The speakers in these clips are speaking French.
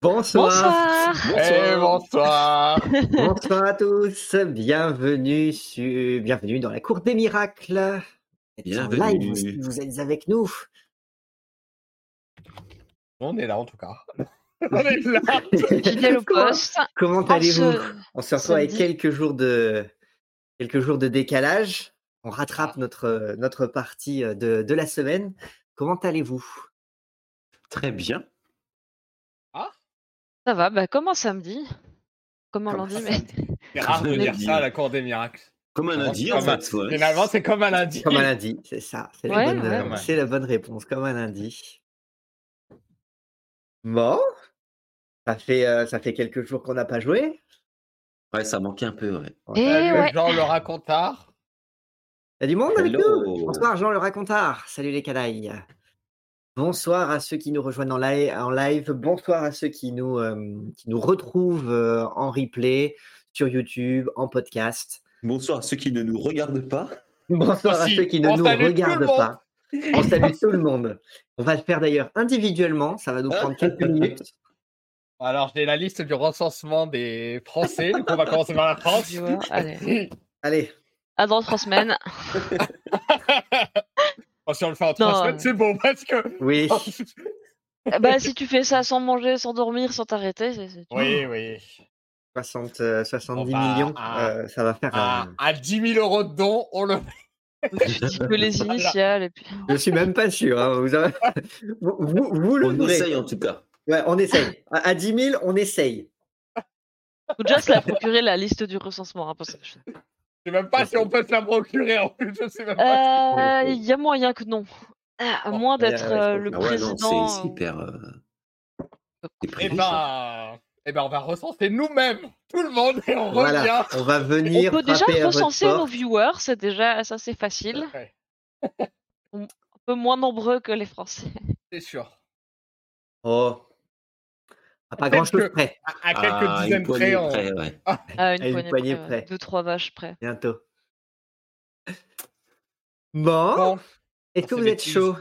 Bonsoir. Bonsoir. bonsoir. Bonsoir à tous. Bienvenue sur, bienvenue dans la cour des miracles. Vous êtes en Bienvenue. live, si vous êtes avec nous. On est là en tout cas. On est là. Fidèle au Comment- poste. Comment En allez-vous On se retrouve avec quelques jours de quelques jours de décalage. On rattrape notre notre partie de, de la semaine. Comment allez-vous? Très bien. Ça va, bah, comme un samedi. Comme un Comme lundi, un mais. C'est rare de dire ça à la cour des miracles. Comme un lundi, en Comme un- fait. ouais. Finalement, c'est comme un lundi. Comme un lundi, c'est ça. C'est la, Ouais, bonne, ouais. euh, Ouais. c'est la bonne réponse, comme un lundi. Bon, ça fait euh, ça fait quelques jours qu'on n'a pas joué. Ouais, ça manquait un peu, ouais. Eh ouais. Jean le racontard. Il y a du monde avec Hello. nous. Bonsoir Jean le racontard. Salut les canailles. Bonsoir à ceux qui nous rejoignent en live. En live. Bonsoir à ceux qui nous, euh, qui nous retrouvent euh, en replay sur YouTube, en podcast. Bonsoir à ceux qui ne nous regardent pas. Bonsoir à ceux qui ne on nous regardent pas. On salue tout le monde. On va le faire d'ailleurs individuellement. Ça va nous prendre quelques minutes. Alors, j'ai la liste du recensement des Français. Coup, on va commencer par la France. Allez. Allez, À dans trois semaines. Oh, si on le fait en trois semaines, euh. c'est bon parce que. oui. Bah, si tu fais ça sans manger, sans dormir, sans t'arrêter, c'est. oui, oui. 60, euh, 70 Bon, bah, millions, à- euh, ça va faire. À, un- à 10 000 euros de dons, on le. Dis que les initiales et puis. Je suis même pas sûr. hein, Vous, avez- vous, vous- vous le On ferez. essaye en tout cas. Ouais, on essaye. À, à 10 000, on essaye. Faut déjà se la procurer la liste du recensement. hein, parce que je- sais même pas si on peut se la procurer en plus. Je sais même pas. Euh, Il y a moyen que non. Ah, À moins d'être euh, le que- Ah ouais, président. c'est hyper. euh, c'est Eh ben, eh ben, on va recenser nous-mêmes, tout le monde, et on Voilà, revient. on va On venir peut déjà recenser nos viewers, c'est déjà ça c'est facile. Ouais, Un peu moins nombreux que les Français. c'est sûr. Oh, à pas Peut-être grand chose que- près, À, à quelques Ah, une dizaines poignée près, ouais. À une, À une poignée, poignée près, ouais. près. Deux, trois vaches près. bientôt. Bon, Bon. est-ce que vous êtes chaud?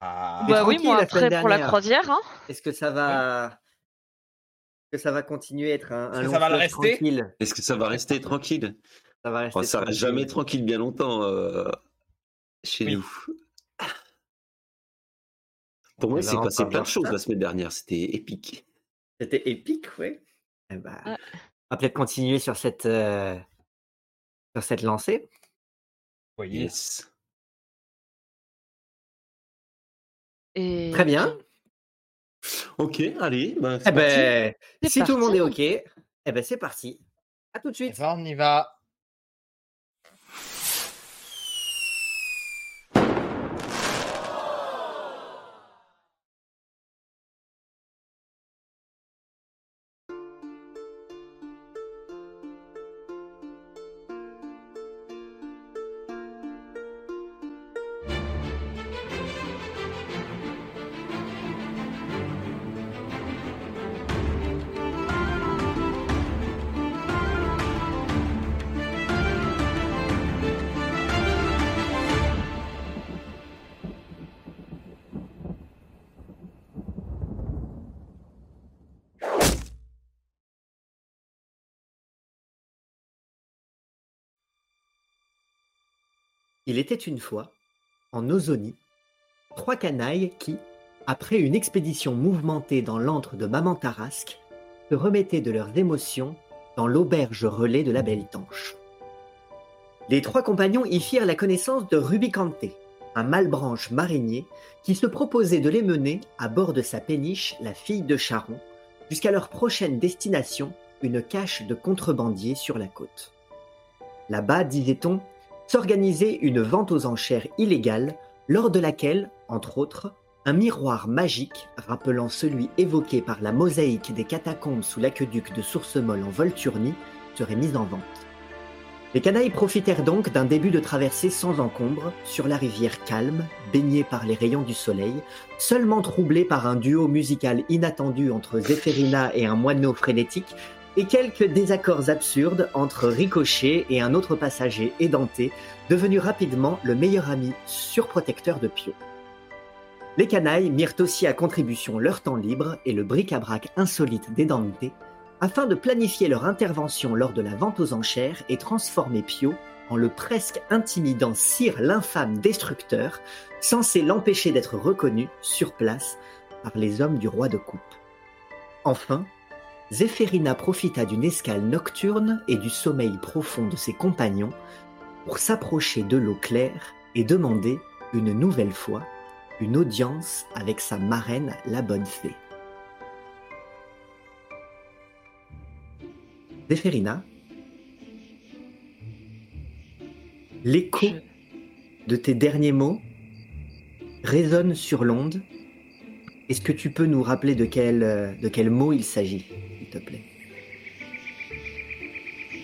Ah, Bah oui, moi après pour la croisière, hein. Est-ce que ça va, que ça va continuer à être un, long ça va le rester? tranquille? Est-ce que ça va rester tranquille? Ça va rester. Oh, Ça reste jamais tranquille bien longtemps euh, chez Oui. nous. Pour moi, On il s'est va passé plein de choses la semaine dernière. C'était épique. C'était épique, oui. Eh ben, Ouais. On va peut-être continuer sur cette, euh, sur cette lancée. oui. Yes. Et Très bien. Ok, allez. bah, c'est Eh parti. ben, C'est si tout le monde est OK, eh ben c'est parti. À tout de Eh suite. ben, on y va. Il était une fois, en Ozonie, trois canailles qui, après une expédition mouvementée dans l'antre de Maman Tarasque, se remettaient de leurs émotions dans l'auberge relais de la Belle Tanche. Les trois compagnons y firent la connaissance de Rubicante, un malbranche marinier qui se proposait de les mener à bord de sa péniche, la fille de Charon, jusqu'à leur prochaine destination, une cache de contrebandiers sur la côte. Là-bas, disait-on, s'organisait une vente aux enchères illégale, lors de laquelle, entre autres, un miroir magique, rappelant celui évoqué par la mosaïque des catacombes sous l'aqueduc de Sourcemol en Volturnie, serait mis en vente. Les canailles profitèrent donc d'un début de traversée sans encombre, sur la rivière calme, baignée par les rayons du soleil, seulement troublée par un duo musical inattendu entre Zéphérina et un moineau frénétique, et quelques désaccords absurdes entre Ricochet et un autre passager édenté, devenu rapidement le meilleur ami surprotecteur de Pio. Les canailles mirent aussi à contribution leur temps libre et le bric-à-brac insolite des afin de planifier leur intervention lors de la vente aux enchères et transformer Pio en le presque intimidant Sire l'infâme destructeur, censé l'empêcher d'être reconnu sur place par les hommes du roi de coupe. Enfin, Zéphérina profita d'une escale nocturne et du sommeil profond de ses compagnons pour s'approcher de l'eau claire et demander, une nouvelle fois, une audience avec sa marraine la bonne fée. Zéphérina, l'écho de tes derniers mots résonne sur l'onde. Est-ce que tu peux nous rappeler de quel, euh, de quel mot il s'agit, te plaît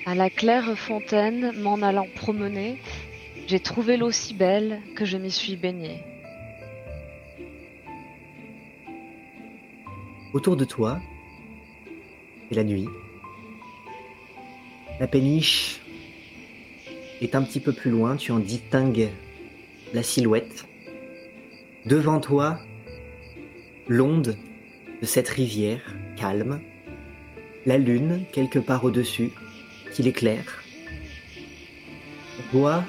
À la claire fontaine, m'en allant promener, j'ai trouvé l'eau si belle que je m'y suis baignée. Autour de toi, c'est la nuit. La péniche est un petit peu plus loin, tu en distingues la silhouette. Devant toi, l'onde de cette rivière calme, la lune quelque part au-dessus qui l'éclaire. Toi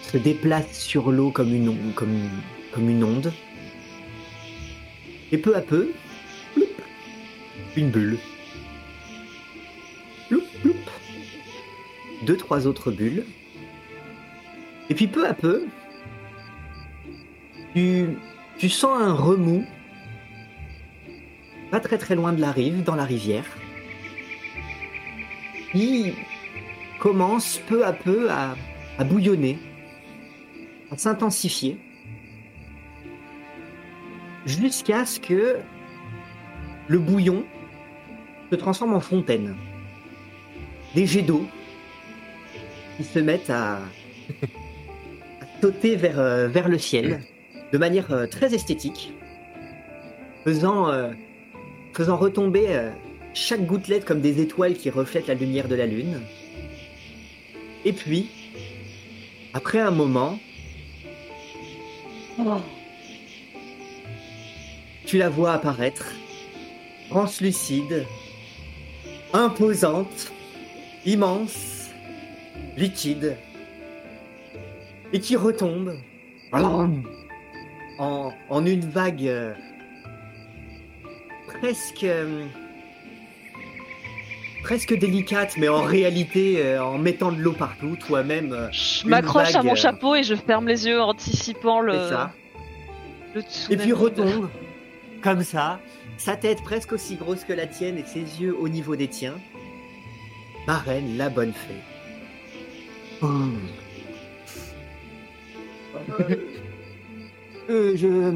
se déplace sur l'eau comme une, on- comme, onde. Et peu à peu, une bulle. Deux, trois autres bulles. Et puis peu à peu, tu sens un remous, pas très très loin de la rive, dans la rivière, qui commence peu à peu à, bouillonner, à s'intensifier, jusqu'à ce que le bouillon se transforme en fontaine. Des jets d'eau qui se mettent à, à sauter vers, euh, vers le ciel de manière euh, très esthétique, faisant, euh, faisant retomber euh, chaque gouttelette comme des étoiles qui reflètent la lumière de la lune. Et puis, après un moment, tu la vois apparaître, translucide, imposante, immense, liquide, et qui retombe en, une vague euh, presque euh, presque délicate, mais en réalité, euh, en mettant de l'eau partout, toi-même, euh, Je m'accroche à mon euh, chapeau et je ferme les yeux en anticipant le, c'est ça. le Et puis retombe, comme ça, sa tête presque aussi grosse que la tienne et ses yeux au niveau des tiens. Marraine, la bonne fée. Oh. Euh, je...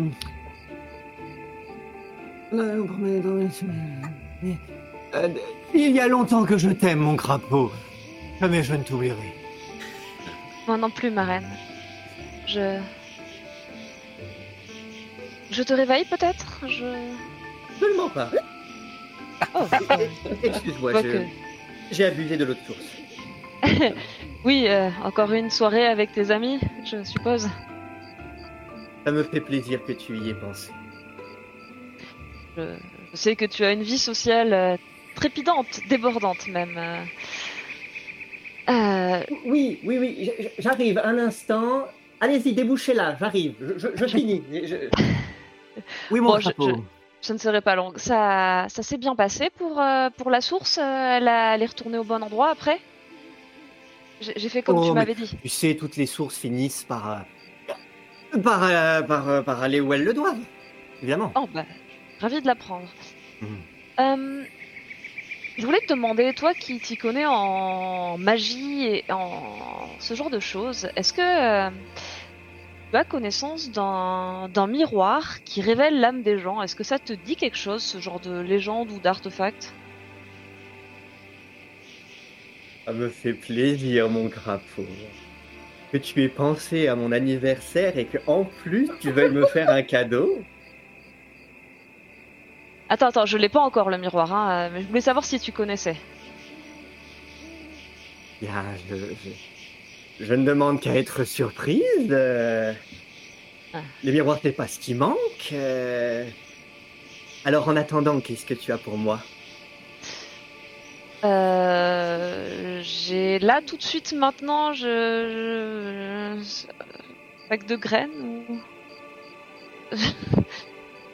Il y a longtemps que je t'aime, mon crapaud. Mais je ne t'oublierai. Moi non plus, ma reine. Je. Je te réveille peut-être? Je. Seulement pas. Oh, Excuse-moi, j'ai abusé de l'autre source. Oui, euh, encore une soirée avec tes amis, je suppose. Ça me fait plaisir que tu y aies pensé. Je, je sais que tu as une vie sociale euh, trépidante, débordante même. euh. Oui, oui, oui, j'arrive un instant. Allez-y, débouchez là, j'arrive, je, je- je finis. Je- Oui, mon Bon, je- crapaud. je ne serai pas longue. Ça, ça s'est bien passé pour, euh, pour la source elle, a- elle est retournée au bon endroit après? J'ai fait comme Oh, tu m'avais dit. Tu sais, toutes les sources finissent par, euh, par, par, par aller où elles le doivent. Évidemment. Oh, bah, ravi de l'apprendre. Mhm. Euh, je voulais te demander, toi qui t'y connais en magie et en ce genre de choses, est-ce que euh, tu as connaissance d'un d'un miroir qui révèle l'âme des gens? Est-ce que ça te dit quelque chose, ce genre de légende ou d'artefact? Ça me fait plaisir, mon crapaud. Que tu aies pensé à mon anniversaire et que en plus tu veuilles me faire un cadeau? Attends, attends, je l'ai pas encore le miroir, hein, euh, mais je voulais savoir si tu connaissais. Bien, je, je, je ne demande qu'à être surprise. euh. Ah. Les miroirs, c'est pas ce qui manque. euh. Alors, en attendant, qu'est-ce que tu as pour moi? Euh, j'ai là tout de suite maintenant, je, je... avec de graines ou?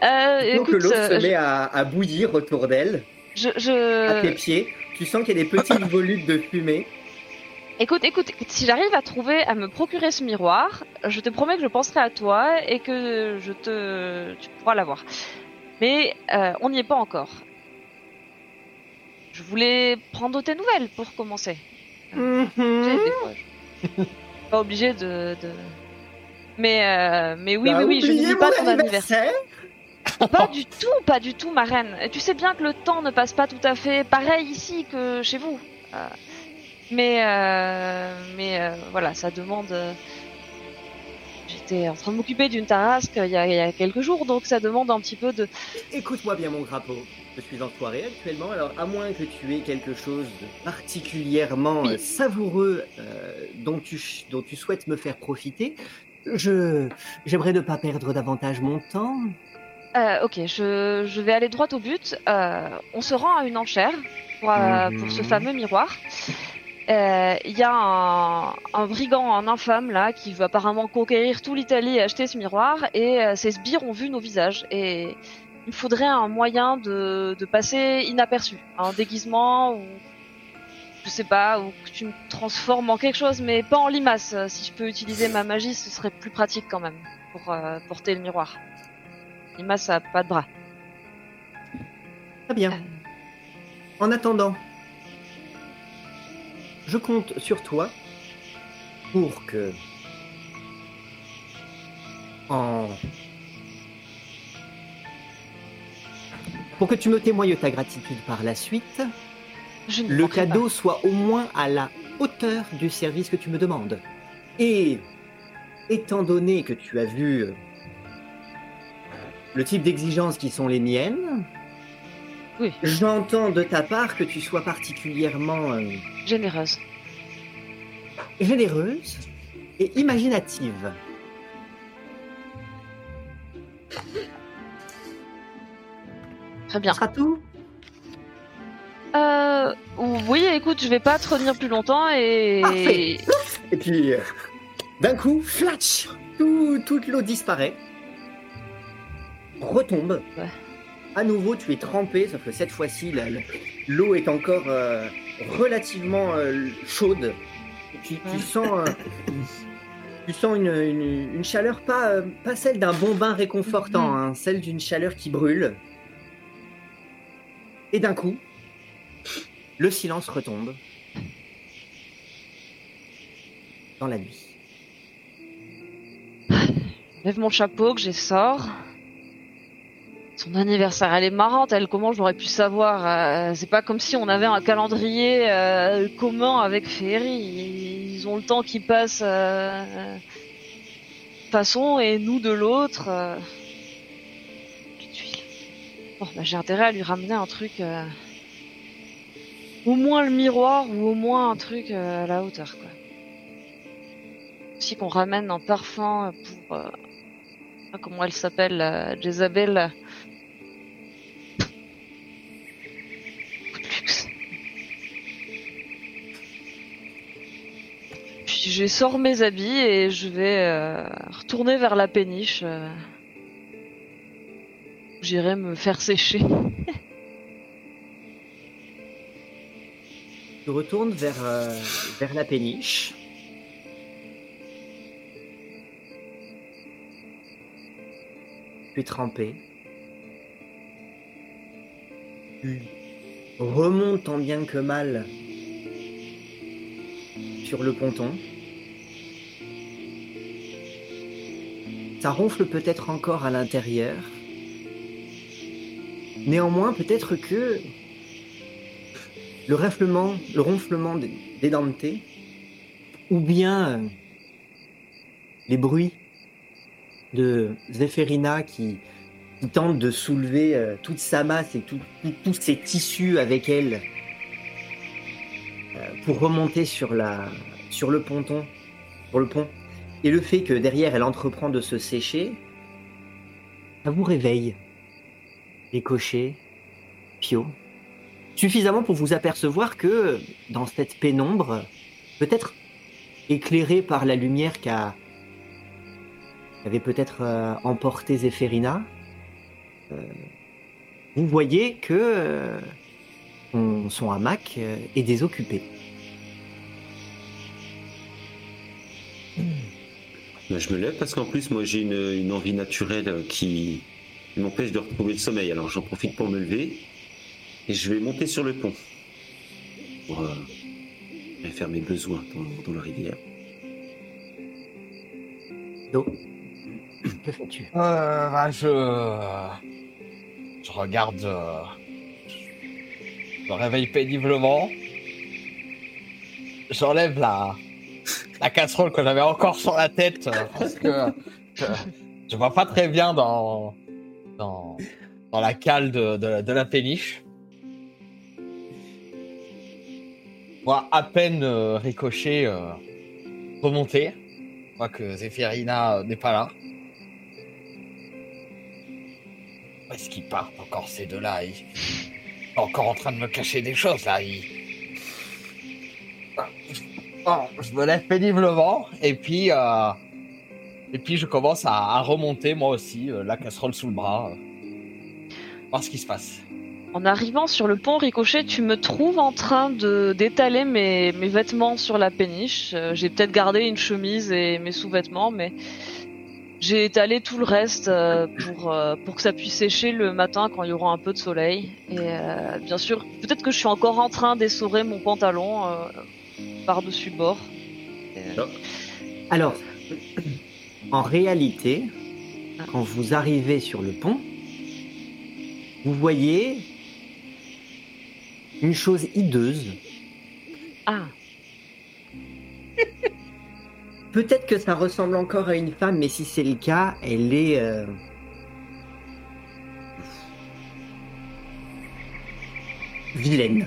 euh, Donc, l'eau se euh, met à, à bouillir autour d'elle, je, à tes je... pieds. Tu sens qu'il y a des petites volutes de fumée. écoute, écoute, si j'arrive à trouver, à me procurer ce miroir, je te promets que je penserai à toi et que je te, tu pourras l'avoir. Mais euh, on n'y est pas encore. Je voulais prendre tes nouvelles pour commencer. Sais, Mhm. des fois, je- pas obligé de, de... Mais euh, mais oui T'as oui oui, je n'oublie pas ton anniversaire. anniversaire Pas du tout, pas du tout, ma reine. Et tu sais bien que le temps ne passe pas tout à fait pareil ici que chez vous. Euh, mais euh, mais euh, voilà, ça demande. J'étais en train de m'occuper d'une tarasque il y, a, il y a quelques jours, donc ça demande un petit peu de. Écoute-moi bien, mon crapaud. Je suis en soirée actuellement, alors à moins que tu aies quelque chose de particulièrement Oui. savoureux dont, tu, dont tu souhaites me faire profiter, je j'aimerais ne pas perdre davantage mon temps. Euh, ok, je, je vais aller droit au but. Euh, on se rend à une enchère pour, euh, Mhm. pour ce fameux miroir. Il y a un, un brigand, un infâme là, qui veut apparemment conquérir tout l'Italie et acheter ce miroir. Et ces sbires ont vu nos visages. Et il me faudrait un moyen de, de passer inaperçu, un déguisement ou je sais pas, ou que tu me transformes en quelque chose, mais pas en limace. Si je peux utiliser ma magie, ce serait plus pratique quand même pour porter le miroir. Limace, ça a pas de bras. Très bien. En attendant, je compte sur toi pour que, en... pour que tu me témoignes ta gratitude par la suite, Je le cadeau soit au moins à la hauteur du service que tu me demandes. Et étant donné que tu as vu euh, le type d'exigences qui sont les miennes, Oui. j'entends de ta part que tu sois particulièrement euh. Généreuse. généreuse et imaginative. Très bien. Ce sera tout? Euh, oui, écoute, je vais pas te retenir plus longtemps et. Parfait. Et puis, euh, d'un coup, flatch tout, Toute l'eau disparaît. Retombe. Ouais. À nouveau, tu es trempé, sauf que cette fois-ci, l'eau est encore euh, relativement euh, chaude. Tu, sens, euh, tu sens une, une- une chaleur, pas, pas celle d'un bon bain réconfortant, Mhm. hein, celle d'une chaleur qui brûle. Et d'un coup, le silence retombe dans la nuit. Lève mon chapeau que j'ai sort. Son anniversaire, elle est marrante, elle, comment j'aurais pu savoir euh, C'est pas comme si on avait un calendrier euh, commun avec Ferry. Ils ont le temps qui passe euh, façon et nous de l'autre. euh. Bon, bah, j'ai intérêt à lui ramener un truc. Au moins le miroir ou au moins un truc à la hauteur, quoi. Aussi qu'on ramène un parfum pour. comment elle s'appelle, Jezabel Je sors mes habits et je vais euh, retourner vers la péniche. euh. J'irai me faire sécher. Tu retournes vers, euh, vers la péniche. Tu es trempé. Tu remontes tant bien que mal sur le ponton. Ça ronfle peut-être encore à l'intérieur. Néanmoins, peut-être que le ronflement, le ronflement des, des dents de thé, ou bien euh, les bruits de Zéphérina qui, tente de soulever euh, toute sa masse et tout- tout- tous ses tissus avec elle euh, pour remonter sur, la, sur le ponton, sur le pont. Et le fait que derrière elle entreprend de se sécher, ça vous réveille. Ricochet, Pio, suffisamment pour vous apercevoir que dans cette pénombre, peut-être éclairée par la lumière qu'a avait peut-être euh, emporté Zéphérina, euh, vous voyez que euh, son, son hamac euh, est désoccupé. Je me lève parce qu'en plus, moi, j'ai une, une envie naturelle qui, m'empêche de retrouver le sommeil. Alors, j'en profite pour me lever et je vais monter sur le pont pour euh, faire mes besoins dans, dans la rivière. Do, que fais-tu? Euh, bah, je. Je regarde. euh, Je me réveille péniblement. J'enlève la. La casserole que j'avais encore sur la tête euh, parce que euh, je vois pas très bien dans la cale de, la- péniche. Moi, à peine euh, ricochet euh, remonté. Je vois que Zéphirina n'est pas là. Où est-ce qu'ils partent encore ces deux-là? Ils sont encore en train de me cacher des choses là. Je me lève péniblement et puis euh, et puis je commence à, remonter moi aussi euh, la casserole sous le bras, euh, voir ce qui se passe. En arrivant sur le pont Ricochet, tu me trouves en train d'étaler mes, vêtements sur la péniche. J'ai peut-être gardé une chemise et mes sous-vêtements, mais j'ai étalé tout le reste pour, pour que ça puisse sécher le matin quand il y aura un peu de soleil. Et bien sûr, peut-être que je suis encore en train d'essorer mon pantalon par-dessus bord. Euh, Alors, en réalité, quand vous arrivez sur le pont, vous voyez une chose hideuse. Ah, Peut-être que ça ressemble encore à une femme, mais si c'est le cas, elle est... euh, vilaine.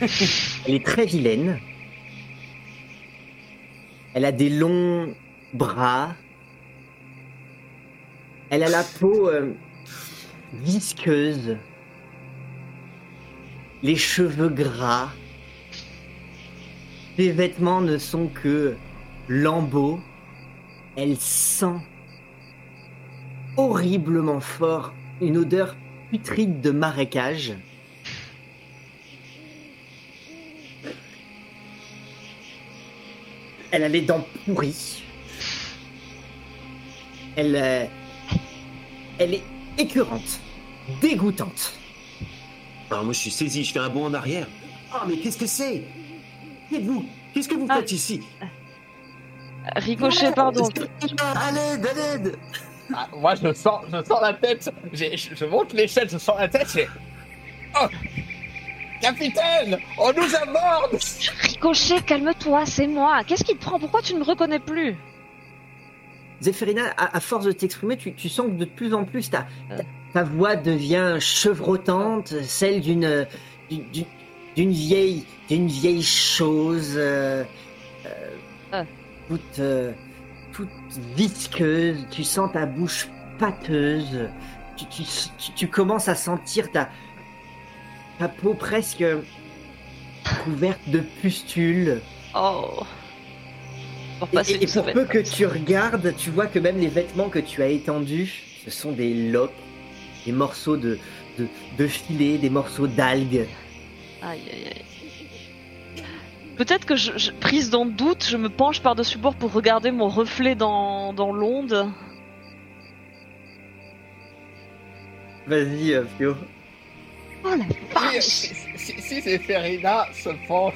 Elle est très vilaine. Elle a des longs bras. Elle a la peau euh, visqueuse. Les cheveux gras. Ses vêtements ne sont que lambeaux. Elle sent horriblement fort une odeur putride de marécage. Elle a les dents pourries. Elle, euh, elle est écœurante, dégoûtante. Alors, moi, je suis saisi, je fais un bond en arrière. Ah, mais qu'est-ce que c'est? Qui êtes-vous? Qu'est-ce que vous Ah. faites ici? Ricochet, pardon. À l'aide, à l'aide Ah, moi je sens, je sens la tête, J'ai- je, je monte l'échelle, je sens la tête. Oh Capitaine On nous aborde Ricochet, calme-toi, c'est moi. Qu'est-ce qui te prend? Pourquoi tu ne me reconnais plus? Zéphérina, à, à force de t'exprimer, tu, tu sens que de plus en plus ta, ta, ta voix devient chevrotante, celle d'une vieille d'une vieille chose, euh, euh, toute euh, toute visqueuse. Tu sens ta bouche pâteuse. Tu, tu, tu- tu commences à sentir ta ta peau presque couverte de pustules. Oh. Pour Et, passer et- une et pour peu que tu regardes, tu vois que même les vêtements que tu as étendus, ce sont des lopes, des morceaux de, de, de filets, des morceaux d'algues. Aïe, aïe, aïe. Peut-être que, je, je- prise dans le doute, je me penche par-dessus bord pour regarder mon reflet dans, dans l'onde. Vas-y, euh, Fio. Oh la Si, vache si, si, si Zéphérina se penche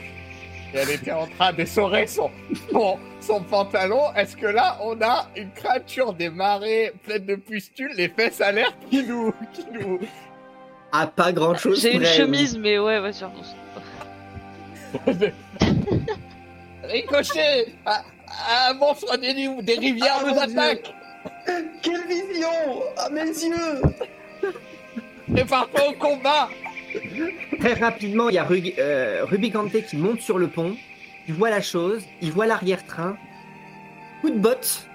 et elle était en train d'essorer son, son, son pantalon, est-ce que là on a une créature des marais pleine de pustules, les fesses à l'air qui nous... Qui nous... Ah, pas grand chose. J'ai une chemise, mais ouais, ouais, sur... Ricochet Un un monstre des, des rivières Ah, nous Dieu. attaque Quelle vision À mes yeux Prépare-toi au combat Très rapidement, il y a Rug- euh, Rubicante qui monte sur le pont. Il voit la chose, il voit l'arrière-train. coup de botte,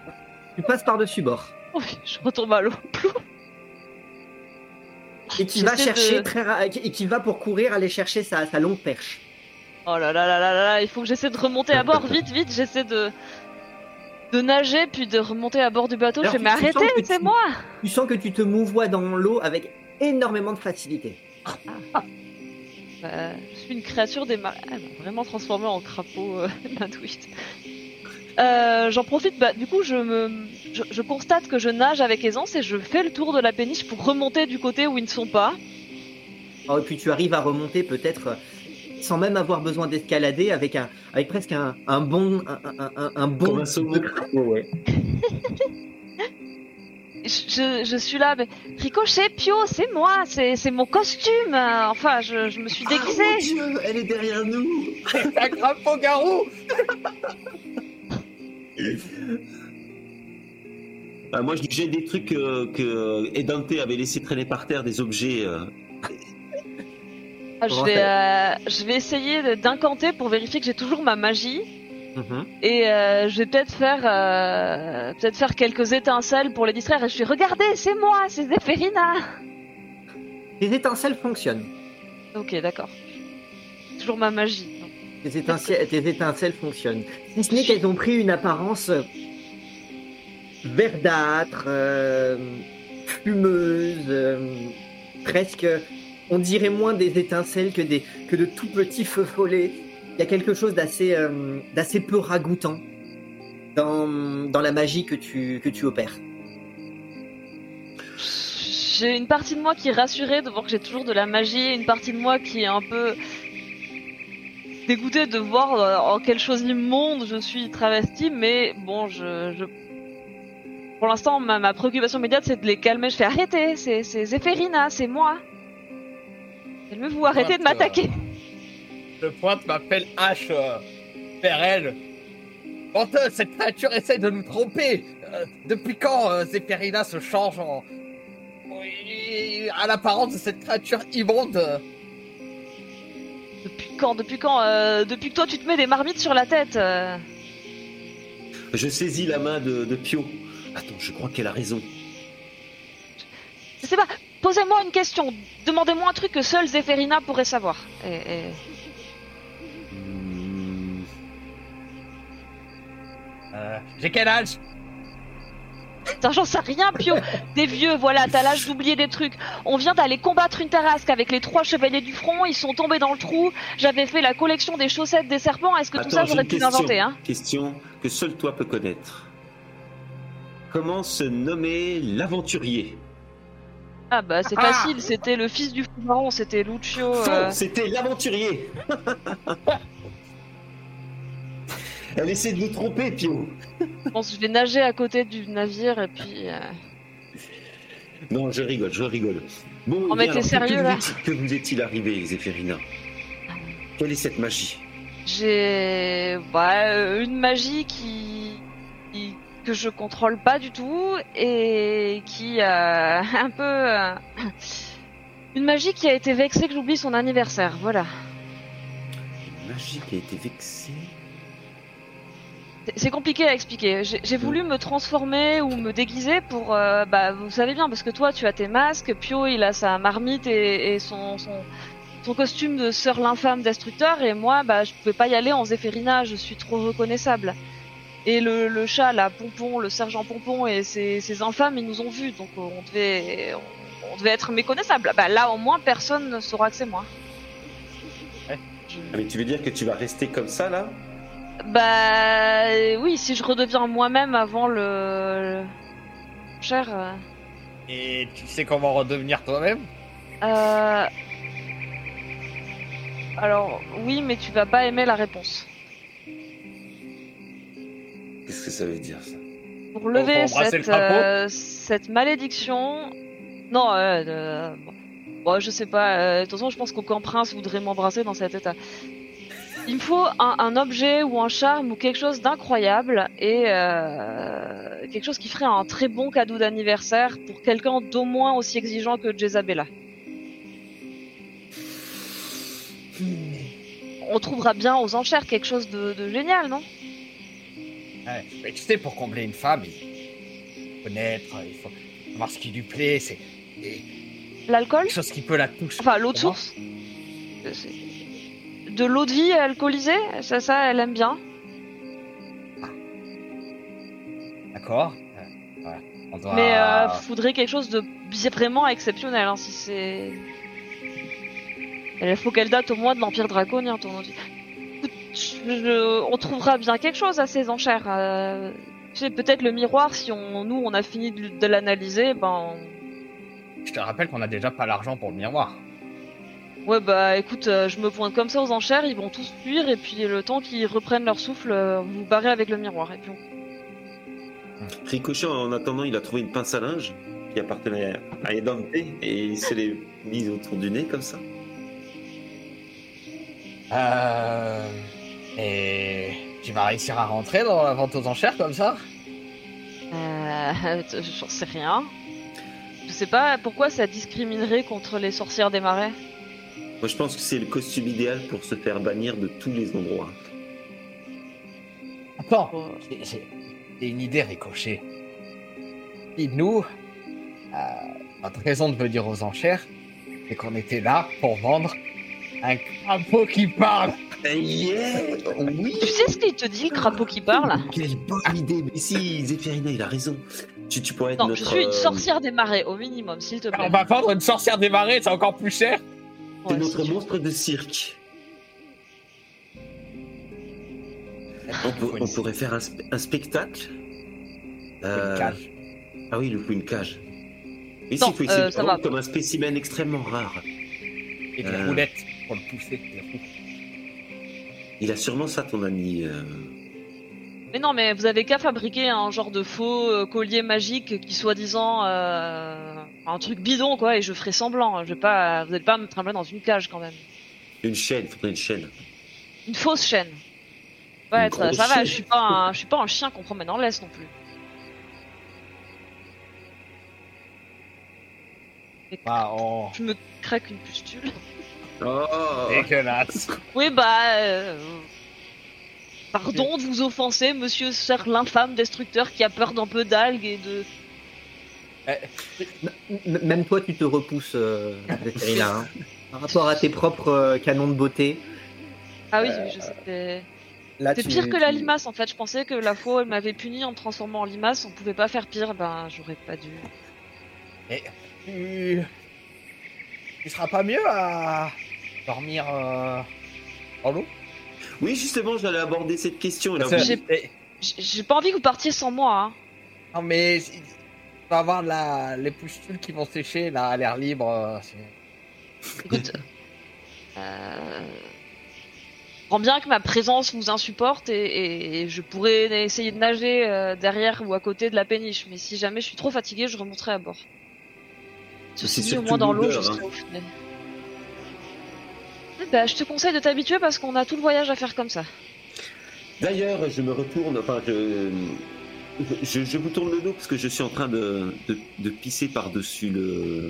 tu passes par-dessus bord. Oui, je retombe à l'eau. Et qui va chercher de- très ra- et qui va pour courir aller chercher sa, sa longue perche. Oh là là là là là là, il faut que j'essaie de remonter à bord, vite, vite, j'essaie de de nager puis de remonter à bord du bateau. Alors, je tu- tu arrêtez, que c'est tu- moi. Tu sens que tu te mouvoies dans l'eau avec énormément de facilité. Euh, je suis une créature des marais. Elle m'a vraiment transformée en crapaud, euh, ma twist. Euh, J'en profite, bah, du coup, je, me, je, je constate que je nage avec aisance et je fais le tour de la péniche pour remonter du côté où ils ne sont pas. Oh, et puis tu arrives à remonter peut-être euh, sans même avoir besoin d'escalader avec un avec presque un, un bon un, un, un, un bon Comme un saumon. ouais. Je, suis là, mais Ricochet, Pio, c'est moi, c'est mon costume. Enfin, je, je me suis déguisée. Ah, mon Dieu, elle est derrière nous. C'est un crapaud garou Ah, moi, je jette des trucs euh, que Edante avait laissé traîner par terre, des objets. euh. Ah, je, vais, euh, je vais essayer d'incanter pour vérifier que j'ai toujours ma magie. Mhm. Et euh, je vais peut-être faire euh, peut-être faire quelques étincelles pour les distraire. Et je suis regardez, c'est moi, c'est Zéphérina. Tes étincelles fonctionnent. Ok, d'accord. Toujours ma magie. Tes étincelles, tes étincelles fonctionnent. Si ce n'est qu'elles ont pris une apparence euh, verdâtre, euh, fumeuse, presque, on dirait moins des étincelles que, des, que de tout petits feux follets. Il y a quelque chose d'assez euh, d'assez peu ragoûtant dans, dans la magie que tu, que tu opères. J'ai une partie de moi qui est rassurée de voir que j'ai toujours de la magie, et une partie de moi qui est un peu dégoûtée de voir euh, en quelle chose immonde je suis travestie, mais bon, je, je... pour l'instant, ma, ma préoccupation immédiate, c'est de les calmer. Je fais arrêtez, c'est c'est Zéphérina, c'est moi. Calmez-vous, arrêtez de m'attaquer. Je pointe ma pelle hache euh, vers elle. Menteuse, cette créature essaie de nous tromper. Euh, depuis quand euh, Zéphérina se change en... Oui, à l'apparence de cette créature immonde? Depuis quand Depuis quand euh, Depuis que toi tu te mets des marmites sur la tête. euh? Je saisis la main de, de Pio. Attends, je crois qu'elle a raison. Je sais pas. Posez-moi une question. Demandez-moi un truc que seule Zéphérina pourrait savoir. Et, et- Euh, J'ai quel âge Putain, j'en sais rien, Pio. Des vieux, voilà, t'as l'âge d'oublier des trucs. On vient d'aller combattre une tarasque avec les trois chevaliers du front. Ils sont tombés dans le trou. J'avais fait la collection des chaussettes des serpents. Est-ce que tout ça j'aurais pu question. l'inventer, hein Question que seul toi peux connaître. Comment se nommer l'aventurier Ah bah c'est Ah facile. C'était le fils du baron. C'était Lucio. Euh, c'était l'aventurier. Elle essaie de nous tromper, Pio. Je pense que je vais nager à côté du navire et puis. euh, Non, je rigole, je rigole. Bon, Oh, mais bien, t'es alors, sérieux, que, là Que vous est-il arrivé, Zéphérina? Quelle est cette magie? J'ai bah, euh, une magie qui... qui- que je contrôle pas du tout et qui a un peu euh, une magie qui a été vexée que j'oublie son anniversaire. Voilà. Une magie qui a été vexée? C'est- compliqué à expliquer. J'ai voulu me transformer ou me déguiser pour euh, bah vous savez bien parce que toi tu as tes masques, Pio il a sa marmite et, et son, son son costume de sœur l'infâme destructeur et moi bah je pouvais pas y aller en Zéphérina, je suis trop reconnaissable. Et le, le chat là, Pompon, le sergent Pompon et ses, ses infâmes ils nous ont vus donc on devait on, on devait être méconnaissable. Bah là au moins personne ne saura que c'est moi. Ouais. Je- Ah, mais tu veux dire que tu vas rester comme ça, là? Bah oui, si je redeviens moi-même avant le, le- cher. euh, Et tu sais comment redevenir toi-même? Euh, Alors oui, mais tu vas pas aimer la réponse. Qu'est-ce que ça veut dire, ça? Pour lever cette le euh, cette malédiction, non, euh, euh, bon. Bon, je sais pas. euh, De toute façon, je pense qu'aucun prince voudrait m'embrasser dans cet état. Il me faut un, un objet ou un charme ou quelque chose d'incroyable et euh, quelque chose qui ferait un très bon cadeau d'anniversaire pour quelqu'un d'au moins aussi exigeant que Jezabella. On trouvera bien aux enchères quelque chose de, de génial, non? Ouais, mais tu sais, pour combler une femme, il faut connaître, il faut savoir ce qui lui plaît, c'est L'alcool? quelque chose qui peut la toucher. Enfin, Comment? source? Euh, De l'eau de vie alcoolisée? Ça, ça, elle aime bien. D'accord. Euh. On doit... Mais euh, faudrait quelque chose de vraiment exceptionnel, hein, si c'est... Il faut qu'elle date au moins de l'Empire Draconien, ton de vie. Écoute, je- On trouvera bien quelque chose à ces enchères. euh, Tu sais, peut-être le miroir, si on, nous, on a fini de, de l'analyser, ben... Je te rappelle qu'on a déjà pas l'argent pour le miroir. Ouais, bah écoute, euh, je me pointe comme ça aux enchères, ils vont tous fuir, et puis le temps qu'ils reprennent leur souffle, euh, vous vous barrez avec le miroir, et puis on... Ricochet, en attendant, il a trouvé une pince à linge qui appartenait à Edante et il se l'est mise autour du nez comme ça. Euh... Et tu vas réussir à rentrer dans la vente aux enchères comme ça? Euh, j'en sais rien. Je sais pas pourquoi ça discriminerait contre les sorcières des marais. Moi, je pense que c'est le costume idéal pour se faire bannir de tous les endroits. Attends, Oh. j'ai- une idée ricochet. Et nous, euh, notre raison de venir aux enchères, c'est qu'on était là pour vendre un crapaud qui parle. Eh yeah Oui Tu sais ce qu'il te dit, le crapaud qui parle? Quelle bonne idée Mais si, Zéphirina, il a raison. Tu, tu pourrais être Non, notre... je suis une euh, sorcière des marais, au minimum, s'il te plaît. On va vendre une sorcière des marais, c'est encore plus cher. Ouais, notre si monstre de cirque. On, pour- on pourrait faire un, spe- un spectacle. Euh, Une cage. Ah oui, le coup, une cage. Mais Non, il faut essayer euh, de ça va. comme un spécimen extrêmement rare. Et des Euh. roulettes pour le pousser. Il a sûrement ça, ton ami. euh. Mais non, mais vous avez qu'à fabriquer un genre de faux collier magique qui soi-disant euh, un truc bidon quoi, et je ferai semblant. Je vais pas, vous n'allez pas me trimballer dans une cage quand même. Une chaîne, faudrait une chaîne. Une fausse chaîne. Ouais, Une ça, ça va. Je suis pas, un, je suis pas un chien qu'on promène en laisse non plus. Ah, on... Je me craque une pustule. Oh Dégueulasse. Oui, bah. euh, Pardon de vous offenser, monsieur Sir l'infâme destructeur qui a peur d'un peu d'algues et de. M- Même toi, tu te repousses, euh, hein. par rapport à tes propres euh, canons de beauté. Ah oui, Euh, je sais. c'est- pire que la limace en fait. Je pensais que la fois où elle m'avait puni en me transformant en limace, on pouvait pas faire pire. Ben, j'aurais pas dû. Tu... tu seras pas mieux à dormir euh, en l'eau Oui, justement, j'allais aborder cette question. J'ai pas envie que vous partiez sans moi. Hein. Non mais avoir la... les pustules qui vont sécher là à l'air libre. euh, Écoute, euh... bien que ma présence vous insupporte et, et- et je pourrais essayer de nager euh, derrière ou à côté de la péniche. Mais si jamais je suis trop fatiguée, je remonterai à bord. Ceci dit, au moins dans l'eau, je hein. serai au final. Eh ben, je te conseille de t'habituer parce qu'on a tout le voyage à faire comme ça. D'ailleurs, je me retourne, enfin, je, je, je vous tourne le dos parce que je suis en train de, de, de pisser par-dessus le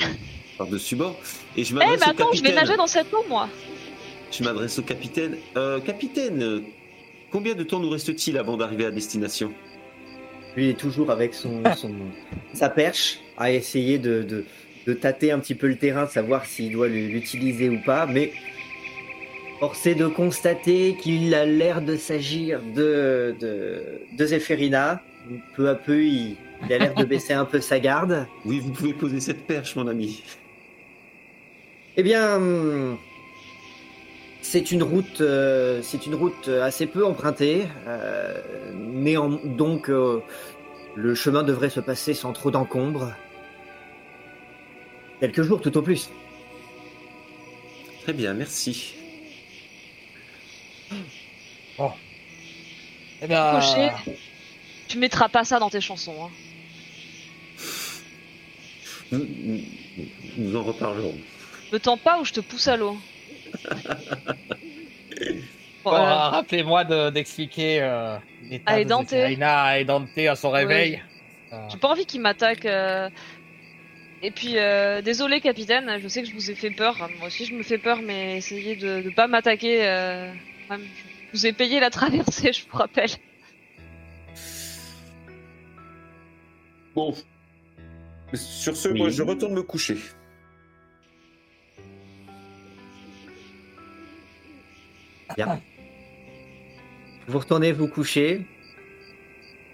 par-dessus bord. Et je Eh, m'adresse mais au attends, je vais capitaine. nager dans cette eau, moi. Je m'adresse au capitaine. Euh, capitaine, combien de temps nous reste-t-il avant d'arriver à destination? Lui est toujours avec son, son- sa perche à essayer de, de, de tâter un petit peu le terrain, de savoir s'il doit l'utiliser ou pas, mais forcé de constater qu'il a l'air de s'agir de, de, de Zéphérina. Peu à peu, il, il a l'air de baisser un peu sa garde. Oui, vous pouvez poser cette perche, mon ami. Eh bien, c'est une route, euh, c'est une route assez peu empruntée, euh, mais en- donc euh, le chemin devrait se passer sans trop d'encombre. Quelques jours tout au plus. Très bien, merci. Eh bien. Tu mettras pas ça dans tes chansons. Hein. Nous, nous- nous en reparlerons. Me tends pas ou je te pousse à l'eau? Bon, bon, euh, rappelez-moi de- d'expliquer euh, l'état À de à Edante à son réveil. Euh, J'ai pas envie qu'il m'attaque. euh. Et puis, euh, désolé capitaine, je sais que je vous ai fait peur. Moi aussi, je me fais peur, mais essayez de, de pas m'attaquer. euh. Je vous ai payé la traversée, je vous rappelle. Bon. Sur ce, Oui. moi, je retourne me coucher. Vous retournez vous coucher.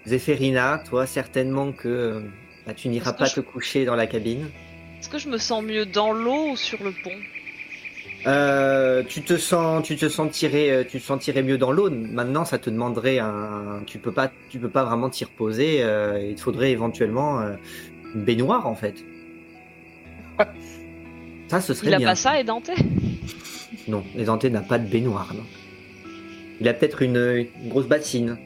Zéphérina, toi, certainement que euh, bah, tu n'iras pas je- te coucher dans la cabine. Est-ce que je me sens mieux dans l'eau ou sur le pont? Euh, tu te sens, tu te sentirais, euh, tu te sentirais mieux dans l'eau. Maintenant, ça te demanderait un, tu peux pas, tu peux pas vraiment t'y reposer. euh, il te faudrait éventuellement euh, une baignoire en fait. Ça, ce serait Il a bien. pas ça, Édenté Non, les Antés n'a pas de baignoire. Non. Il a peut-être une, une grosse bassine.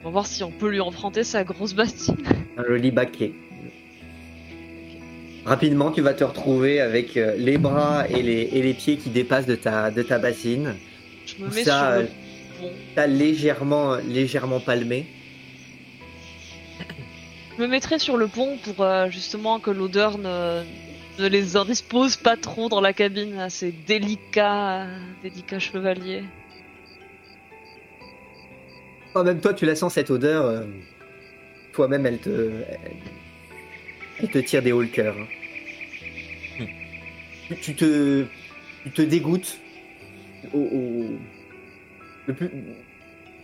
On va voir si on peut lui emprunter sa grosse bassine. Un joli baquet. Rapidement, tu vas te retrouver avec euh, les bras et les, et les pieds qui dépassent de ta, de ta bassine. Je me mets ça, sur euh, le pont. T'as légèrement, légèrement palmé. Je me mettrai sur le pont pour euh, justement que l'odeur ne, ne les indispose pas trop dans la cabine. à Ces délicats, euh, délicats chevaliers. En même toi, tu la sens cette odeur. euh, Toi-même, elle te, elle te tire des cœur. hein. Tu, tu te, tu te dégoûtes.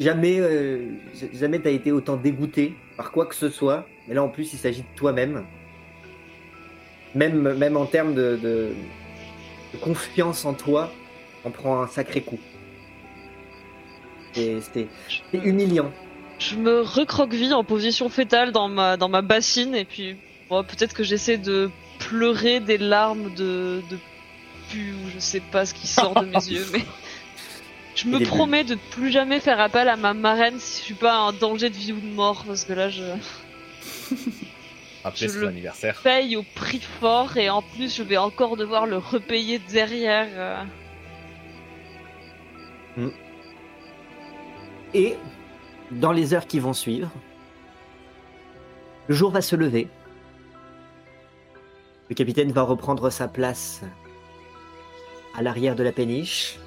Jamais, euh, jamais t'as été autant dégoûté par quoi que ce soit. Mais là, en plus, il s'agit de toi-même. Même, même en termes de, de, confiance en toi, on prend un sacré coup. C'était humiliant. Je me recroqueville en position fétale dans ma, dans ma bassine et puis bon, peut-être que j'essaie de pleurer des larmes de, de pu ou je sais pas ce qui sort de mes yeux, mais je me promets de plus jamais faire appel à ma marraine si je suis pas en danger de vie ou de mort parce que là je Après, Je c'est le- l'anniversaire. paye au prix fort et en plus je vais encore devoir le repayer derrière. euh. Et dans les heures qui vont suivre, le jour va se lever. Le capitaine va reprendre sa place à l'arrière de la péniche,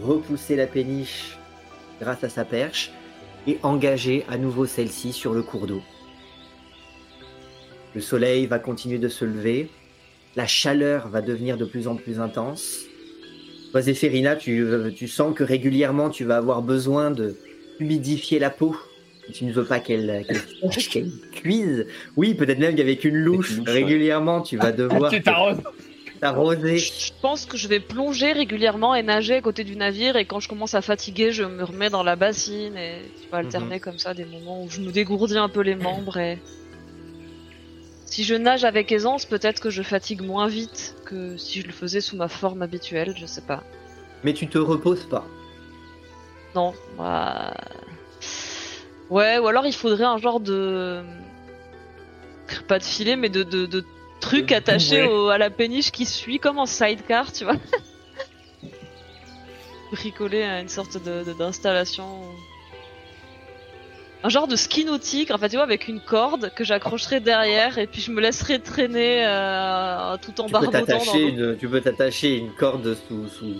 repousser la péniche grâce à sa perche et engager à nouveau celle-ci sur le cours d'eau. Le soleil va continuer de se lever, la chaleur va devenir de plus en plus intense. Toi, Zéphérina, tu, euh, tu sens que régulièrement tu vas avoir besoin de humidifier la peau. Tu ne veux pas qu'elle qu'elle sèche, qu'elle cuise. Oui, peut-être même qu'avec une louche, Avec une louche, ouais. régulièrement, tu vas devoir Tu t'arroses. t'arroser. Je pense que je vais plonger régulièrement et nager à côté du navire et quand je commence à fatiguer, je me remets dans la bassine et tu vas alterner comme ça des moments où je me dégourdis un peu les membres et si je nage avec aisance, peut-être que je fatigue moins vite que si je le faisais sous ma forme habituelle, je sais pas. Mais tu te reposes pas. Non, bah... Ouais, ou alors il faudrait un genre de... Pas de filet, mais de, de, de truc attaché au- à la péniche qui suit comme en sidecar, tu vois. Bricoler à une sorte de de- d'installation. Un genre de ski nautique, enfin tu vois, avec une corde que j'accrocherai derrière et puis je me laisserai traîner euh, tout en Tu peux barbotant dans une, tu peux t'attacher une corde sous, sous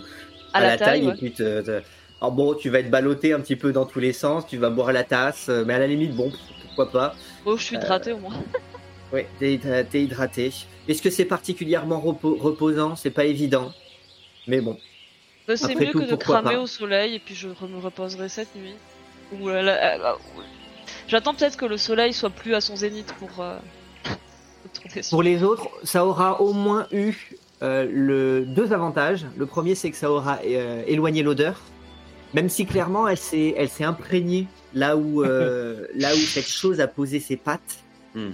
à, la taille. ouais. et puis te, te- Alors bon, tu vas être ballotté un petit peu dans tous les sens, tu vas boire la tasse, euh, mais à la limite, bon, pourquoi pas. Oh, je suis hydratée au moins. Ouais, t'es t'es hydraté. Est-ce que c'est particulièrement repo- reposant? C'est pas évident. Mais bon, Bah, c'est Après mieux tout, que de cramer pas. au soleil et puis je me reposerai cette nuit. Euh, euh, euh, J'attends peut-être que le soleil soit plus à son zénith pour euh. Pour les autres, ça aura au moins eu euh, le deux avantages. Le premier, c'est que ça aura euh, éloigné l'odeur, même si clairement elle s'est elle s'est imprégnée là où euh, là où cette chose a posé ses pattes, Hmm.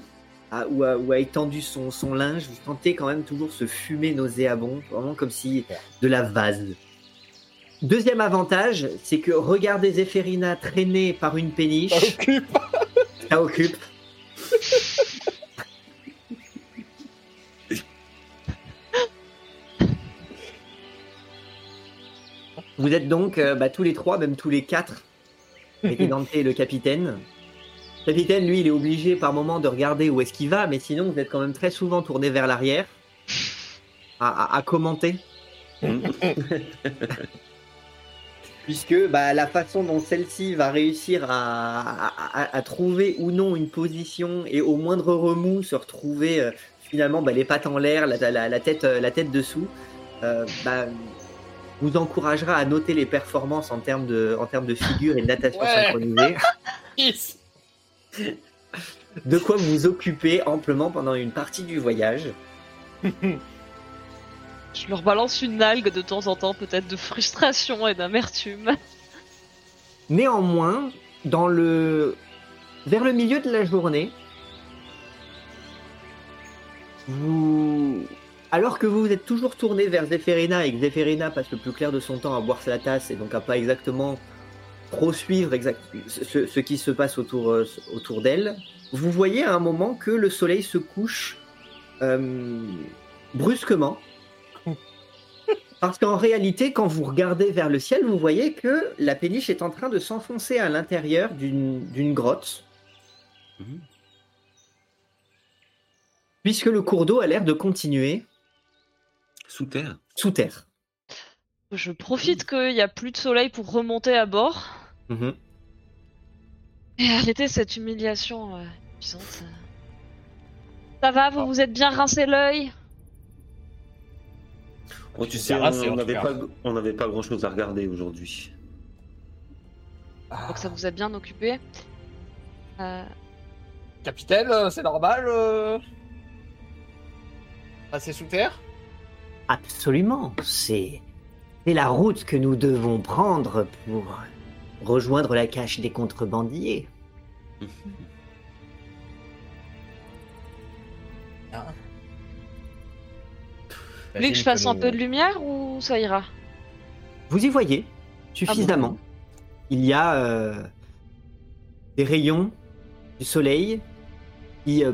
a- ou, a, ou a étendu son, son linge. Vous sentez quand même toujours ce fumet nauséabond, vraiment comme si de la vase. Deuxième avantage, c'est que regardez Zéphérina traîner par une péniche, Ça occupe. ça occupe. Vous êtes donc euh, bah, tous les trois, même tous les quatre, avec Dante et le capitaine. Le capitaine, lui, il est obligé par moment de regarder où est-ce qu'il va, mais sinon, vous êtes quand même très souvent tourné vers l'arrière à, à- à commenter. puisque bah, la façon dont celle-ci va réussir à, trouver ou non une position et au moindre remous se retrouver euh, finalement bah, les pattes en l'air, la, la- la tête, euh, la tête dessous, euh, bah, vous encouragera à noter les performances en termes de, en termes de figure et de natation Ouais. synchronisée. Yes. De quoi vous occuper amplement pendant une partie du voyage. Je leur balance une algue de temps en temps, peut-être de frustration et d'amertume. Néanmoins, dans le... vers le milieu de la journée, vous... alors que vous vous êtes toujours tourné vers Zéphérina et que Zéphérina passe le plus clair de son temps à boire sa tasse et donc à pas exactement trop suivre exact... ce, ce qui se passe autour, euh, autour d'elle, vous voyez à un moment que le soleil se couche euh, brusquement. Parce qu'en réalité, quand vous regardez vers le ciel, vous voyez que la péniche est en train de s'enfoncer à l'intérieur d'une d'une grotte. Mhm. Puisque le cours d'eau a l'air de continuer Sous terre. sous terre. Je profite qu'il n'y a plus de soleil pour remonter à bord Mhm. et arrêter cette humiliation euh, épuisante. Ça va, vous vous êtes bien rincé l'œil? Oh, tu sais, on n'avait pas, on n'avait pas grand chose à regarder aujourd'hui. Donc ça vous a bien occupé? Euh, Capitaine, euh, c'est normal. Euh... Passer sous terre? Absolument, c'est c'est la route que nous devons prendre pour rejoindre la cache des contrebandiers. Vous voulez que je fasse un peu de lumière ou ça ira? Vous y voyez suffisamment. Il y a euh, des rayons du soleil qui euh,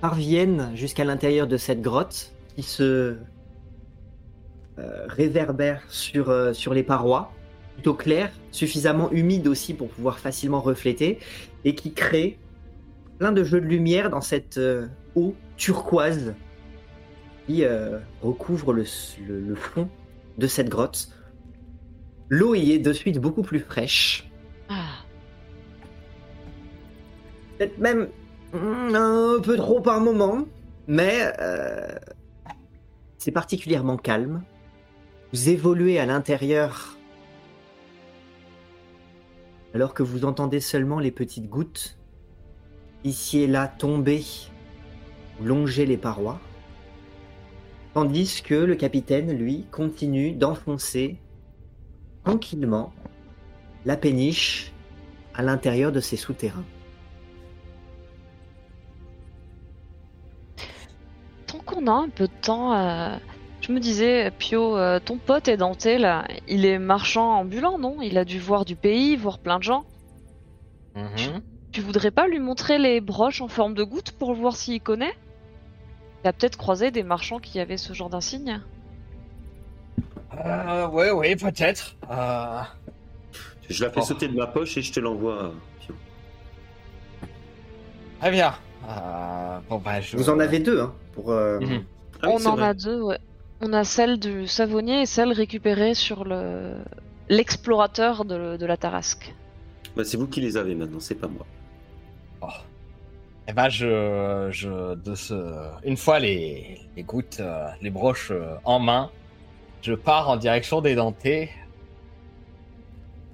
parviennent jusqu'à l'intérieur de cette grotte, qui se euh, réverbèrent sur, euh, sur les parois, plutôt claires, suffisamment humides aussi pour pouvoir facilement refléter, et qui créent plein de jeux de lumière dans cette euh, eau turquoise qui recouvre le, le- le fond de cette grotte. L'eau y est de suite beaucoup plus fraîche. Ah, Peut-être même mm, un peu trop par moment, mais euh, c'est particulièrement calme. Vous évoluez à l'intérieur alors que vous entendez seulement les petites gouttes ici et là tomber, longer les parois, tandis que le capitaine, lui, continue d'enfoncer tranquillement la péniche à l'intérieur de ses souterrains. tant qu'on a un peu de temps, euh, je me disais, Pio, euh, ton pote est denté là, il est marchand ambulant, non? Il a dû voir du pays, voir plein de gens. Mhm. Tu voudrais pas lui montrer les broches en forme de goutte pour voir s'il connaît? Il a peut-être croisé des marchands qui avaient ce genre d'insigne. Euh, ouais, ouais, peut-être. Euh... Je la fais Oh. sauter de ma poche et je te l'envoie. Pio. Très bien. Euh, bon, bah, je... Vous en avez deux, hein, pour. euh, Mhm. Ah oui, On en vrai. a deux, ouais. On a celle du savonnier et celle récupérée sur le l'explorateur de, de la Tarasque. Bah, c'est vous qui les avez maintenant, c'est pas moi. Eh ben, je, je, de ce, une fois les, les gouttes, euh, les broches euh, en main, je pars en direction des dentés,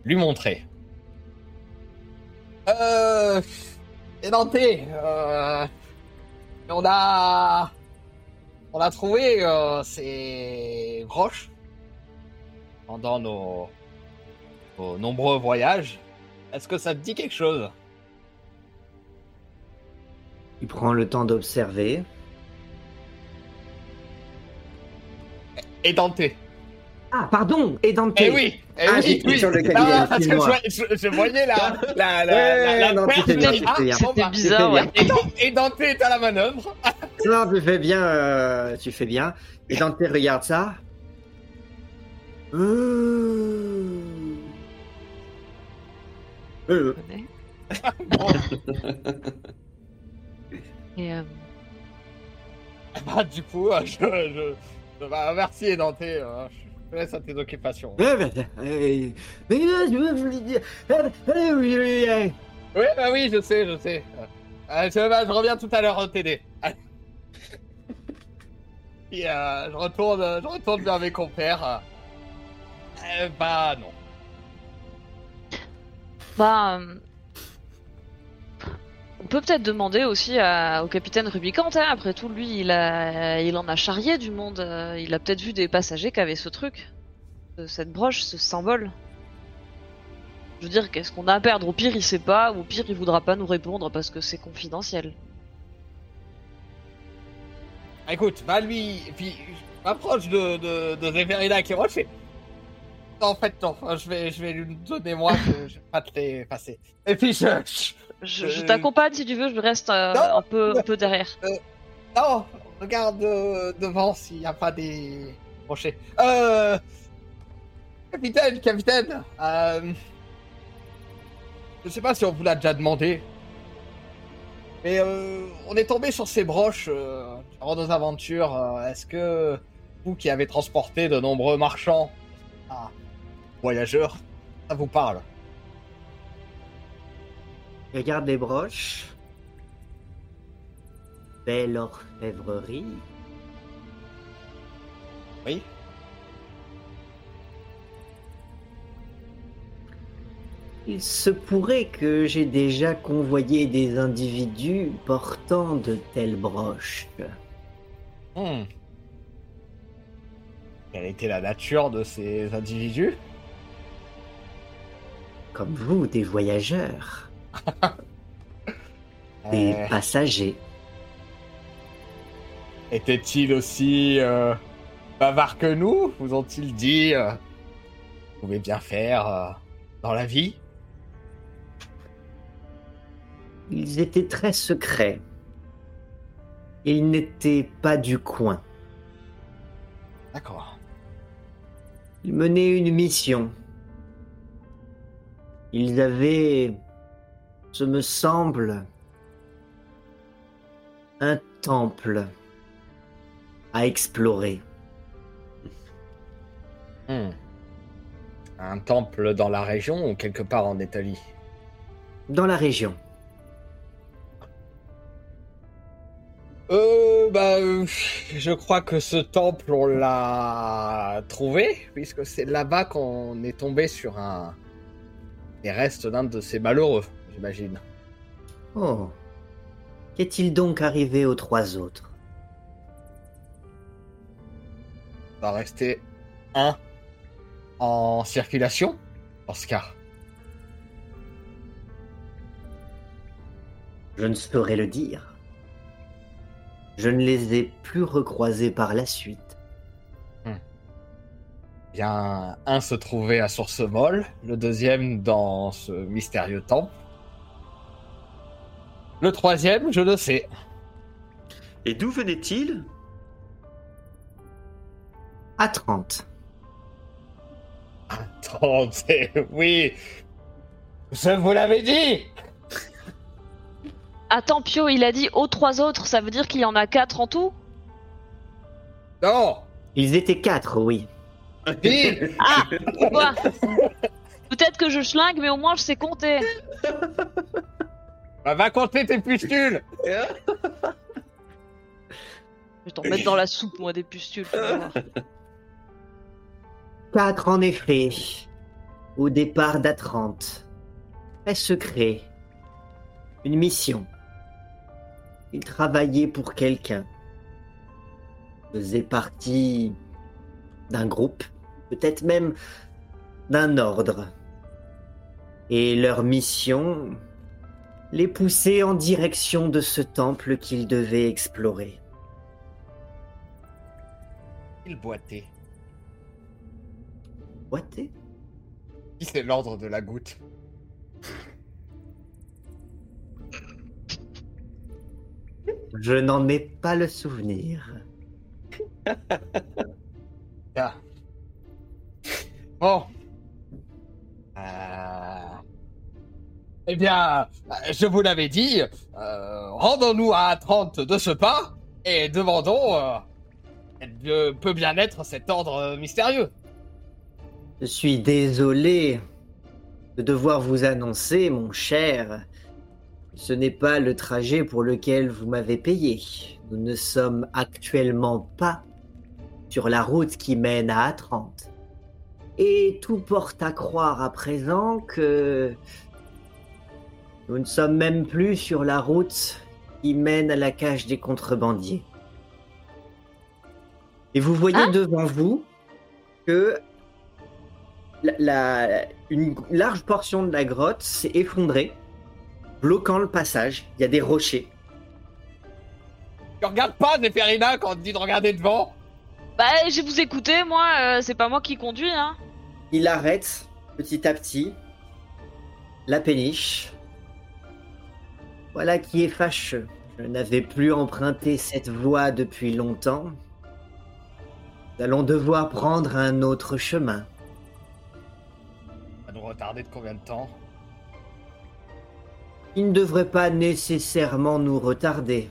lui montrer. Euh, les dentés, euh, on a, on a trouvé euh, ces broches pendant nos, nos nombreux voyages. Est-ce que ça te dit quelque chose? Il prend le temps d'observer. Édenté. Ah, pardon, Édenté. Eh oui, eh Ah, oui, j'étais oui. sur le Non, cabinet, parce que je, je- je voyais la, la, la, Ouais, non, Ah, C'était bizarre, est à la manœuvre. Non, tu fais bien, euh, tu fais bien. Édenté, regarde ça. Euh. Euh, Et, euh, bah, du coup, je, je, je- bah, merci Édenté. euh, Je laisse à tes occupations. Ben, euh, Mais je dire. oui, oui, oui. Oui, bah oui, je sais, je sais. Je, bah, je reviens tout à l'heure t'aider. Et euh, je retourne, je retourne vers mes compères. Euh, bah non. Bah. euh, On peut peut-être demander aussi à- au capitaine Rubicante, hein. après tout, lui, il, a, il en a charrié du monde. euh, Il a peut-être vu des passagers qui avaient ce truc, ce- cette broche, ce symbole. Je veux dire, qu'est-ce qu'on a à perdre? Au pire, il sait pas, ou au pire, il voudra pas nous répondre parce que c'est confidentiel. Ah, Écoute, bah lui, et puis je m'approche de, de, de Zéphérina qui roche et... En fait, non, je vais, je vais lui donner moi, je, je vais pas te les passer. Et puis je... je- Je, je Euh, t'accompagne si tu veux, je reste euh, non, un, peu, un peu derrière. Non, regarde euh, devant s'il n'y a pas des rochers. Euh... Capitaine, capitaine, euh... Je sais pas si on vous l'a déjà demandé, mais euh, on est tombé sur ces broches euh, durant nos aventures. euh, Est-ce que vous qui avez transporté de nombreux marchands, voyageurs, ça vous parle? Regarde les broches. Belle orfèvrerie. Oui. Il se pourrait que j'ai déjà convoyé des individus portant de telles broches. Hmm. Quelle était la nature de ces individus? Comme vous, des voyageurs, des Euh, passagers. Étaient-ils aussi euh, bavards que nous? Vous ont-ils dit euh, Vous pouvez bien faire euh, dans la vie? Ils étaient très secrets. Ils n'étaient pas du coin. D'accord. Ils menaient une mission. Ils avaient, ce me semble, un temple à explorer. Hmm. Un temple dans la région ou quelque part en Italie? Dans la région. Euh, bah, euh, je crois que ce temple, on l'a trouvé, puisque c'est là-bas qu'on est tombé sur un... les restes d'un de ces malheureux, j'imagine. Oh. Qu'est-il donc arrivé aux trois autres? Il va rester un en circulation, Oscar. Je ne saurais le dire. Je ne les ai plus recroisés par la suite. Bien, un se trouvait à Source Molle, le deuxième dans ce mystérieux temple. Le troisième, je le sais. Et d'où venait-il? À 30. Attendez, oui. Je vous l'avais dit. Attends, Pio, il a dit aux trois autres, ça veut dire qu'il y en a quatre en tout? Non. Ils étaient quatre, oui. Ah Quoi Peut-être que je schlingue, mais au moins je sais compter. Bah, va compter tes pustules. Je vais t'en mettre dans la soupe, moi, des pustules. voir. Quatre en effet. Au départ d'Atrante. Très secret. Une mission. Ils travaillaient pour quelqu'un. Faisaient partie d'un groupe. Peut-être même d'un ordre. Et leur mission les poussait en direction de ce temple qu'ils devaient explorer. Il boitait. Boité Si c'est l'ordre de la goutte. Je n'en ai pas le souvenir. Bien. Bon. Euh... Eh bien, je vous l'avais dit, euh, rendons-nous à 30 de ce pas et demandons euh, quel peut bien être cet ordre mystérieux. Je suis désolé de devoir vous annoncer, mon cher. Ce n'est pas le trajet pour lequel vous m'avez payé. Nous ne sommes actuellement pas sur la route qui mène à A30. Et tout porte à croire à présent que nous ne sommes même plus sur la route qui mène à la cage des contrebandiers. Et vous voyez Hein devant vous que la- la- une large portion de la grotte s'est effondrée, bloquant le passage. Il y a des rochers. Tu regardes pas, Zéphérina, quand on te dit de regarder devant Bah, je vais vous écouter, moi, euh, c'est pas moi qui conduis, hein. Il arrête petit à petit la péniche. Voilà qui est fâcheux. Je n'avais plus emprunté cette voie depuis longtemps. Nous allons devoir prendre un autre chemin. Ça va nous retarder de combien de temps Il ne devrait pas nécessairement nous retarder.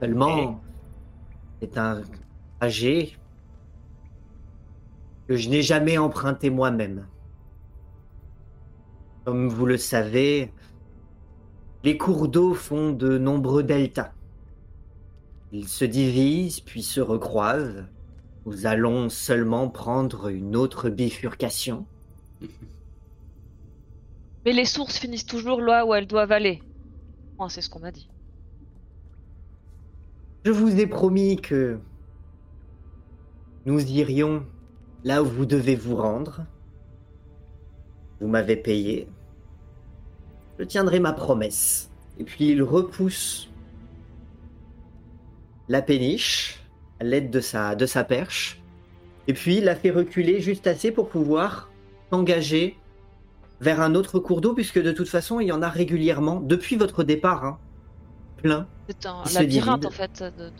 Seulement, c'est un trajet que je n'ai jamais emprunté moi-même. Comme vous le savez, les cours d'eau font de nombreux deltas. Ils se divisent puis se recroisent. Nous allons seulement prendre une autre bifurcation. Mais les sources finissent toujours là où elles doivent aller. Moi, c'est ce qu'on m'a dit. Je vous ai promis que nous irions là où vous devez vous rendre. Vous m'avez payé. Je tiendrai ma promesse. Et puis il repousse la péniche à l'aide de sa, de sa perche. Et puis il la fait reculer juste assez pour pouvoir s'engager vers un autre cours d'eau, puisque de toute façon il y en a régulièrement depuis votre départ. hein. plein. C'est un labyrinthe, en fait. de-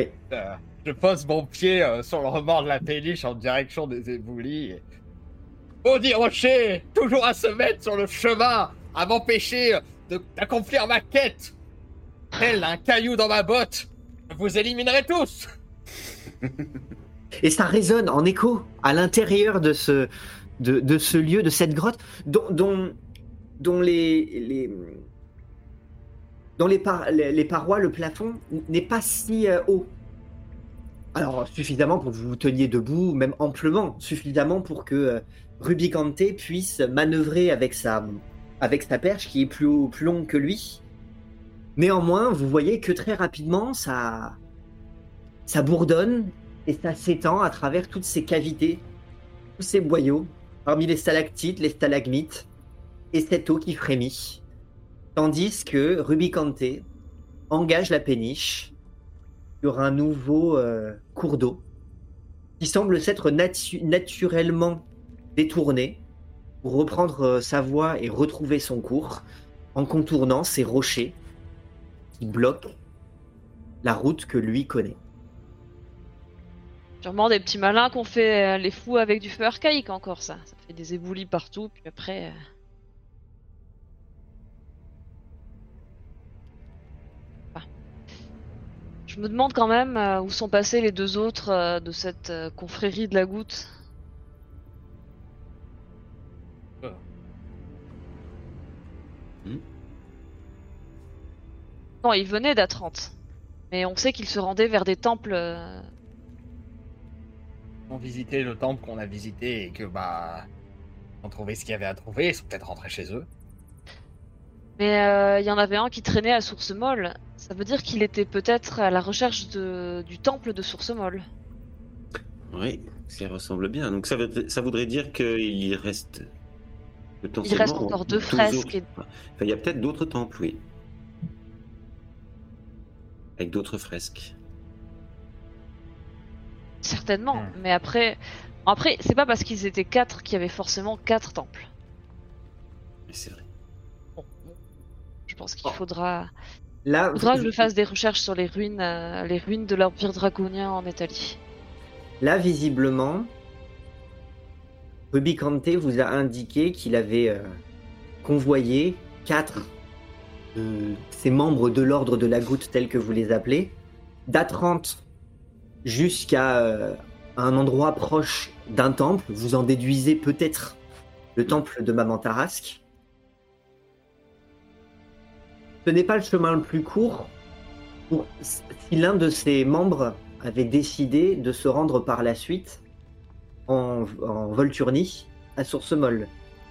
de- Euh, Je pose mon pied euh, sur le rebord de la péniche en direction des éboulis. et- Maudit rocher Toujours à se mettre sur le chemin à m'empêcher de- d'accomplir ma quête Tel un caillou dans ma botte Je vous éliminerai tous Et ça résonne en écho à l'intérieur de ce, de, ce lieu, de cette grotte, dont, dont, les, les, les, par- les parois, le plafond n'est pas si euh, haut. Alors, suffisamment pour que vous vous teniez debout, même amplement, suffisamment pour que euh, Rubicante puisse manœuvrer avec sa, avec sa perche qui est plus, haut, plus longue que lui. Néanmoins, vous voyez que très rapidement, ça, ça bourdonne et ça s'étend à travers toutes ces cavités, tous ces boyaux, parmi les stalactites, les stalagmites, et cette eau qui frémit. Tandis que Rubicante engage la péniche sur un nouveau euh, cours d'eau qui semble s'être natu- naturellement détourné pour reprendre euh, sa voie et retrouver son cours en contournant ces rochers qui bloquent la route que lui connaît. Sûrement des petits malins qu'on fait euh, les fous avec du feu archaïque encore, ça. Ça fait des éboulis partout, puis après. euh, enfin. Je me demande quand même euh, où sont passés les deux autres de cette confrérie de la goutte. Non, ils venaient d'Atrante. Mais on sait qu'ils se rendaient vers des temples. Ont visité le temple qu'on a visité et que, bah... Ont trouvé ce qu'il y avait à trouver, ils sont peut-être rentrés chez eux. Mais euh, il y en avait un qui traînait à Source Molle. Ça veut dire qu'il était peut-être à la recherche de... du temple de Source Molle. Oui, ça ressemble bien. Donc ça, veut- ça voudrait dire qu'il reste. Il reste encore deux 12 fresques. autres- et- Enfin, il y a peut-être d'autres temples, oui. Avec d'autres fresques. Certainement. Hmm. Mais après, après, c'est pas parce qu'ils étaient quatre qu'il y avait forcément quatre temples. Mais c'est vrai. Bon, bon. Je pense qu'il Oh. faudra, Là, faudra que je fasse des recherches sur les ruines, euh, les ruines de l'Empire draconien en Italie. Là, visiblement, Rubicante vous a indiqué qu'il avait euh, convoyé quatre de ses membres de l'ordre de la goutte, tels que vous les appelez, d'Atrante jusqu'à euh, à un endroit proche d'un temple. Vous en déduisez peut-être le temple de Maman Tarasque. Ce n'est pas le chemin le plus court. Pour... Si l'un de ses membres avait décidé de se rendre par la suite en, en Volturnie à Source Molle.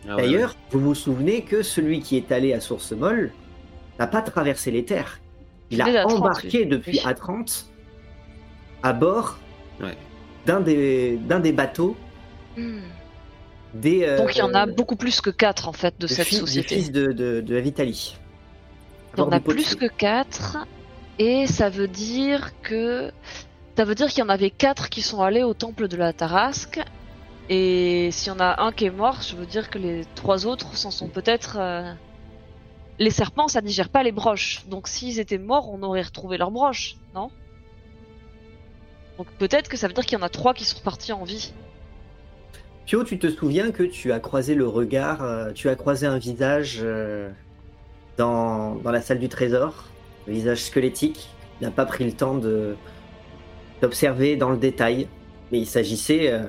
Ah ouais, D'ailleurs, vous vous souvenez que celui qui est allé à Source Molle n'a pas traversé les terres. Il a à 30, embarqué depuis Oui. A30 à bord Ouais. d'un des, d'un des bateaux Hmm. des, euh, Donc il y en a beaucoup plus que 4 en fait de des cette fils- des société. fils de, de, de la Vitalie. Il y en a plus que 4 et ça veut dire que ça veut dire qu'il y en avait 4 qui sont allés au temple de la Tarasque et s'il y en a un qui est mort, je veux dire que les trois autres s'en sont peut-être euh, les serpents ça digère pas les broches. Donc s'ils étaient morts, on aurait retrouvé leurs broches, non? Donc peut-être que ça veut dire qu'il y en a trois qui sont repartis en vie. Pio, tu te souviens que tu as croisé le regard, euh, tu as croisé un visage euh, dans, dans la salle du trésor, le visage squelettique. Il n'a pas pris le temps de d'observer dans le détail, mais il s'agissait, euh,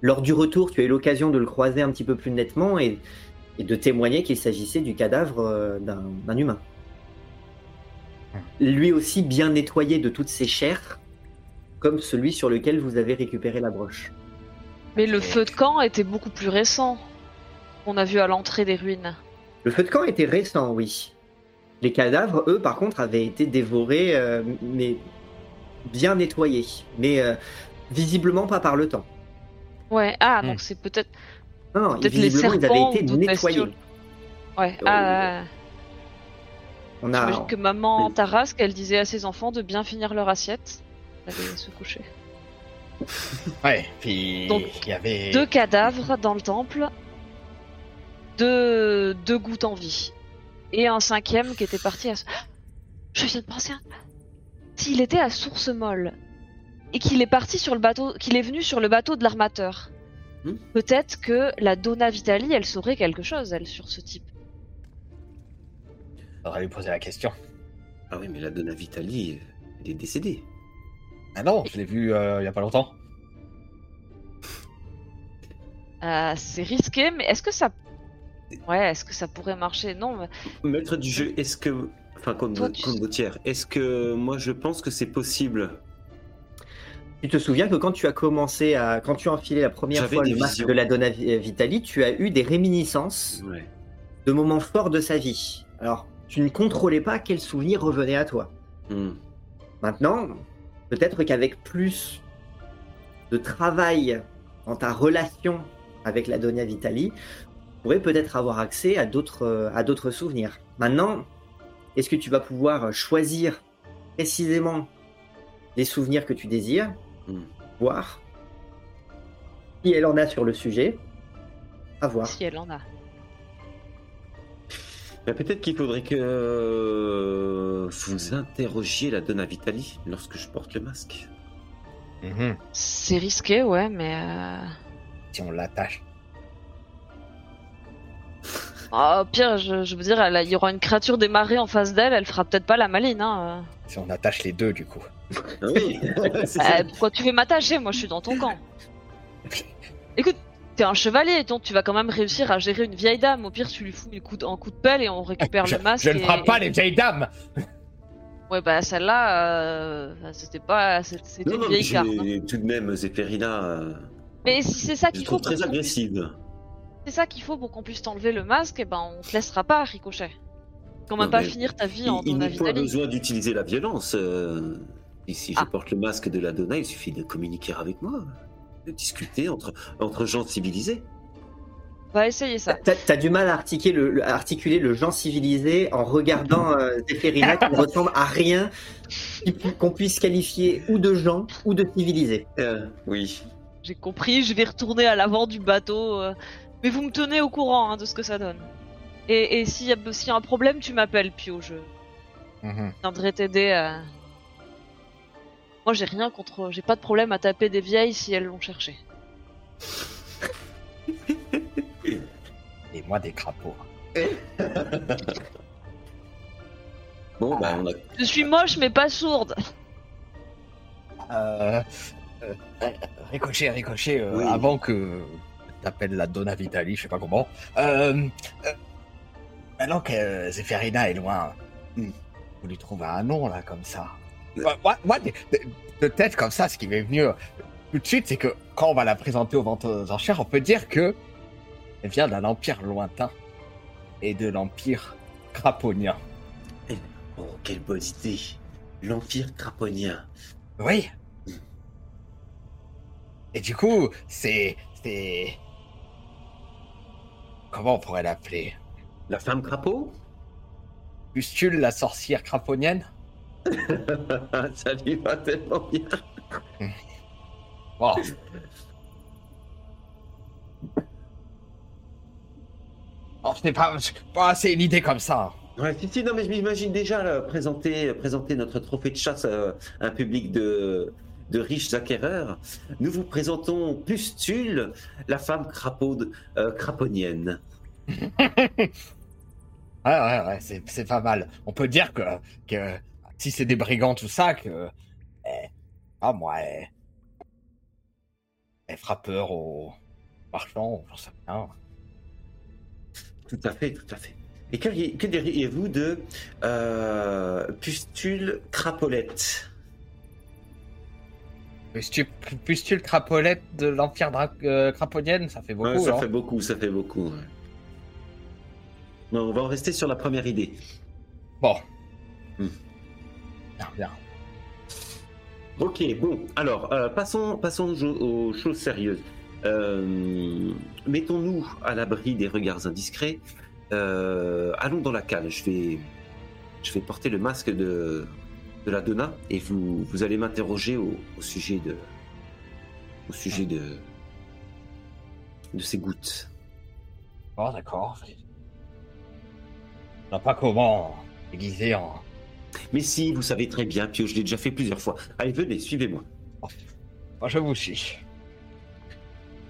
lors du retour, tu as eu l'occasion de le croiser un petit peu plus nettement et, et de témoigner qu'il s'agissait du cadavre d'un d'un humain. Lui aussi bien nettoyé de toutes ses chairs, comme celui sur lequel vous avez récupéré la broche. Mais le feu de camp était beaucoup plus récent. On a vu à l'entrée des ruines. Le feu de camp était récent, oui. Les cadavres, eux, par contre, avaient été dévorés, euh, mais bien nettoyés. Mais euh, visiblement pas par le temps. Ouais, ah, Hmm. donc c'est peut-être. Non, non, les visiblement, ils serpents avaient été nettoyés. bestioles. Ouais, Euh, ah, On j'imagine a... que maman oui. Tarasque, elle disait à ses enfants de bien finir leur assiette. D'aller se coucher. Ouais, puis Donc, il y avait. Deux cadavres dans le temple. Deux, deux gouttes en vie. Et un cinquième qui était parti à. Je viens de penser à. S'il était à Source Molle et qu'il est parti sur le bateau, qu'il est venu sur le bateau de l'armateur, Hmm. peut-être que la Donna Vitali, elle saurait quelque chose, elle, sur ce type. Faudra lui poser la question. Ah oui, mais la Donna Vitali, elle est décédée. Ah non, je l'ai vu euh, il y a pas longtemps. Euh, c'est risqué, mais est-ce que ça. Ouais, est-ce que ça pourrait marcher? Non, mais Maître du jeu, est-ce que. Enfin, contre, Toi, tu- est-ce que moi je pense que c'est possible? Tu te souviens que quand tu as commencé à... Quand tu as enfilé la première fois le masque visions. de la Donna Vi- Vitali, tu as eu des réminiscences Ouais. de moments forts de sa vie. Alors, tu ne contrôlais pas quels souvenirs revenaient à toi. Hmm. Maintenant, peut-être qu'avec plus de travail dans ta relation avec la Donna Vitali, tu pourrais peut-être avoir accès à d'autres à d'autres souvenirs. Maintenant, est-ce que tu vas pouvoir choisir précisément les souvenirs que tu désires, Hmm. voir si elle en a sur le sujet, à voir. si elle en a. Mais peut-être qu'il faudrait que euh, vous interrogiez la Donna Vitali lorsque je porte le masque. Mhm. C'est risqué, ouais, mais. euh, Si on l'attache. ah, au pire, je, je veux dire, elle il y aura une créature des marées en face d'elle, elle fera peut-être pas la maline. Hein. Si on attache les deux, du coup. Ah oui. Euh, pourquoi tu veux m'attacher Moi, je suis dans ton camp. Écoute, t'es un chevalier, donc tu vas quand même réussir à gérer une vieille dame. Au pire, tu lui fous un coup de, un coup de pelle et on récupère Je, le masque. je ne frappe pas les vieilles dames Ouais, bah celle-là, euh, c'était pas. C'était une vieille carte. hein. j'ai tout de même Zéphérina, euh, Mais si c'est ça qu'il faut, très qu'on puisse- agressive. c'est ça qu'il faut pour qu'on puisse t'enlever le masque, et ben on te laissera pas, Ricochet. Quand même Non, pas finir ta vie Il, en il n'est pas besoin d'utiliser la violence. euh, et si je Ah. porte le masque de la Donna, il suffit de communiquer avec moi, de discuter entre, entre gens civilisés. On va essayer ça. T'as t'as du mal à articuler le, le- articuler le genre civilisé en regardant euh, Zéphérina qui ne ressemble à rien qu'on puisse qualifier ou de gens ou de civilisé. Euh, oui. J'ai compris, je vais retourner à l'avant du bateau. euh, Mais vous me tenez au courant hein, de ce que ça donne. Et, et s'il y, a- s'il y a un problème, tu m'appelles, Pio. Je Mhm. viendrai t'aider à. Moi, j'ai rien contre. J'ai pas de problème à taper des vieilles si elles l'ont cherché. Et moi, des crapauds. Bon, bah, on a. Je suis moche, mais pas sourde. Euh, Ricochet, Ricochet, euh, Oui. avant que t'appelles la Donna Vitali, je sais pas comment. Euh, euh, maintenant que euh, Zéphérina est loin, hmm, vous lui trouvez un nom là comme ça. Moi, moi, de, tête comme ça, ce qui m'est venu euh, tout de suite, c'est que quand on va la présenter aux ventes aux enchères, on peut dire que elle vient d'un empire lointain et de l'empire craponien. Oh, quelle bonne idée. L'Empire craponien. Oui. Et du coup, c'est. C'est. Comment on pourrait l'appeler? La femme crapaud? Pustule, la sorcière craponienne Ça lui va tellement bien. Bon. Oh, c'est pas. pas c'est une idée comme ça. Ouais, si, si, non, mais je m'imagine déjà là, présenter, présenter notre trophée de chasse à un public de, de riches acquéreurs. Nous vous présentons Pustule, la femme crapaud de- euh, craponienne. Ouais, ouais, ouais, c'est, c'est pas mal. On peut dire que, que si c'est des brigands, tout ça, que. eh, ah, moi, elle, elle fera peur aux marchands, j'en sais rien. Tout à fait, tout à fait. Et que, que diriez-vous de euh, Pustule crapolette Pustule, pustule crapolette de l'Empire euh, craponienne, ça fait beaucoup, Ouais, Ça hein. fait beaucoup, ça fait beaucoup. ouais. Non, on va en rester sur la première idée. Bon. Hmm. Bien, bien. Ok, bon, alors, euh, passons, passons aux, choses sérieuses. Euh, Mettons-nous à l'abri des regards indiscrets. Euh, allons dans la cale. Je vais, je vais porter le masque de, de la Donna et vous, vous allez m'interroger au, au sujet de, au sujet de, de ces gouttes. Bon, d'accord. Je pas comment déguiser en. Mais si, vous savez très bien, Pio, je l'ai déjà fait plusieurs fois. Allez, venez, suivez-moi. Moi, je vous suis.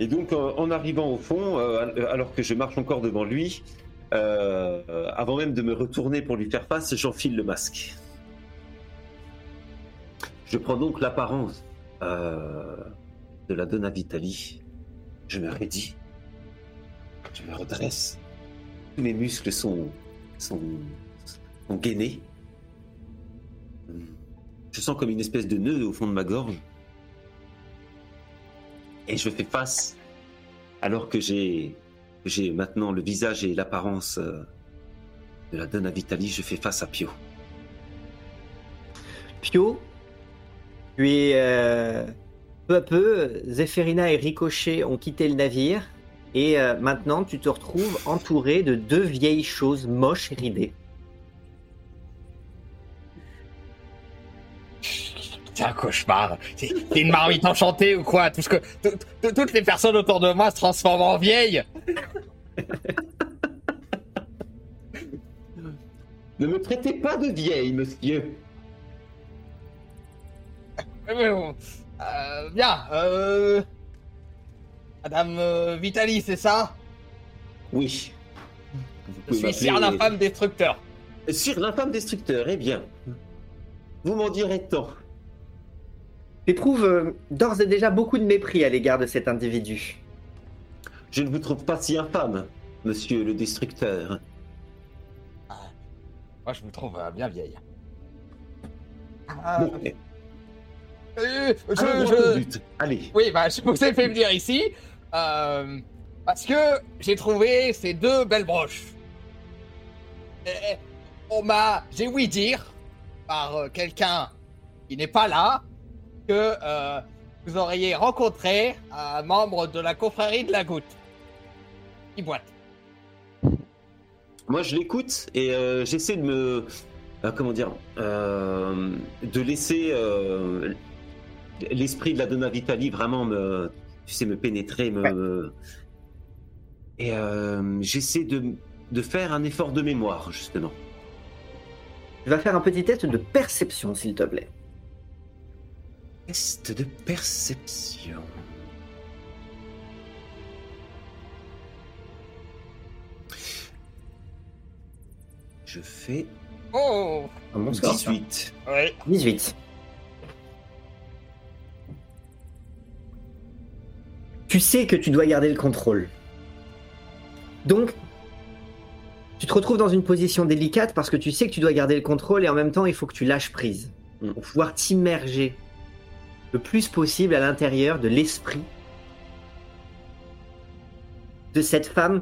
Et donc, euh, en arrivant au fond, euh, alors que je marche encore devant lui, euh, euh, avant même de me retourner pour lui faire face, j'enfile le masque. Je prends donc l'apparence euh, de la Donna Vitali. Je me raidis. Je me redresse. Tous mes muscles sont, sont, sont gainés. Je sens comme une espèce de nœud au fond de ma gorge. Et je fais face, alors que j'ai maintenant le visage et l'apparence euh, de la Donna Vitali, je fais face à Pio. Pio, tu es euh, peu à peu, Zéphérina et Ricochet ont quitté le navire et euh, maintenant tu te retrouves entouré de deux vieilles choses moches et ridées. Cauchemar. C'est une marmite enchantée ou quoi? Tout ce que, tout- tout- Toutes les personnes autour de moi se transforment en vieilles. Ne me traitez pas de vieille, monsieur. Mais bon, euh, bien. Euh... Madame euh, Vitali, c'est ça? Oui. Je suis Sir l'infâme destructeur. Sur l'infâme destructeur, eh bien. Vous m'en direz tant. Tu éprouves euh, d'ores et déjà beaucoup de mépris à l'égard de cet individu. Je ne vous trouve pas si infâme, monsieur le destructeur. Moi, je vous trouve euh, bien vieille. Bon, Euh, je- but. Allez. Oui, bah, je vous ai fait venir ici euh, parce que j'ai trouvé ces deux belles broches. Et on m'a, j'ai ouï dire par euh, quelqu'un qui n'est pas là que euh, vous auriez rencontré un membre de la confrérie de la goutte. Qui boite. Moi, je l'écoute et euh, j'essaie de me. euh, comment dire euh, De laisser euh, l'esprit de la Donna Vitali vraiment me. Tu sais, me pénétrer, me. Ouais. me- Et euh, j'essaie de, de faire un effort de mémoire, justement. Tu vas faire un petit test de perception, s'il te plaît. Test de perception. Je fais Oh, Un bon score, ça. 18. oui. 18. tu sais que tu dois garder le contrôle. Donc, tu te retrouves dans une position délicate parce que tu sais que tu dois garder le contrôle et en même temps, il faut que tu lâches prise Mm. pour pouvoir t'immerger le plus possible à l'intérieur de l'esprit de cette femme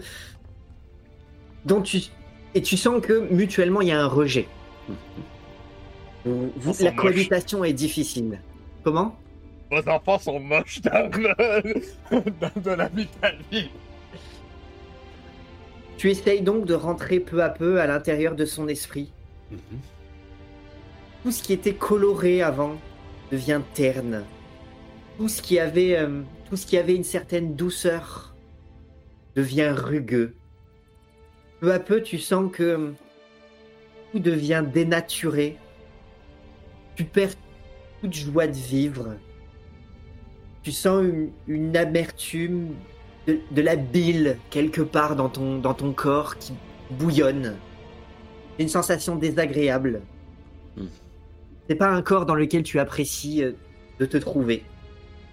dont tu et tu sens que mutuellement il y a un rejet. Vous- la moches. cohabitation est difficile. Comment? Vos enfants sont moches d'un d'un- de la vie. Tu essayes donc de rentrer peu à peu à l'intérieur de son esprit. Mhm. Tout ce qui était coloré avant devient terne. Tout ce qui avait, euh, tout ce qui avait une certaine douceur devient rugueux. Peu à peu, tu sens que euh, tout devient dénaturé. Tu perds toute joie de vivre. Tu sens une, amertume, de, de la bile quelque part dans ton, dans ton corps qui bouillonne. Une sensation désagréable. Hmm. C'est pas un corps dans lequel tu apprécies euh, de te trouver.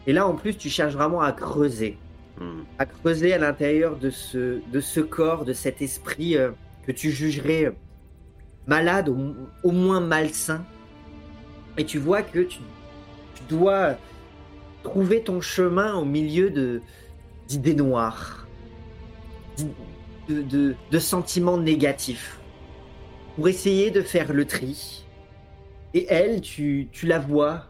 Et là, en plus, tu cherches vraiment à creuser. Mhm. À creuser à l'intérieur de ce, de ce corps, de cet esprit euh, que tu jugerais euh, malade, au, au moins malsain. Et tu vois que tu, tu dois trouver ton chemin au milieu de d'idées noires, d'i- de, de- de sentiments négatifs, pour essayer de faire le tri. Et elle, tu, la vois,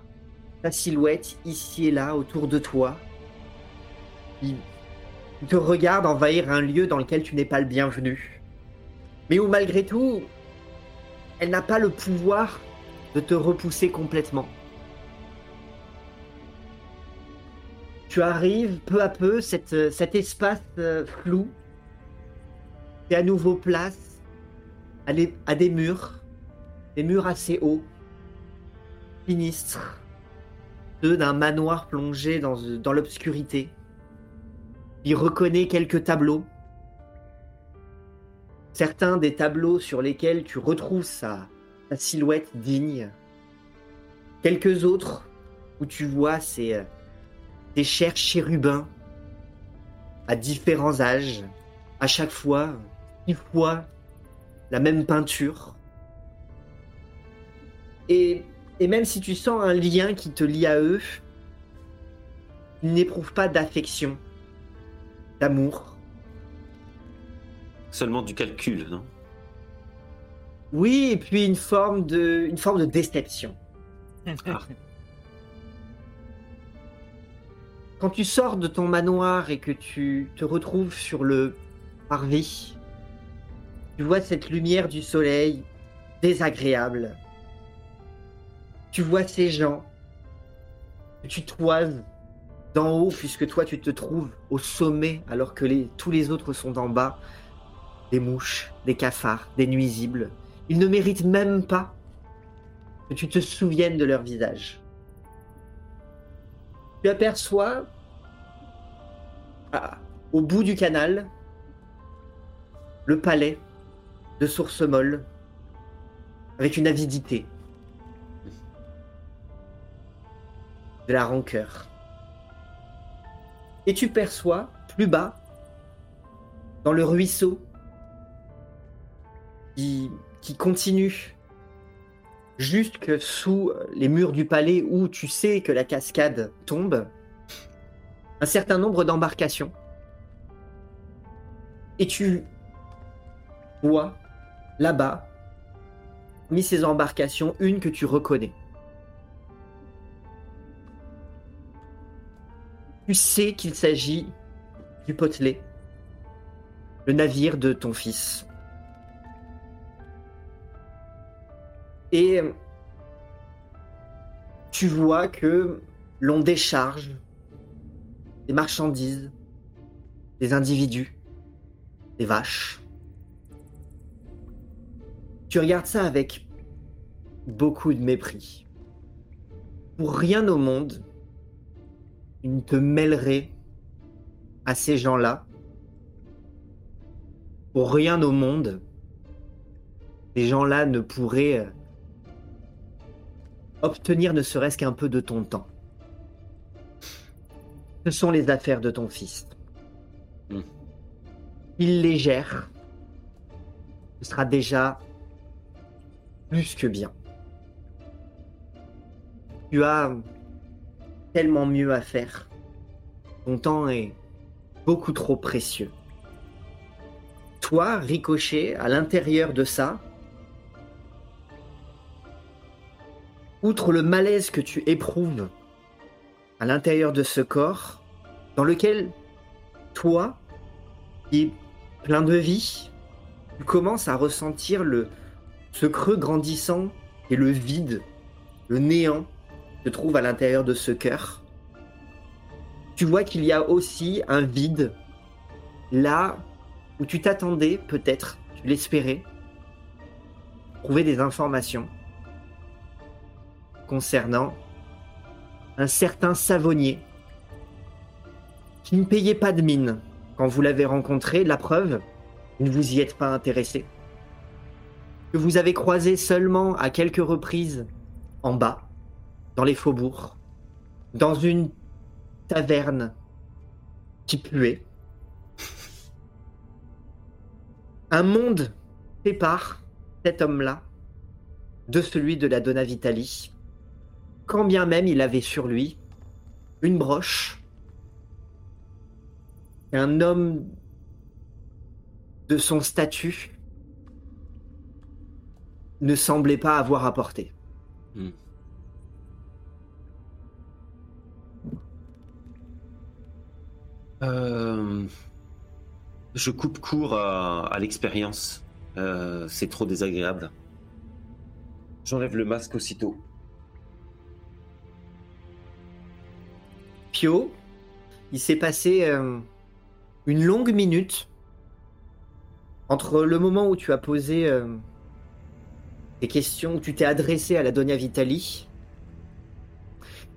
ta silhouette ici et là autour de toi. Il te regarde envahir un lieu dans lequel tu n'es pas le bienvenu. Mais où malgré tout, elle n'a pas le pouvoir de te repousser complètement. Tu arrives peu à peu, cet espace euh, flou fait à nouveau place à des murs, des murs assez hauts, sinistres, ceux d'un manoir plongé dans, l'obscurité. Il reconnaît quelques tableaux, certains des tableaux sur lesquels tu retrouves sa, silhouette digne, quelques autres où tu vois ces, chers chérubins à différents âges, à chaque fois, six fois la même peinture. Et, et même si tu sens un lien qui te lie à eux, ils n'éprouvent pas d'affection, d'amour. Seulement du calcul, non? Oui, et puis une forme de, une forme de déception. Quand tu sors de ton manoir et que tu te retrouves sur le parvis, tu vois cette lumière du soleil désagréable. Tu vois ces gens que tu toises d'en haut puisque toi tu te trouves au sommet alors que tous les autres sont d'en bas. Des mouches, des cafards, des nuisibles. Ils ne méritent même pas que tu te souviennes de leur visage. Tu aperçois ah, au bout du canal le palais de Source Molle avec une avidité, de la rancœur. Et tu perçois plus bas, dans le ruisseau qui, continue jusque sous les murs du palais où tu sais que la cascade tombe, un certain nombre d'embarcations. Et tu vois là-bas, mis ces embarcations, une que tu reconnais. Tu sais qu'il s'agit du Potelet, le navire de ton fils. Et tu vois que l'on décharge des marchandises, des individus, des vaches. Tu regardes ça avec beaucoup de mépris. Pour rien au monde, tu ne te mêlerais à ces gens-là. Pour rien au monde, ces gens-là ne pourraient euh, obtenir ne serait-ce qu'un peu de ton temps. Ce sont les affaires de ton fils. Hmm. Il les gère. Ce sera déjà plus que bien. Tu as tellement mieux à faire. Ton temps est beaucoup trop précieux. Toi, Ricochet, à l'intérieur de ça, outre le malaise que tu éprouves à l'intérieur de ce corps, dans lequel toi, qui es plein de vie, tu commences à ressentir le, ce creux grandissant et le vide, le néant se trouve à l'intérieur de ce cœur. Tu vois qu'il y a aussi un vide là où tu t'attendais peut-être, tu l'espérais, trouver des informations concernant un certain savonnier qui ne payait pas de mine quand vous l'avez rencontré. La preuve, vous ne vous y êtes pas intéressé. Que vous avez croisé seulement à quelques reprises en bas, dans les faubourgs, dans une taverne qui puait. Un monde sépare cet homme-là de celui de la Donna Vitali, quand bien même il avait sur lui une broche, un homme de son statut ne semblait pas avoir apporté. Euh, je coupe court à, l'expérience. Euh, c'est trop désagréable. J'enlève le masque aussitôt. Pio, il s'est passé euh, une longue minute entre le moment où tu as posé euh, tes questions, où tu t'es adressé à la Donia Vitali,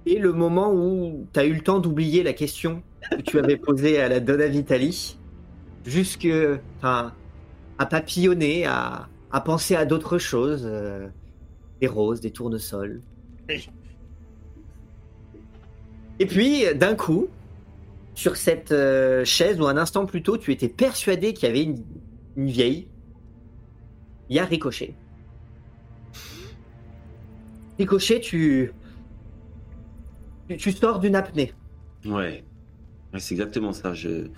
et le moment où tu as eu le temps d'oublier la question que tu avais posée à la Donna Vitali, jusque enfin, à papillonner, à, à penser à d'autres choses, euh, des roses, des tournesols. Oui. Et puis, d'un coup, sur cette euh, chaise où un instant plus tôt, tu étais persuadé qu'il y avait une, une vieille, il y a Ricochet. Ricochet, tu, tu, tu sors d'une apnée. Ouais. C'est exactement ça. Je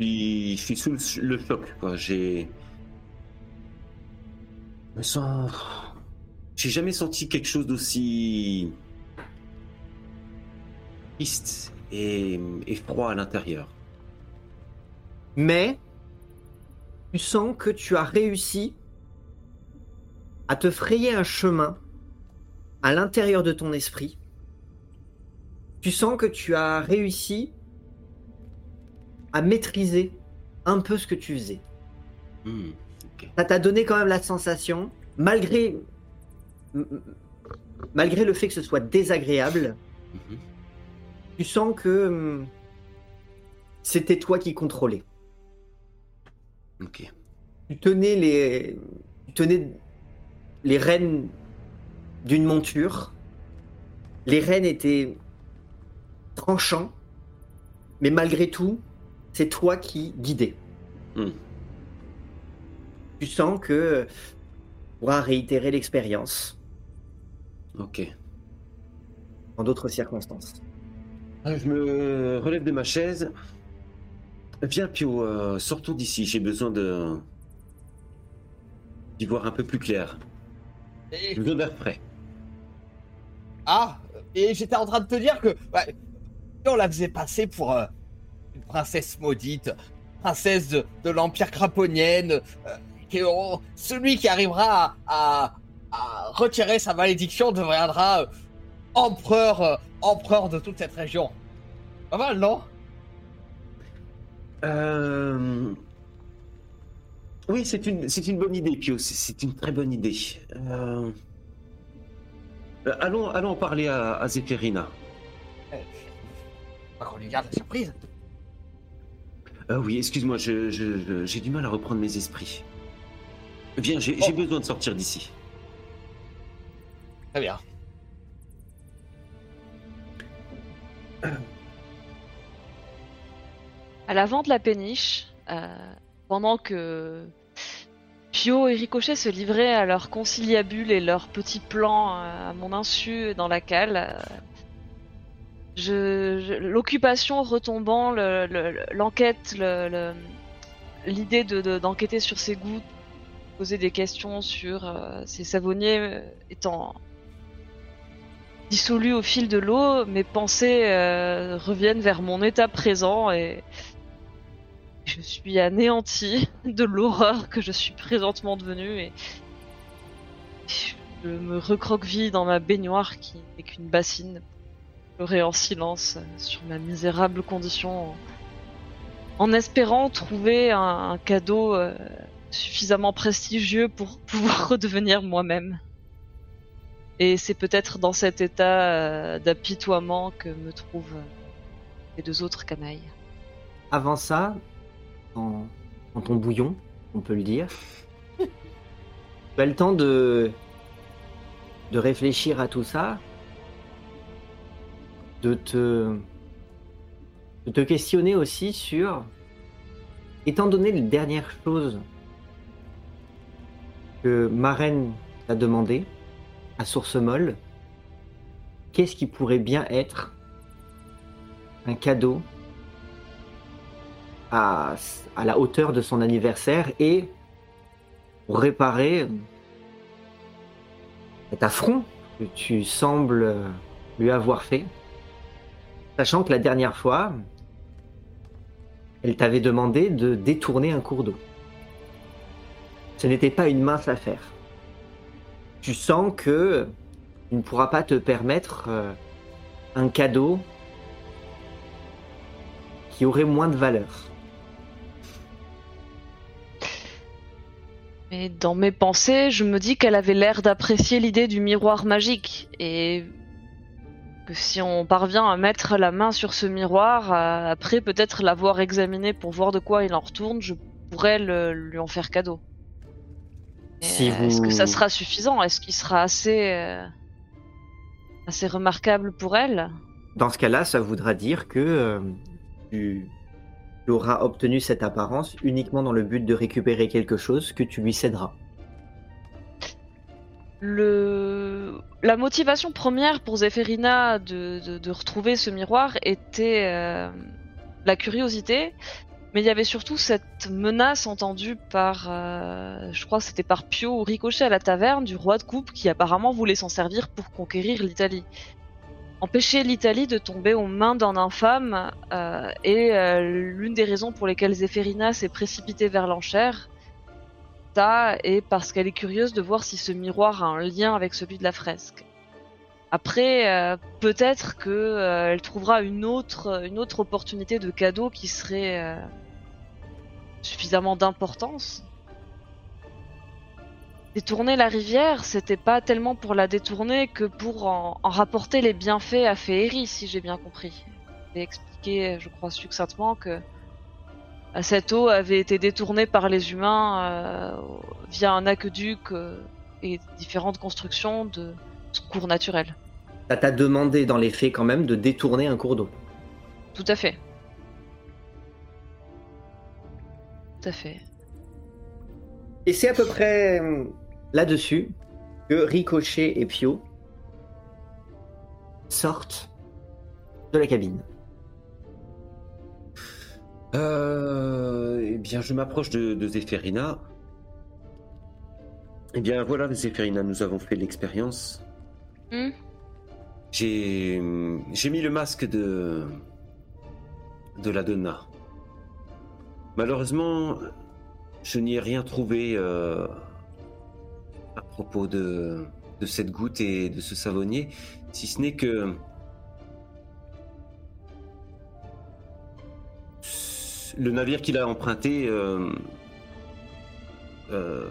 suis, sous le, choc. J'ai. Je me sens. J'ai jamais senti quelque chose d'aussi triste et froid à l'intérieur. Mais tu sens que tu as réussi à te frayer un chemin à l'intérieur de ton esprit. Tu sens que tu as réussi à maîtriser un peu ce que tu faisais. Hmm. Ça t'a donné quand même la sensation, malgré malgré le fait que ce soit désagréable, Mhm. tu sens que hum, c'était toi qui contrôlais. Ok. tu tenais les, tu tenais les rênes d'une monture. Les rênes étaient tranchants, mais malgré tout, c'est toi qui guidais. Hmm. Tu sens que tu pourras réitérer l'expérience Ok. en d'autres circonstances. Ah, Je me relève de ma chaise. Viens, Pio, euh, sortons d'ici. J'ai besoin de. d'y voir un peu plus clair. Et- J'ai besoin d'air frais. Ah, et j'étais en train de te dire que ouais, on la faisait passer pour euh, princesse maudite, princesse de, de l'Empire craponienne, euh, on- celui qui arrivera à, à- à retirer sa malédiction deviendra euh, empereur, euh, empereur de toute cette région. Pas mal, non? Euh... Oui, c'est une, c'est une bonne idée, Pio. C'est, une très bonne idée. Euh, allons, allons en parler à, à. Pas qu'on lui garde la surprise. Euh, oui, excuse-moi, je, je- je- j'ai du mal à reprendre mes esprits. Viens, j'ai, j'ai Oh. besoin de sortir d'ici. Très bien. à l'avant de la péniche, euh, pendant que Pio et Ricochet se livraient à leur conciliabule et leurs petits plans euh, à mon insu dans la cale. euh, je, l'occupation retombant, le- le- l'enquête, le- le- l'idée de, de- d'enquêter sur ces goûts, poser des questions sur euh, ces savonniers euh, étant dissolus au fil de l'eau, mes pensées euh, reviennent vers mon état présent et je suis anéanti de l'horreur que je suis présentement devenue et je me recroqueville dans ma baignoire qui n'est qu'une bassine, pleurer en silence euh, sur ma misérable condition, en, en espérant trouver un, un cadeau euh, suffisamment prestigieux pour pouvoir redevenir moi-même. Et c'est peut-être dans cet état euh, d'apitoiement que me trouvent les deux autres canailles. Avant ça, dans ton bouillon, on peut le dire, tu as le temps de, de réfléchir à tout ça, de te, questionner aussi sur, étant donné les dernières choses que Marraine t'a demandé à Source Molle, qu'est-ce qui pourrait bien être un cadeau à, la hauteur de son anniversaire et réparer cet affront que tu sembles lui avoir fait? Sachant que la dernière fois, elle t'avait demandé de détourner un cours d'eau. Ce n'était pas une mince affaire. Tu sens que tu ne pourras pas te permettre euh, un cadeau qui aurait moins de valeur. Mais dans mes pensées, je me dis qu'elle avait l'air d'apprécier l'idée du miroir magique et que si on parvient à mettre la main sur ce miroir, euh, après peut-être l'avoir examiné pour voir de quoi il en retourne, je pourrais le- lui en faire cadeau. Si euh, Est-ce que ça sera suffisant? Est-ce qu'il sera assez euh, assez remarquable pour elle? Dans ce cas-là, ça voudra dire que euh, tu, tu auras obtenu cette apparence uniquement dans le but de récupérer quelque chose que tu lui céderas. La motivation première pour Zéphérina de, retrouver ce miroir était euh, la curiosité, mais il y avait surtout cette menace entendue par, euh, je crois c'était par Pio Ricochet à la taverne du roi de coupe qui apparemment voulait s'en servir pour conquérir l'Italie. Empêcher l'Italie de tomber aux mains d'un infâme euh, est euh, l'une des raisons pour lesquelles Zéphérina s'est précipitée vers l'enchère et parce qu'elle est curieuse de voir si ce miroir a un lien avec celui de la fresque. Après, euh, peut-être que euh, trouvera une autre, une autre opportunité de cadeau qui serait euh, suffisamment d'importance. Détourner la rivière, c'était pas tellement pour la détourner que pour en, en rapporter les bienfaits à Féerie, si j'ai bien compris. J'ai expliqué, je crois succinctement, que cette eau avait été détournée par les humains euh, via un aqueduc euh, et différentes constructions de secours naturels. Ça t'a demandé dans les faits quand même de détourner un cours d'eau. Tout à fait. Tout à fait. Et c'est à peu près euh, là-dessus que Ricochet et Pio sortent de la cabine. Euh, eh bien, je m'approche de, de Zéphérina. Eh bien, voilà, Zéphérina, nous avons fait l'expérience. J'ai j'ai mis le masque de de la Donna. Malheureusement, je n'y ai rien trouvé euh, à propos de de cette goutte et de ce savonnier, si ce n'est que le navire qu'il a emprunté, euh, euh,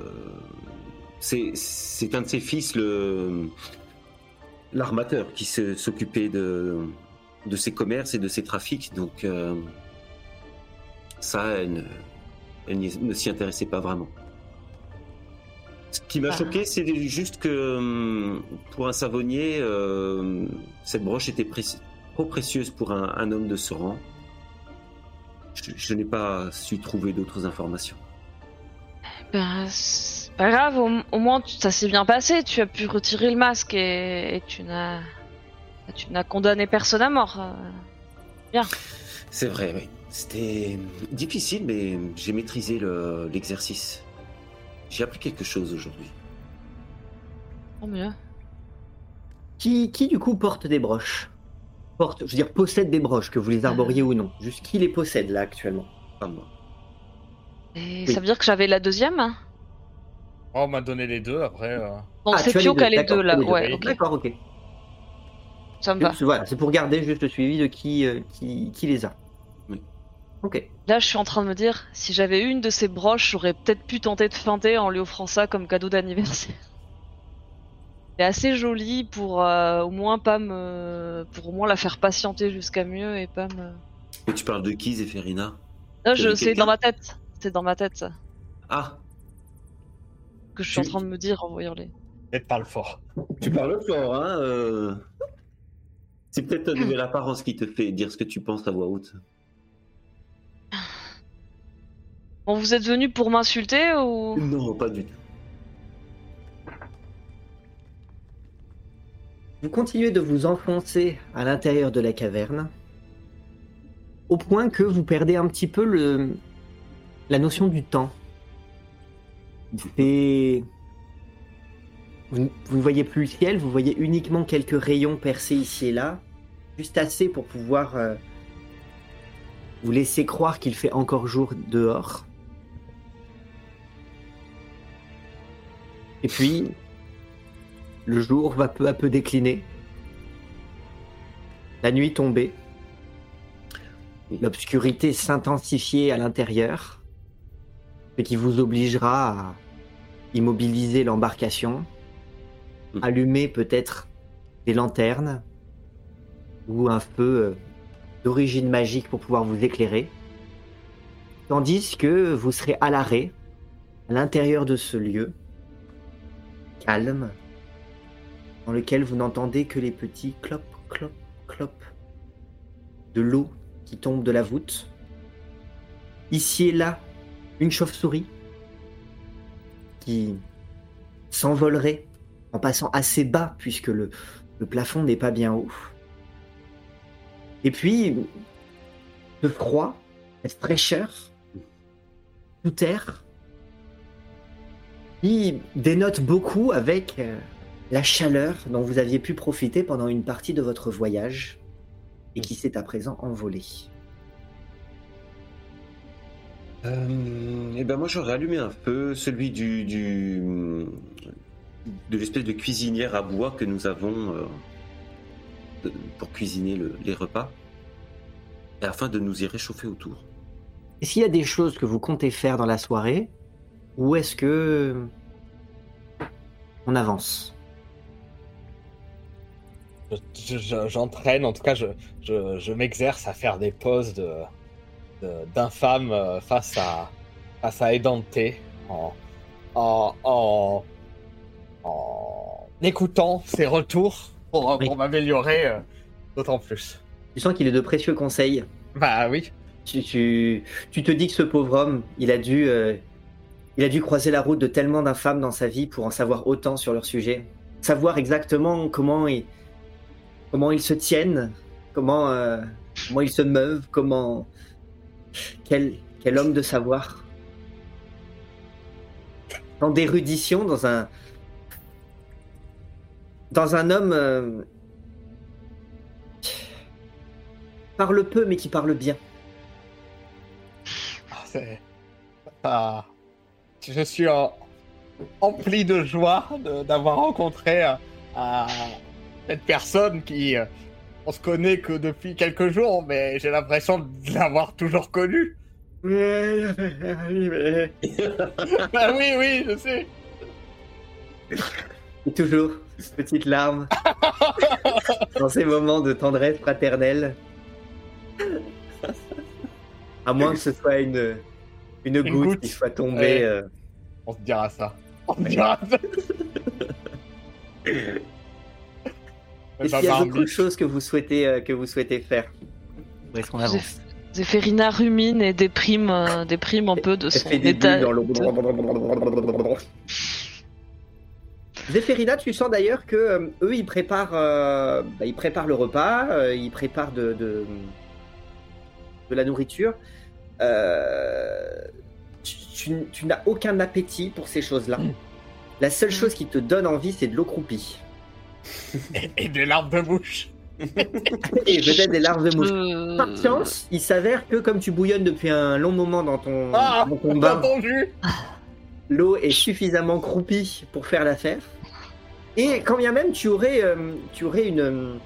c'est un de ses fils, l'armateur, qui s'occupait de de ses commerces et de ses trafics. Donc euh, ça, elle, ne- elle n'y- ne s'y intéressait pas vraiment. Ce qui m'a Ah. choqué, c'est juste que hum, pour un savonnier, cette broche était trop précieuse pour un, un homme de ce rang. Je, je n'ai pas su trouver d'autres informations. Ben, c'est pas grave, au, au moins tu- ça s'est bien passé. Tu as pu retirer le masque et, et tu n'as tu n'as condamné personne à mort. euh. C'est vrai, oui. C'était difficile, mais j'ai maîtrisé le- l'exercice. J'ai appris quelque chose aujourd'hui. Tant mieux. Qui, qui du coup porte des broches? Porte, je veux dire, possède des broches, que vous les arboriez ou non. Juste qui les possède là actuellement? Pas moi. Et Oui. ça veut dire que j'avais la deuxième? Hein Oh, on m'a donné les deux après. euh. Donc Ah, c'est Pio qui a les deux là. Ouais. D'accord, ok. Ça me va. Voilà, c'est pour garder juste le suivi de qui, euh, qui, qui les a. Oui. Ok. Là, je suis en train de me dire, si j'avais une de ces broches, j'aurais peut-être pu tenter de feinter en lui offrant ça comme cadeau d'anniversaire. C'est assez joli pour euh, au moins pas me, pour au moins la faire patienter jusqu'à mieux et pas me. Mais tu parles de qui, Zéphérina Là, je, c'est dans ma tête. C'est dans ma tête ça Ah, que je suis en train de me dire en voyant les. Peut-être parle fort. tu parles fort, hein euh. C'est peut-être ta nouvelle apparence qui te fait dire ce que tu penses à voix haute. Bon, vous êtes venu pour m'insulter ou? Non, pas du tout. Vous continuez de vous enfoncer à l'intérieur de la caverne, au point que vous perdez un petit peu le, la notion du temps. Vous, vous ne voyez plus le ciel, vous voyez uniquement quelques rayons percés ici et là, juste assez pour pouvoir euh, vous laisser croire qu'il fait encore jour dehors. Et puis, le jour va peu à peu décliner. La nuit tombée. L'obscurité s'intensifier à l'intérieur. Ce qui vous obligera à immobiliser l'embarcation. Mhm. Allumer peut-être des lanternes. Ou un feu euh, d'origine magique pour pouvoir vous éclairer. Tandis que vous serez à l'arrêt, à l'intérieur de ce lieu, calme, dans lequel vous n'entendez que les petits clop, clop, clop de l'eau qui tombe de la voûte. Ici et là, une chauve-souris qui s'envolerait en passant assez bas puisque le, le plafond n'est pas bien haut. Et puis, ce froid, cette fraîcheur, tout air, qui dénote beaucoup avec euh, la chaleur dont vous aviez pu profiter pendant une partie de votre voyage et qui s'est à présent envolée. Euh, eh ben moi j'aurais allumé un feu, celui du, du de l'espèce de cuisinière à bois que nous avons euh, pour cuisiner le- les repas, et afin de nous y réchauffer autour. Est-ce qu'il y a des choses que vous comptez faire dans la soirée ou est-ce que on avance? Je- je- J'entraîne, en tout cas, je, je, je m'exerce à faire des poses de d'infâme euh, face à face à Edante en, en, en, en écoutant ses retours pour, Oui. pour m'améliorer euh, d'autant plus. Tu sens qu'il est de précieux conseils. Bah oui. Tu, tu, tu te dis que ce pauvre homme, il a dû, euh, il a dû croiser la route de tellement d'infâmes dans sa vie pour en savoir autant sur leur sujet, savoir exactement comment ils, comment ils se tiennent, comment, euh, comment ils se meuvent, comment, quel, quel homme de savoir, tant d'érudition dans un, dans un homme euh, parle peu mais qui parle bien. Ah, je suis empli de joie d'avoir rencontré euh, cette personne qui euh, on se connaît que depuis quelques jours, mais j'ai l'impression de l'avoir toujours connue. bah oui, oui, je sais. Et toujours, cette petite larme. dans ces moments de tendresse fraternelle. À moins que ce soit une, une, goutte, goutte. qui soit tombée. Ouais. euh. On se dira ça. On se dira ça. Est-ce qu'il y a d'autres choses que vous souhaitez, euh, que vous souhaitez faire Ou est-ce qu'on J'ai- avance Zéphérina rumine et déprime, euh, déprime un peu de Elle son fait des état. dans le... Zéphérina, tu sens d'ailleurs que euh, eux, ils préparent, euh, bah, ils préparent le repas, euh, ils préparent de, de, de la nourriture. Euh, tu tu- tu n'as aucun appétit pour ces choses-là. La seule chose qui te donne envie, c'est de l'eau croupie. Et, des larmes de bouche. Et peut-être des larves de mouche. Euh, Par chance, il s'avère que comme tu bouillonnes depuis un long moment dans ton, Ah, dans ton Dans bain, l'eau est suffisamment croupie pour faire l'affaire. Et quand bien même tu aurais, euh, tu aurais une,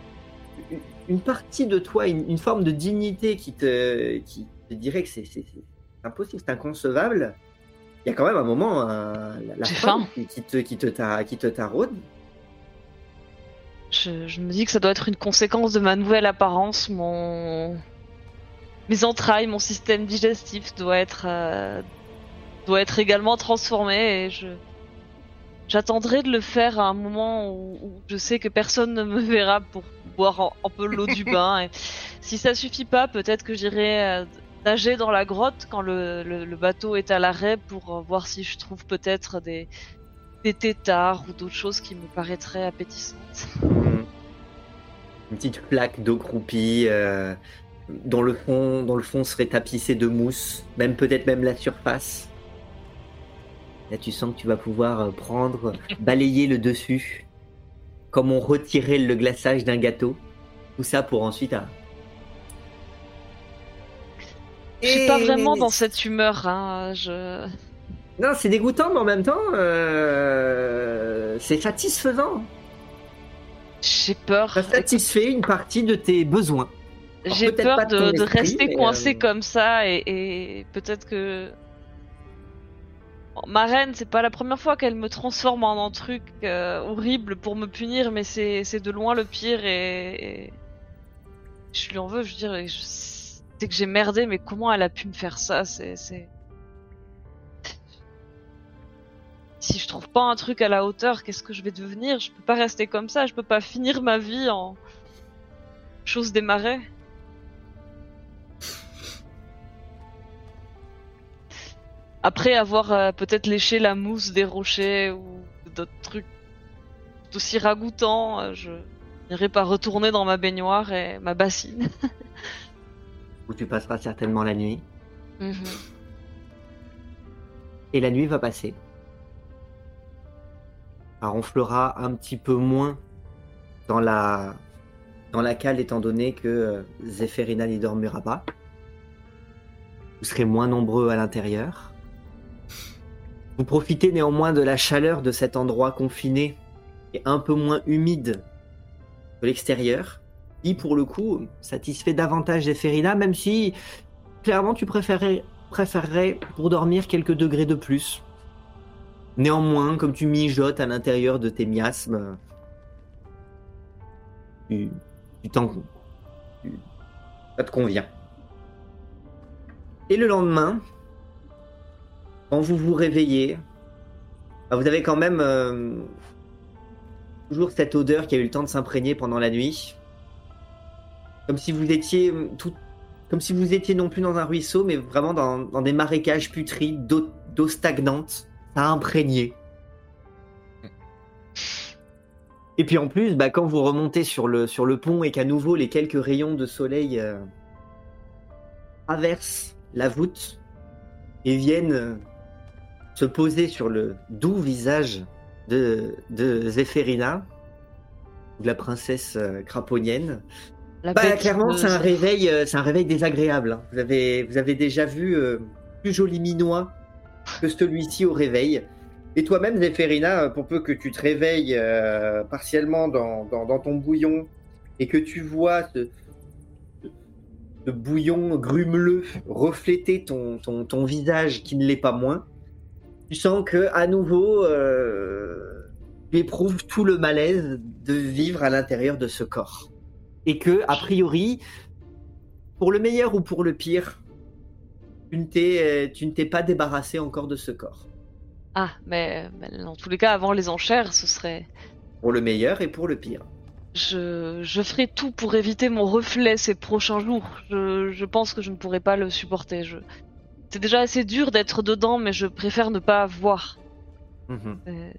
une- une partie de toi, une, une forme de dignité qui te, qui te dirait que c'est c'est- c'est impossible, c'est inconcevable, il y a quand même un moment, la, la faim qui, qui te, qui, te, qui te taraude. Je, je me dis que ça doit être une conséquence de ma nouvelle apparence. Mon... Mes entrailles, mon système digestif doit être, euh, doit être également transformé et je. J'attendrai de le faire à un moment où, où je sais que personne ne me verra pour boire un, un peu l'eau du bain. Et si ça suffit pas, peut-être que j'irai euh, nager dans la grotte quand le, le- le bateau est à l'arrêt pour euh, voir si je trouve peut-être des, des têtards ou d'autres choses qui me paraîtraient appétissantes. Une petite plaque d'eau croupie euh, dont, le fond, dont le fond serait tapissé de mousse, même peut-être même la surface. Là, tu sens que tu vas pouvoir euh, prendre, balayer le dessus, comme on retirait le glaçage d'un gâteau. Tout ça pour ensuite. ah. Je suis pas vraiment dans cette humeur. Hein. Je... Non, c'est dégoûtant, mais en même temps, euh, c'est satisfaisant. J'ai peur. Ça satisfait une partie de tes besoins. J'ai peur de de, ton de esprit, rester coincé euh, comme ça et, et peut-être que. Ma reine, c'est pas la première fois qu'elle me transforme en un truc euh, horrible pour me punir, mais c'est de loin le pire et. et Je lui en veux, je veux dire, je- c'est que j'ai merdé, mais comment elle a pu me faire ça? C'est. Si je trouve pas un truc à la hauteur, qu'est-ce que je vais devenir? Je peux pas rester comme ça, je peux pas finir ma vie en. chose des marais. Après avoir euh, peut-être léché la mousse des rochers ou d'autres trucs aussi ragoûtants, euh, je n'irai pas retourner dans ma baignoire et ma bassine. Où tu passeras certainement la nuit. Mhm. Et la nuit va passer. Ronflera un petit peu moins dans la, dans la cale, étant donné que euh, Zéphérina n'y dormira pas. Vous serez moins nombreux à l'intérieur. Vous profitez néanmoins de la chaleur de cet endroit confiné et un peu moins humide que l'extérieur, qui pour le coup satisfait davantage Zéphérina, même si clairement tu préférais, préférerais pour dormir quelques degrés de plus. Néanmoins, comme tu mijotes à l'intérieur de tes miasmes, tu, tu t'en, ça te convient. Et le lendemain, quand vous vous réveillez, bah, vous avez quand même euh, toujours cette odeur qui a eu le temps de s'imprégner pendant la nuit, comme si vous étiez tout, comme si vous étiez non plus dans un ruisseau, mais vraiment dans, des marécages putrides d'eau stagnante. Ça imprégné. Et puis en plus, bah, quand vous remontez sur le, sur le pont et qu'à nouveau les quelques rayons de soleil euh, traversent la voûte et viennent euh, se poser sur le doux visage de, de Zéphérina, de la princesse euh, craponnienne, La bah, clairement, de- c'est un réveil, c'est un réveil désagréable. hein. Vous avez, vous avez déjà vu euh, plus joli minois que celui-ci au réveil. Et toi-même, Zéphérina, pour peu que tu te réveilles euh, partiellement dans, ton bouillon et que tu vois ce, bouillon grumeleux refléter ton visage qui ne l'est pas moins, tu sens que à nouveau, euh, tu éprouves tout le malaise de vivre à l'intérieur de ce corps et que, a priori, pour le meilleur ou pour le pire, tu ne t'es, euh, tu ne t'es pas débarrassé encore de ce corps. Ah, mais, mais dans tous les cas, avant les enchères, ce serait. Pour le meilleur et pour le pire. je, je ferai tout pour éviter mon reflet ces prochains jours. Je, je pense que je ne pourrai pas le supporter. Je... C'est déjà assez dur d'être dedans, mais je préfère ne pas voir. Mhm. Euh,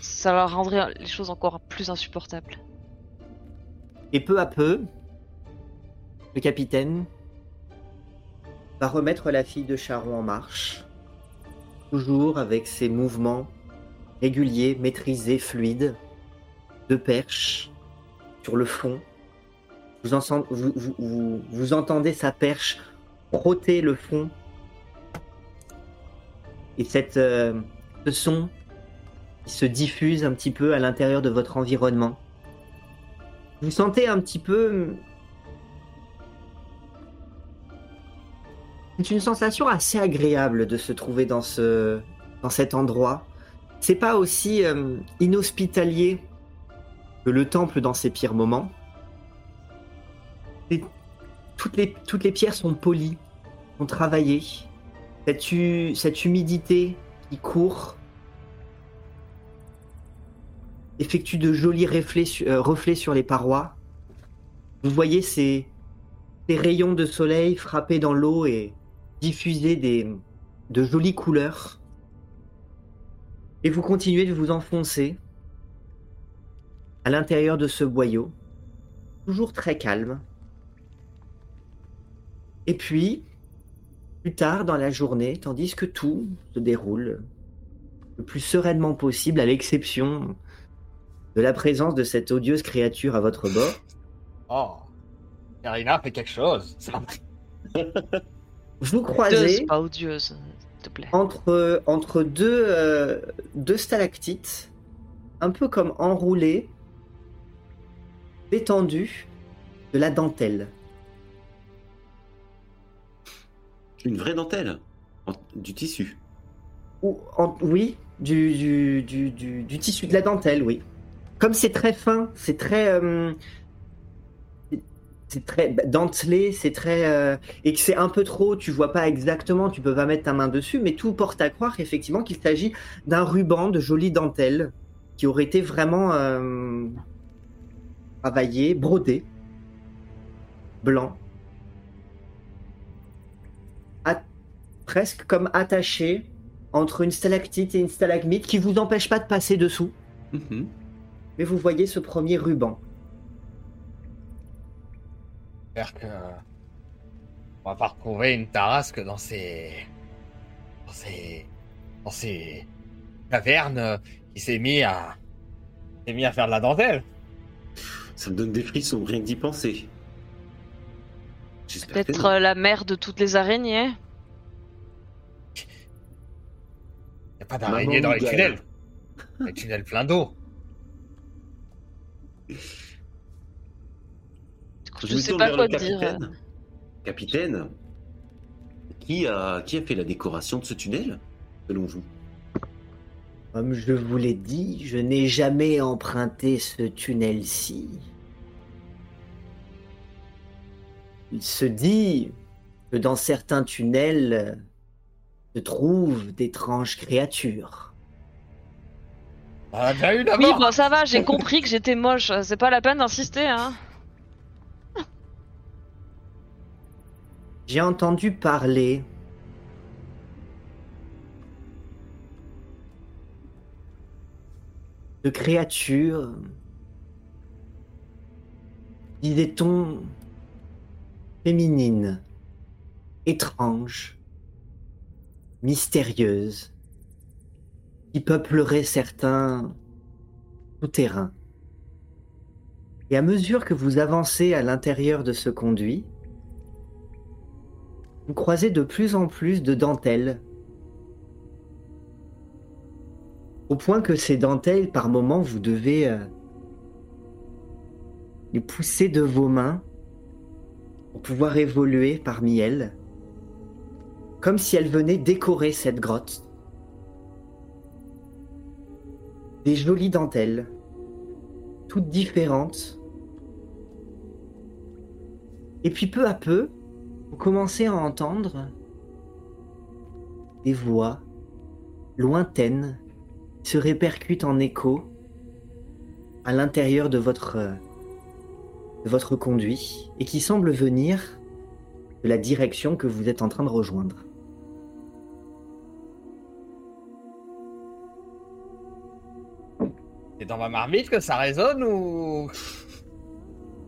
Ça leur rendrait les choses encore plus insupportables. Et peu à peu, le capitaine va remettre la fille de Charon en marche, toujours avec ses mouvements réguliers, maîtrisés, fluides, de perche sur le fond. Vous, entendez sa perche frotter le fond. Et cette, euh, ce son qui se diffuse un petit peu à l'intérieur de votre environnement. Vous sentez un petit peu. C'est une sensation assez agréable de se trouver dans, ce, dans cet endroit. C'est pas aussi euh, inhospitalier que le temple dans ses pires moments. Toutes, les, toutes les pierres sont polies, sont travaillées. Cette, hu- cette humidité qui court effectue de jolis euh, reflets sur les parois. Vous voyez ces, ces rayons de soleil frapper dans l'eau et diffuser des, de jolies couleurs. Et vous continuez de vous enfoncer à l'intérieur de ce boyau, toujours très calme. Et puis, plus tard dans la journée, tandis que tout se déroule le plus sereinement possible, à l'exception de la présence de cette odieuse créature à votre bord, Oh, Karina fait quelque chose. Vous croisez pas odieuse, s'il te plaît. entre, entre deux, euh, deux stalactites, un peu comme enroulées, détendues, de la dentelle. Une vraie dentelle. En- Du tissu. Ou, en- oui, du, du, du, du- du tissu, de la dentelle, oui. Comme c'est très fin, c'est très. euh, c'est très bah, dentelé, c'est très. euh, et que c'est un peu trop, tu vois pas exactement, tu peux pas mettre ta main dessus, mais tout porte à croire effectivement qu'il s'agit d'un ruban de jolie dentelle qui aurait été vraiment euh, travaillé, brodé, blanc, à- presque comme attaché entre une stalactite et une stalagmite qui vous empêche pas de passer dessous, Mhm. mais vous voyez ce premier ruban. J'espère que. On va pas retrouver une tarasque dans ces. dans ces. dans ces. cavernes qui s'est mis à. s'est mis à faire de la dentelle. Ça me donne des frissons, rien que d'y penser. Peut-être euh, la mère de toutes les araignées. Y a pas d'araignée dans les tunnels. Les tunnels pleins d'eau. Je me sais tourne pas vers quoi le dire. capitaine. Capitaine, qui a, qui a fait la décoration de ce tunnel, selon vous? Comme je vous l'ai dit, je n'ai jamais emprunté ce tunnel-ci. Il se dit que dans certains tunnels se trouvent d'étranges créatures. On en a déjà eu Oui, d'abord. bon, ça va, j'ai compris que j'étais moche. C'est pas la peine d'insister, hein. J'ai entendu parler de créatures, disait-on, féminines, étranges, mystérieuses, qui peupleraient certains souterrains. Et à mesure que vous avancez à l'intérieur de ce conduit, vous croisez de plus en plus de dentelles. Au point que ces dentelles, par moments, vous devez euh, les pousser de vos mains pour pouvoir évoluer parmi elles, comme si elles venaient décorer cette grotte. Des jolies dentelles, toutes différentes. Et puis peu à peu, vous commencez à entendre des voix lointaines qui se répercutent en écho à l'intérieur de votre euh, de votre conduit et qui semble venir de la direction que vous êtes en train de rejoindre. C'est dans ma marmite que ça résonne ou.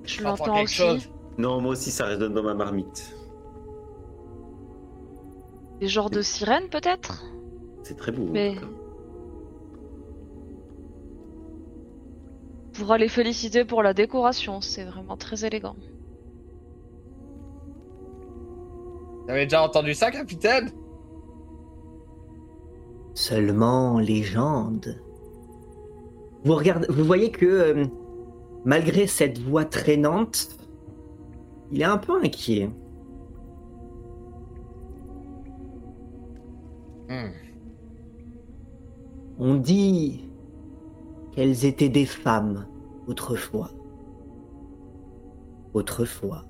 Je l'entends quelque aussi. chose. Non, moi aussi, ça résonne dans ma marmite. Des genres de sirènes peut-être? C'est très beau. en Mais- tout cas. On pourra les féliciter pour la décoration, c'est vraiment très élégant. Vous avez déjà entendu ça, capitaine? Seulement légende. Vous, regardez, vous voyez que euh, malgré cette voix traînante, il est un peu inquiet. Hmm. On dit qu'elles étaient des femmes autrefois. Autrefois.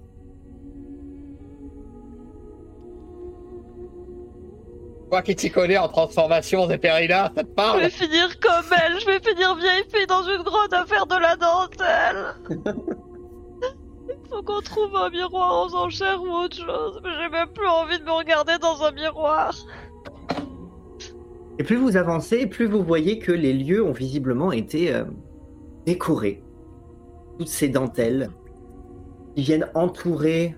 Toi qui t'y connais en transformation, Zéperina, ça te Je parle? vais finir comme elle, je vais finir vieille fille dans une grotte à faire de la dentelle. Il faut qu'on trouve un miroir aux enchères ou autre chose, mais j'ai même plus envie de me regarder dans un miroir. Et plus vous avancez, plus vous voyez que les lieux ont visiblement été euh, décorés. Toutes ces dentelles qui viennent entourer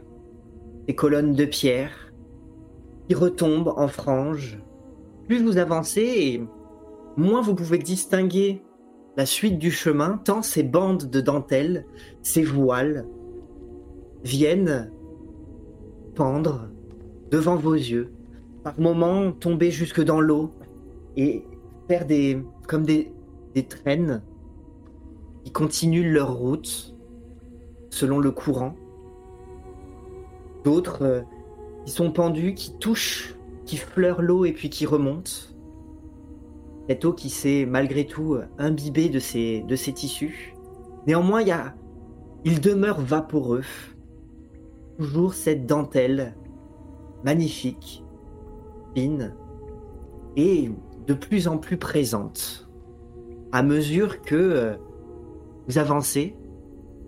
ces colonnes de pierre, qui retombent en franges. Plus vous avancez, moins vous pouvez distinguer la suite du chemin, tant ces bandes de dentelles, ces voiles, viennent pendre devant vos yeux, par moments tomber jusque dans l'eau, et faire des comme des, des traînes qui continuent leur route selon le courant. D'autres euh, qui sont pendus, qui touchent, qui fleurent l'eau et puis qui remontent. Cette eau qui s'est malgré tout euh, imbibée de ces, de ces tissus. Néanmoins, il, y il demeure vaporeux. Toujours cette dentelle magnifique, fine, et de plus en plus présente à mesure que euh, vous avancez,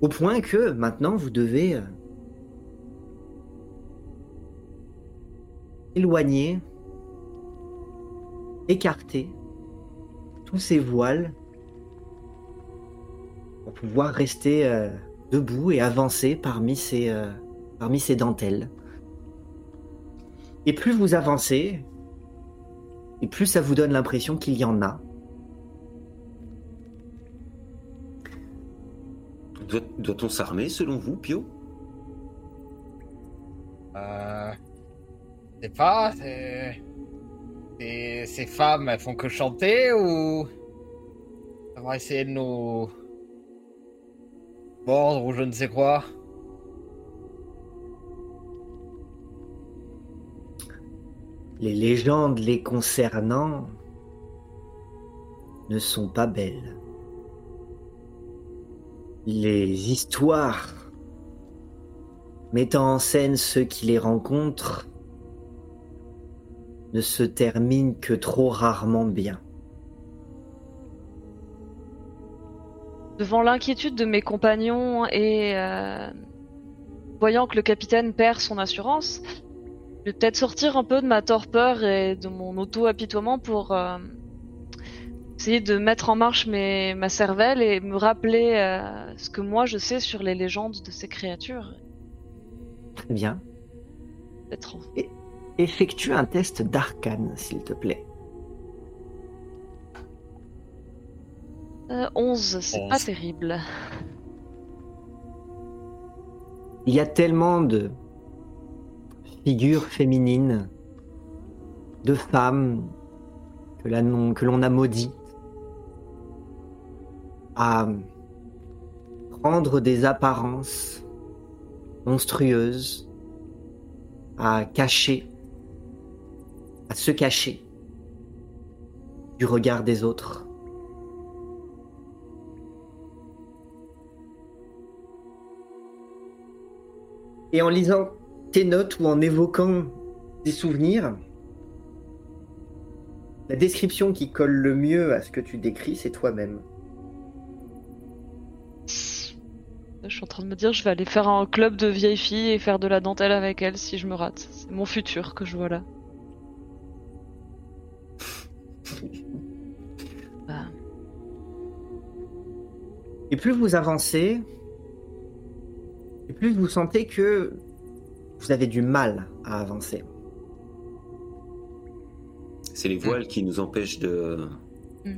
au point que maintenant vous devez euh, éloigner, écarter tous ces voiles pour pouvoir rester euh, debout et avancer parmi ces, parmi ces dentelles. Et plus vous avancez, et plus ça vous donne l'impression qu'il y en a. Doit- Doit-on s'armer selon vous, Pio? Euh. Je sais pas, c'est. c'est- Ces femmes, elles font que chanter ou. On va essayer de nous. mordre ou je ne sais quoi? Les légendes les concernant ne sont pas belles. Les histoires mettant en scène ceux qui les rencontrent ne se terminent que trop rarement bien. Devant l'inquiétude de mes compagnons et euh, voyant que le capitaine perd son assurance, je vais peut-être sortir un peu de ma torpeur et de mon auto-apitoiement pour euh, essayer de mettre en marche mes, ma cervelle et me rappeler euh, ce que moi je sais sur les légendes de ces créatures. Très bien. Peut-être Effectue un test d'arcane, s'il te plaît. Euh, 11, c'est pas 11. terrible. Il y a tellement de figures féminines, de femmes que l'on a maudites à prendre des apparences monstrueuses, à cacher, à se cacher du regard des autres. Et en lisant tes notes ou en évoquant des souvenirs, la description qui colle le mieux à ce que tu décris, c'est toi-même. Je suis en train de me dire, je vais aller faire un club de vieilles filles et faire de la dentelle avec elles si je me rate. C'est mon futur que je vois là. Bah, Et plus vous avancez, et plus vous sentez que vous avez du mal à avancer. C'est les voiles qui nous empêchent de. Mm.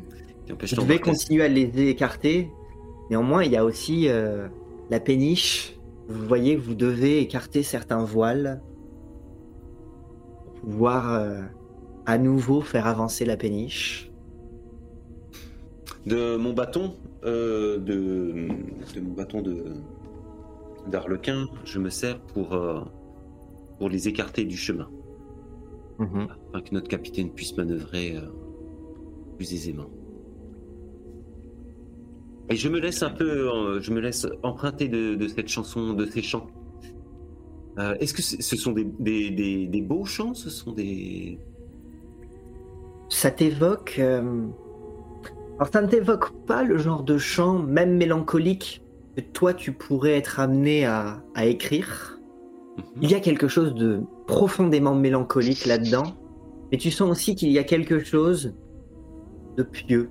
qui empêchent Vous devez continuer à les écarter. Néanmoins, il y a aussi euh, la péniche. Vous voyez que vous devez écarter certains voiles pour pouvoir euh, à nouveau faire avancer la péniche. De mon bâton, euh, de, de mon bâton de d'arlequin, je me sers pour euh, pour les écarter du chemin, afin que notre capitaine puisse manœuvrer euh, plus aisément. Et je me laisse un peu, euh, je me laisse emprunter de, de cette chanson, de ces chants. Euh, Est-ce que ce ce sont des, des, des- des beaux chants? Ce sont des. Ça t'évoque. euh, Alors, ça ne t'évoque pas le genre de chant, même mélancolique, que toi tu pourrais être amené à, à écrire? Il y a quelque chose de profondément mélancolique là-dedans, mais tu sens aussi qu'il y a quelque chose de pieux,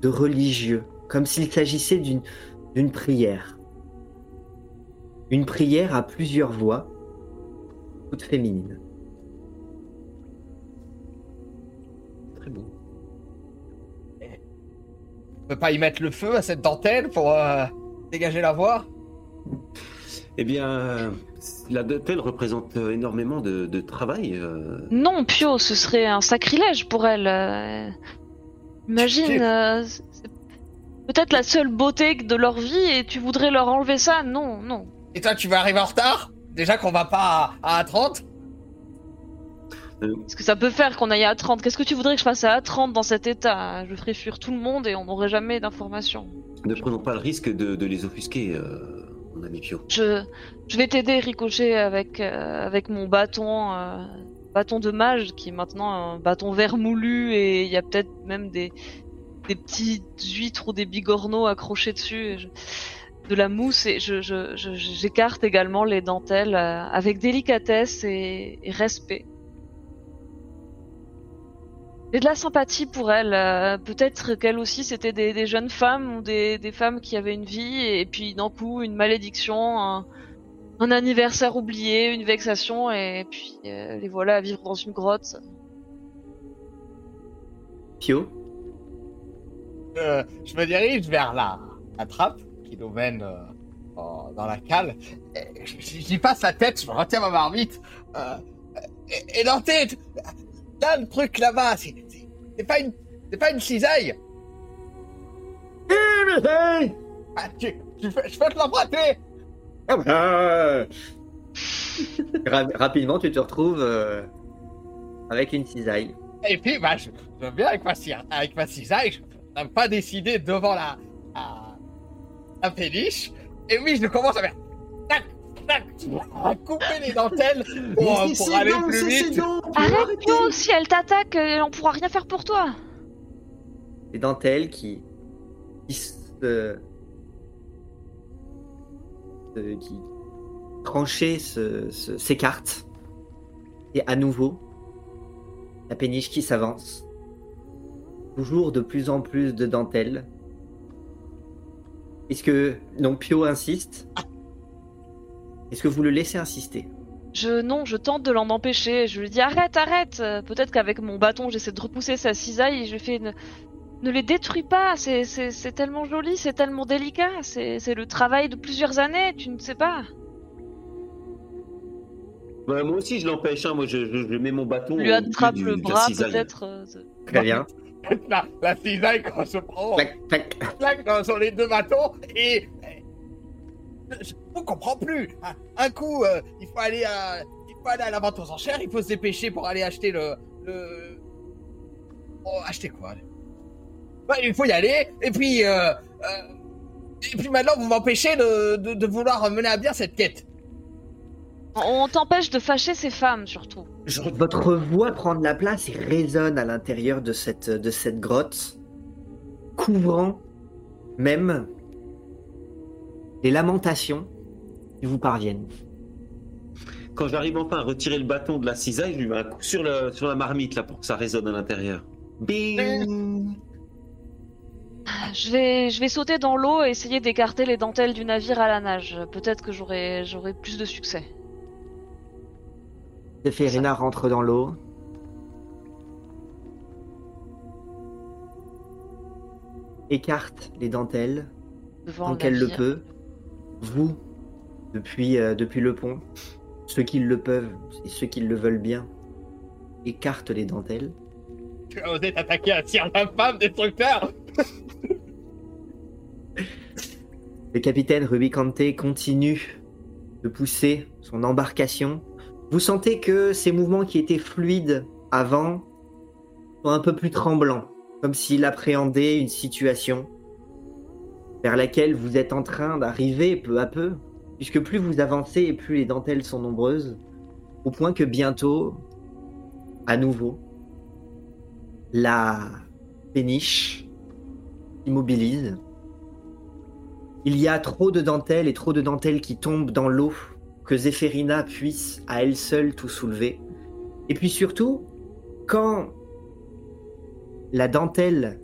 de religieux, comme s'il s'agissait d'une prière. Une prière à plusieurs voix, toutes féminines. Très beau. On peut pas y mettre le feu à cette dentelle pour euh, dégager la voie Eh bien, la dentelle représente énormément de, de travail. euh, Non, Pio, ce serait un sacrilège pour elle. euh. Imagine, euh, c'est peut-être la seule beauté de leur vie et tu voudrais leur enlever ça Non, non. Et toi, tu vas arriver en retard? Déjà qu'on va pas à, à 30 Parce que ça peut faire qu'on aille à 30. Qu'est-ce que tu voudrais que je fasse à 30 dans cet état? Je ferais fuir tout le monde et on n'aurait jamais d'informations. Ne prenons pas le risque de, de les offusquer, euh, Je, vais t'aider, Ricochet, avec, euh, avec mon bâton, euh, bâton de mage, qui est maintenant un bâton vermoulu, et il y a peut-être même des, des petites huîtres ou des bigorneaux accrochés dessus, de la mousse, et je, je, j'écarte également les dentelles euh, avec délicatesse et respect. J'ai de la sympathie pour elle. euh, Peut-être qu'elle aussi c'était des, des jeunes femmes ou des, des femmes qui avaient une vie et puis d'un coup une malédiction, un, un anniversaire oublié, une vexation et puis euh, les voilà à vivre dans une grotte. Pio, Euh, je me dirige vers la, la trappe qui nous mène euh, dans la cale. J'y passe la tête, je retiens ma marmite. Euh, et, et dans tête, le truc là-bas, c'est c'est- c'est pas une, c'est pas une cisaille. Ah, tu, tu fais- je peux te l'emprunter. Ra- rapidement tu te retrouves euh, avec une cisaille. Et puis, bah, je, je viens avec ma, avec ma cisaille. Je n'ai pas décidé devant la, la, la péniche. Et oui, je commence à faire tac, à couper les dentelles pour, euh, pour aller plus vite. Arrête Pio, si elle t'attaque, euh, on pourra rien faire pour toi. Les dentelles qui, qui se, se- qui tranchées s'écartent. Et à nouveau, la péniche qui s'avance. Toujours de plus en plus de dentelles. Est-ce que donc Pio insiste Est-ce que vous le laissez insister? Je non, je tente de l'en empêcher. Je lui dis arrête, arrête. Euh, Peut-être qu'avec mon bâton, j'essaie de repousser sa cisaille et je fais ne, ne les détruis pas. C'est c'est c'est tellement joli, c'est tellement délicat. C'est c'est le travail de plusieurs années. Tu ne sais pas. Bah, moi aussi, je l'empêche. hein. Moi, je, je- je mets mon bâton. Tu lui au attrape le du- bras cisaille. peut-être. euh, Très bien. La, la cisaille, quand on se prend, Clac, clac. on claque dans- les deux bâtons. Et. Je ne comprends plus. Un, un coup, euh, il faut aller à. Il faut aller à la vente aux enchères, il faut se dépêcher pour aller acheter le. le... Oh, acheter quoi Bah, Il faut y aller, et puis. euh, euh, et puis maintenant, vous m'empêchez de, de, de vouloir mener à bien cette quête. On t'empêche de fâcher ces femmes surtout. Votre voix prend de la place et résonne à l'intérieur de cette, de cette grotte, couvrant même les lamentations qui vous parviennent. Quand j'arrive enfin à retirer le bâton de la cisaille, je lui mets un coup sur, le, sur la marmite là pour que ça résonne à l'intérieur. Bing Je vais, je vais sauter dans l'eau et essayer d'écarter les dentelles du navire à la nage. Peut-être que j'aurai, j'aurai plus de succès. Zéphérina rentre dans l'eau. Écarte les dentelles Devant tant le qu'elle le peut. Vous, depuis, euh, depuis le pont, ceux qui le peuvent et ceux qui le veulent bien, écartent les dentelles. Tu as osé t'attaquer à la femme, destructeur Le capitaine Rubicante continue de pousser son embarcation. Vous sentez que ces mouvements qui étaient fluides avant sont un peu plus tremblants, comme s'il appréhendait une situation vers laquelle vous êtes en train d'arriver peu à peu, puisque plus vous avancez et plus les dentelles sont nombreuses, au point que bientôt, à nouveau, la péniche immobilise. Il y a trop de dentelles et trop de dentelles qui tombent dans l'eau que Zéphérina puisse à elle seule tout soulever. Et puis surtout, quand la dentelle,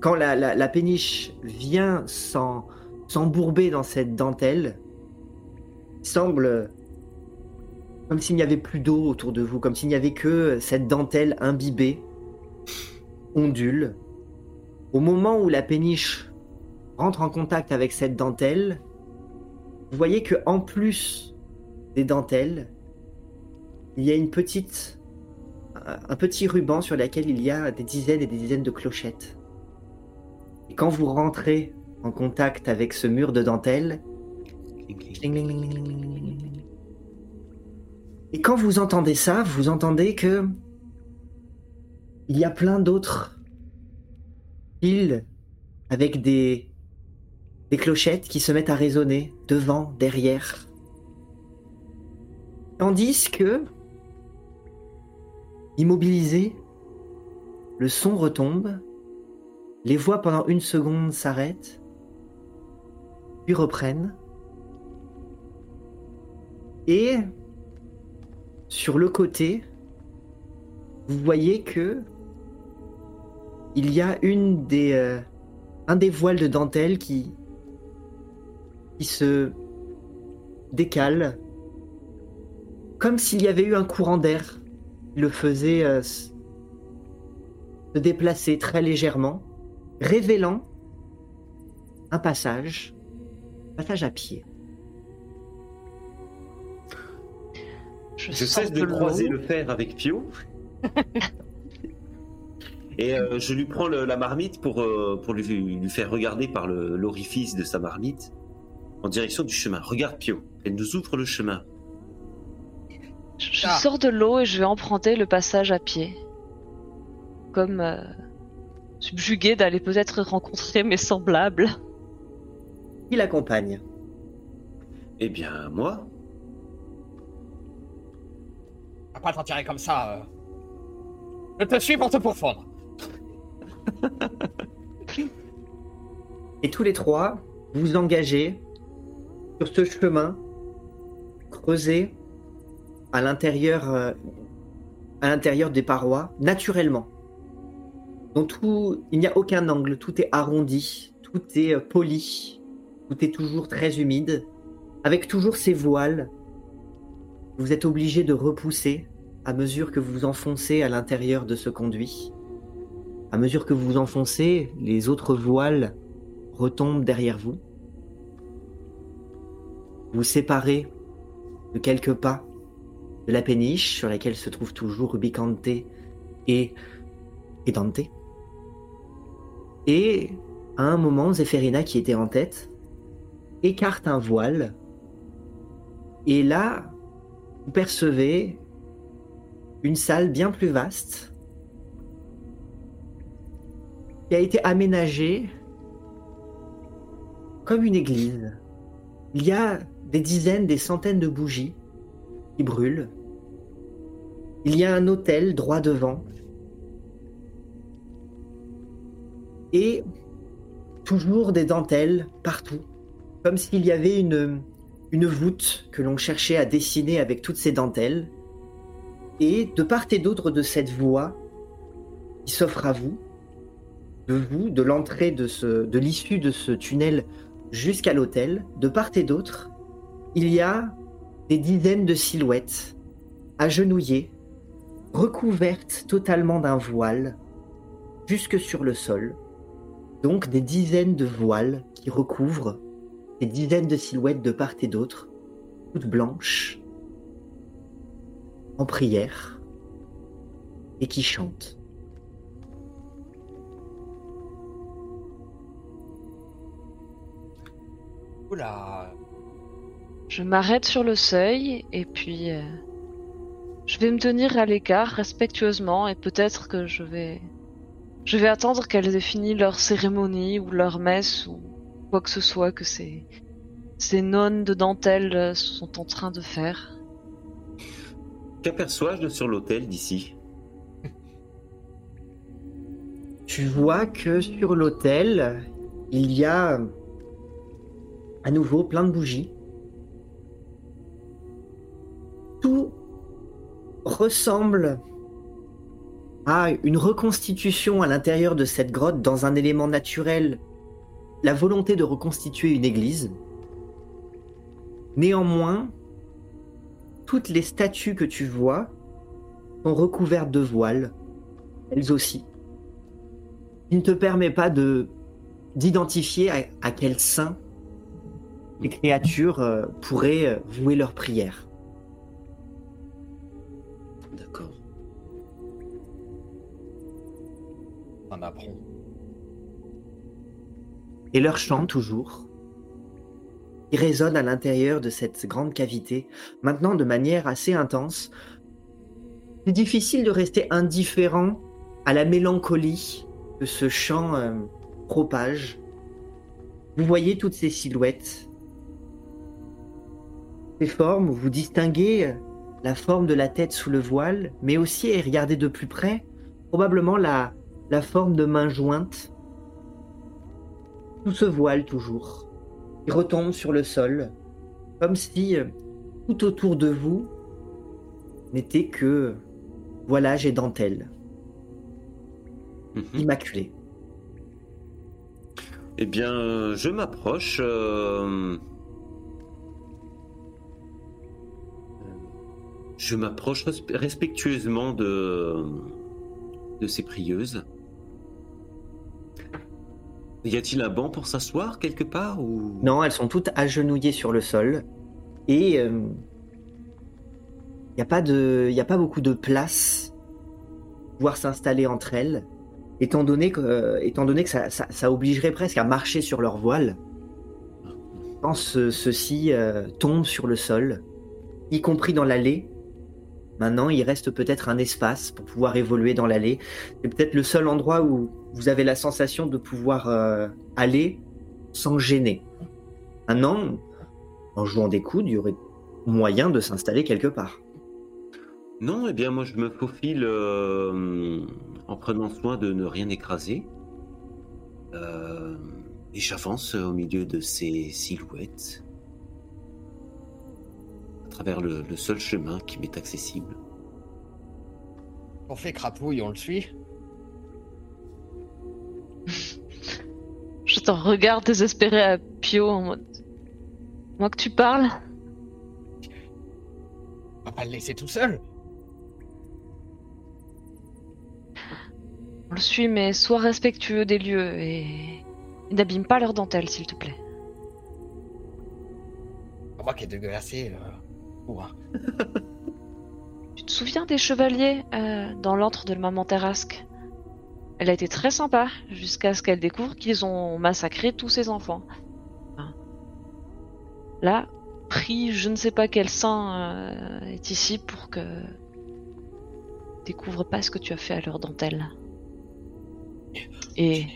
quand la, péniche vient s'embourber dans cette dentelle, semble comme s'il n'y avait plus d'eau autour de vous, comme s'il n'y avait que cette dentelle imbibée, ondule. Au moment où la péniche rentre en contact avec cette dentelle, vous voyez que en plus des dentelles, il y a une petite, un petit ruban sur lequel il y a des dizaines et des dizaines de clochettes. Quand vous rentrez en contact avec ce mur de dentelle. Et quand vous entendez ça, vous entendez que il y a plein d'autres piles avec des des clochettes qui se mettent à résonner devant, derrière. Tandis que immobilisé, le son retombe, les voix pendant une seconde s'arrêtent, puis reprennent. Et sur le côté, vous voyez que il y a une des euh, un des voiles de dentelle qui qui se décale comme s'il y avait eu un courant d'air qui le faisait euh, se déplacer très légèrement, révélant un passage, un passage à pied. Je cesse de croiser le fer avec Pio. Et euh, je lui prends le- la marmite pour, euh, pour lui, lui faire regarder par l'orifice de sa marmite en direction du chemin. Regarde Pio, elle nous ouvre le chemin. Je, je Ah. sors de l'eau et je vais emprunter le passage à pied. Comme euh, subjugué d'aller peut-être rencontrer mes semblables. Qui l'accompagne? Eh bien, moi, On va pas t'en tirer comme ça. euh. Je te suis pour te pourfendre. Et tous les trois, vous vous engagez sur ce chemin creusé à l'intérieur euh, à l'intérieur des parois naturellement. Donc tout, il n'y a aucun angle, tout est arrondi, tout est euh, poli, tout est toujours très humide, avec toujours ces voiles. Vous êtes obligé de repousser à mesure que vous vous enfoncez à l'intérieur de ce conduit. À mesure que vous vous enfoncez, les autres voiles retombe derrière vous. Vous séparez de quelques pas de la péniche sur laquelle se trouve toujours Rubicante et Dante. Et à un moment, Zéphérina, qui était en tête, écarte un voile. Et là, vous percevez une salle bien plus vaste qui a été aménagée comme une église. Il y a des dizaines, des centaines de bougies qui brûlent. Il y a un autel droit devant. Et toujours des dentelles partout, comme s'il y avait une, voûte que l'on cherchait à dessiner avec toutes ces dentelles. Et de part et d'autre de cette voie qui s'offre à vous, de vous, de l'entrée de, ce, de l'issue de ce tunnel jusqu'à l'hôtel, de part et d'autre, il y a des dizaines de silhouettes agenouillées, recouvertes totalement d'un voile, jusque sur le sol. Donc des dizaines de voiles qui recouvrent des dizaines de silhouettes de part et d'autre, toutes blanches, en prière, et qui chantent. Oula. Je m'arrête sur le seuil et puis euh, je vais me tenir à l'écart respectueusement et peut-être que je vais je vais attendre qu'elles aient fini leur cérémonie ou leur messe ou quoi que ce soit que ces ces nonnes de dentelle euh, sont en train de faire. Qu'aperçois-je sur l'hôtel d'ici? Tu vois que sur l'hôtel, il y a à nouveau plein de bougies. Tout ressemble une reconstitution à l'intérieur de cette grotte dans un élément naturel, la volonté de reconstituer une église. Néanmoins, toutes les statues que tu vois sont recouvertes de voiles, elles aussi. Il ne te permet pas de d'identifier à, à quel saint les créatures euh, pourraient euh, vouer leur prière. Et leur chant toujours, qui résonne à l'intérieur de cette grande cavité, maintenant de manière assez intense. C'est difficile de rester indifférent à la mélancolie que ce chant euh, propage. Vous voyez toutes ces silhouettes, ces formes, vous distinguez la forme de la tête sous le voile, mais aussi, et regardez de plus près, probablement la, la forme de main jointe. Tout ce voile toujours, qui retombe sur le sol, comme si euh, tout autour de vous n'était que voilage et dentelle, Mhm. immaculé. Eh bien, je m'approche. euh, Je m'approche respe- respectueusement de... de ces prieuses. Y a-t-il un banc pour s'asseoir quelque part ou? Non, elles sont toutes agenouillées sur le sol. Et il n'y a, pas de- a pas beaucoup de place pour pouvoir s'installer entre elles, étant donné que, euh, étant donné que ça, ça- ça obligerait presque à marcher sur leur voile quand ce- ceux-ci euh, tombent sur le sol, y compris dans l'allée. Maintenant, il reste peut-être un espace pour pouvoir évoluer dans l'allée. C'est peut-être le seul endroit où vous avez la sensation de pouvoir euh, aller sans gêner. Maintenant, en jouant des coudes, il y aurait moyen de s'installer quelque part. Non, eh bien moi je me faufile euh, en prenant soin de ne rien écraser. Euh, et j'avance au milieu de ces silhouettes. Travers le, le seul chemin qui m'est accessible. On fait crapouille, on le suit. Je t'en regarde désespéré à Pio en mode. Moi que tu parles On va pas le laisser tout seul. On le suit, mais sois respectueux des lieux et, et n'abîme pas leur dentelle, s'il te plaît. Moi qui ai dégueulassé. Euh... Tu te souviens des chevaliers euh, dans l'antre de Maman Terrasque Elle a été très sympa jusqu'à ce qu'elle découvre qu'ils ont massacré tous ses enfants. Là, prie je ne sais pas quel saint euh, est ici pour que découvre pas ce que tu as fait à leur dentelle. Et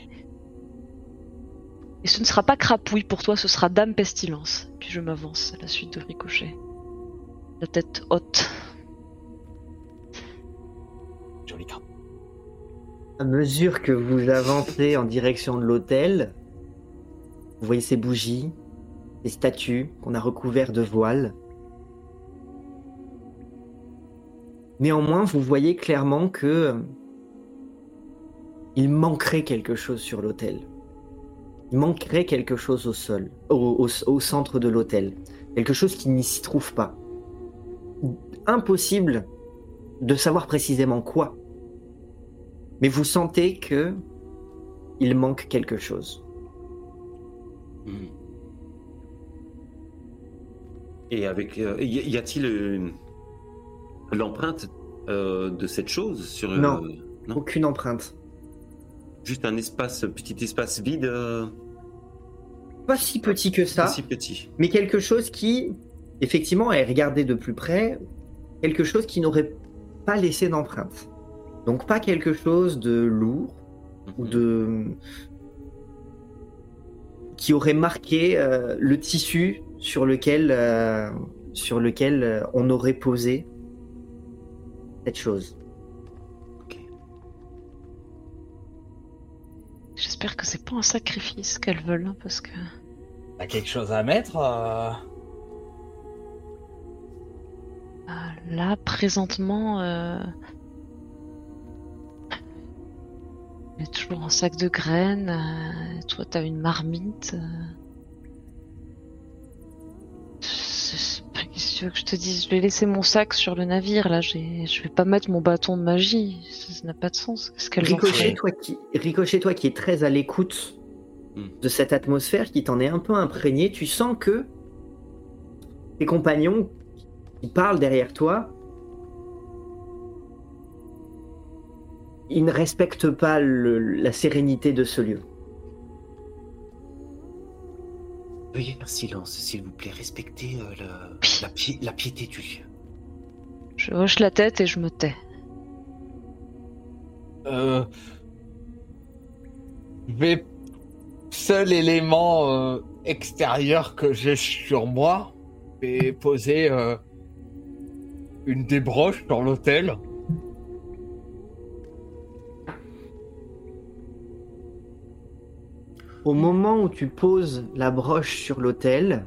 et ce ne sera pas crapouille pour toi, ce sera Dame Pestilence. Puis je m'avance à la suite de Ricochet. La tête haute. Joli crabe. À mesure que vous avancez en direction de l'hôtel, vous voyez ces bougies, des statues qu'on a recouvertes de voiles. Néanmoins, vous voyez clairement que euh, il manquerait quelque chose sur l'autel. Il manquerait quelque chose au sol, au, au- au centre de l'autel. Quelque chose qui n'y s'y trouve pas. Impossible de savoir précisément quoi. Mais vous sentez que il manque quelque chose. Hmm. Et avec, euh, y a-t-il euh, l'empreinte euh, de cette chose sur Non. Non? Aucune empreinte. juste un espace, petit espace vide, Pas si petit que ça, pas si petit. mais quelque chose qui, effectivement, est regardé de plus près, quelque chose qui n'aurait pas laissé d'empreinte. Donc pas quelque chose de lourd ou Mhm. de qui aurait marqué euh, le tissu sur lequel euh, sur lequel euh, on aurait posé cette chose. J'espère que c'est pas un sacrifice qu'elles veulent, hein, parce que. T'as quelque chose à mettre euh, Là, présentement, euh... j'ai toujours un sac de graines. euh, Toi, t'as une marmite. euh. Qu'est-ce que tu veux que je te dise? Je vais laisser mon sac sur le navire. Là, j'ai- je vais pas mettre mon bâton de magie. Ça n'a pas de sens. Qu'est-ce qu'elles en Ricochet, font toi qui Ricochet, toi qui est très à l'écoute de cette atmosphère, qui t'en est un peu imprégné, tu sens que tes compagnons qui parlent derrière toi, ils ne respectent pas le- la sérénité de ce lieu. Veuillez faire silence, s'il vous plaît. Respectez euh, le- la, pi- la piété du lieu. Je hoche la tête et je me tais. euh, Je vais. Seul élément euh, extérieur que j'ai sur moi, je vais poser euh, une des broches sur l'hôtel. Au moment où tu poses la broche sur l'autel,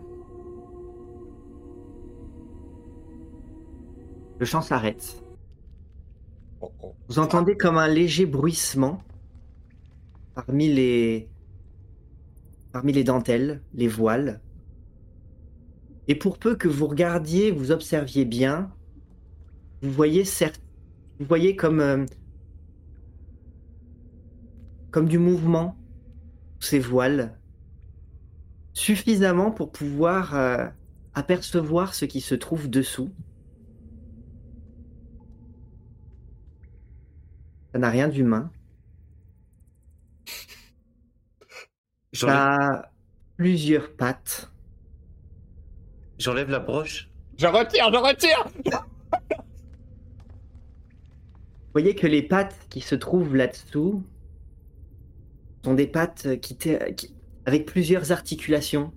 le chant s'arrête. Vous entendez comme un léger bruissement parmi les parmi les dentelles, les voiles. Et pour peu que vous regardiez, vous observiez bien, vous voyez certes, vous voyez comme euh, comme du mouvement sous ces voiles suffisamment pour pouvoir euh, apercevoir ce qui se trouve dessous. Ça n'a rien d'humain. J'enlève Ça a plusieurs pattes. j'enlève la broche. Je retire, je retire voyez que les pattes qui se trouvent là-dessous sont des pattes qui, avec plusieurs articulations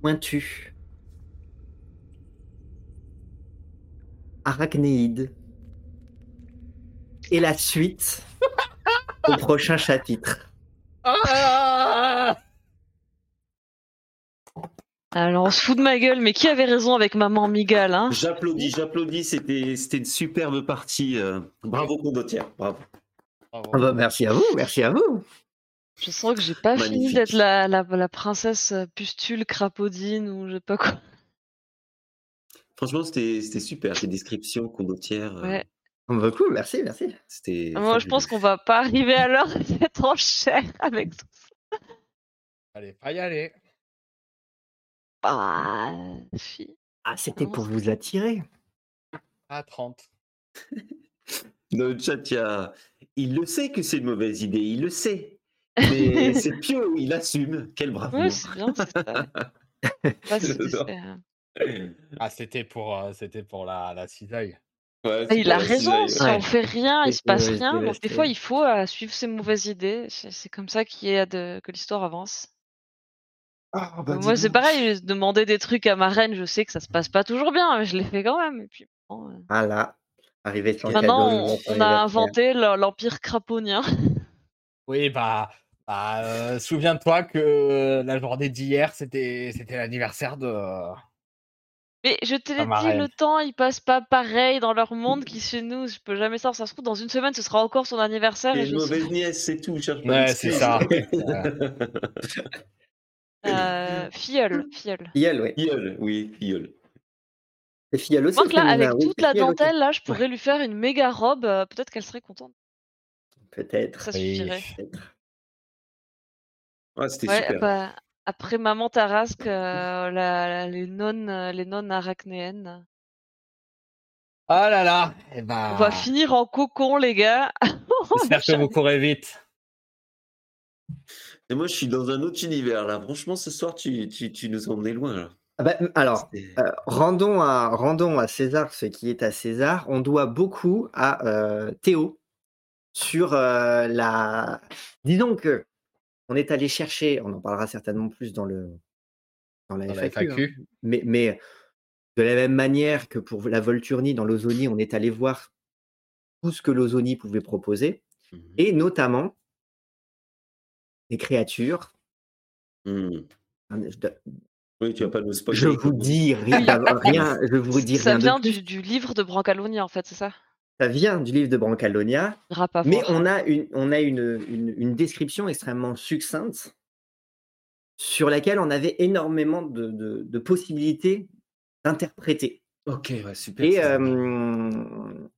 pointues, arachnéides. Et la suite au prochain chapitre. Ah Alors on se fout de ma gueule, mais qui avait raison avec maman Migale, hein? J'applaudis, j'applaudis. C'était, c'était une superbe partie. euh, Bravo, Condottière. Bravo. Ah bah, merci à vous, merci à vous. Je sens que j'ai pas fini d'être la, la, la princesse euh, pustule crapaudine ou je sais pas quoi. Franchement, c'était, c'était super. Tes descriptions, Condottière. euh, Ouais. Ah bah, cool, merci, merci. C'était. Moi je pense qu'on va pas arriver à l'heure de cette enchère avec tout ça. Allez, pas y aller. Ah, fi- Ah, c'était pour vous attirer. À 30. Dans le chat, il y a- il le sait que c'est une mauvaise idée. Il le sait. Mais c'est Pio, il assume. Quel bravo. Ouais, c'est bien, c'est ça. Ouais, c'est- J'adore. c'est- Ah, c'était pour, euh, c'était pour la, la cisaille. Ouais, Ah, Il a raison, si on fait rien, il se passe rien. Donc des fois, il faut euh, suivre ses mauvaises idées. C'est c'est comme ça qu'il y a de... que l'histoire avance. Ah, bah, Moi, c'est pareil, demander des trucs à ma reine, je sais que ça se passe pas toujours bien, mais je l'ai fait quand même. Et puis, bon, euh, Voilà. Arrivé sans Maintenant, cadeau, on, on a inventé le- l'empire craponien. Oui, bah, bah, Ah, euh, Souviens-toi que la journée d'hier, c'était c'était l'anniversaire de. Mais je te l'ai dit, le temps, il passe pas pareil dans leur monde qui chez nous. Je peux jamais savoir. Ça se trouve, dans une semaine, ce sera encore son anniversaire. Et une je mauvaise nièce, c'est tout. Cherche pas Ouais, c'est ça. Euh, filleul, filleul. Filleul, oui. Filleul, oui, filleul. Et filleul aussi. Moi, que là, avec oui, toute la dentelle, là, je pourrais lui faire une méga robe. euh, Peut-être qu'elle serait contente. Peut-être. Ça Oui. suffirait. Ah, c'était Ouais, super. bah, après maman Tarasque, euh, la- la- les nonnes, euh, les nonnes arachnéennes. Oh là là. Eh ben, On va finir en cocon, les gars. J'espère que vous courez vite. Et moi, je suis dans un autre univers là. Franchement, ce soir, tu, tu, tu nous emmenais loin là. Ah bah, alors, C'était- euh, rendons, à, rendons à César ce qui est à César. On doit beaucoup à euh, Théo sur euh, la. Disons que on est allé chercher, on en parlera certainement plus dans le dans la Dans la FAQ, hein. Mais, mais de la même manière que pour la Volturnie dans l'Ozonie, on est allé voir tout ce que l'Ozonie pouvait proposer, Mhm. et notamment des créatures. Hmm. Je, Oui, tu vas pas nous spoiler. je vous dis rien, rien, je vous dis Ça rien vient de du, du livre de Brancalonia, en fait, c'est ça? Ça vient du livre de Brancalonia, mais on a une, on a une, une, une description extrêmement succincte sur laquelle on avait énormément de, de, de possibilités d'interpréter. Ok, ouais, super. Et, ça. euh,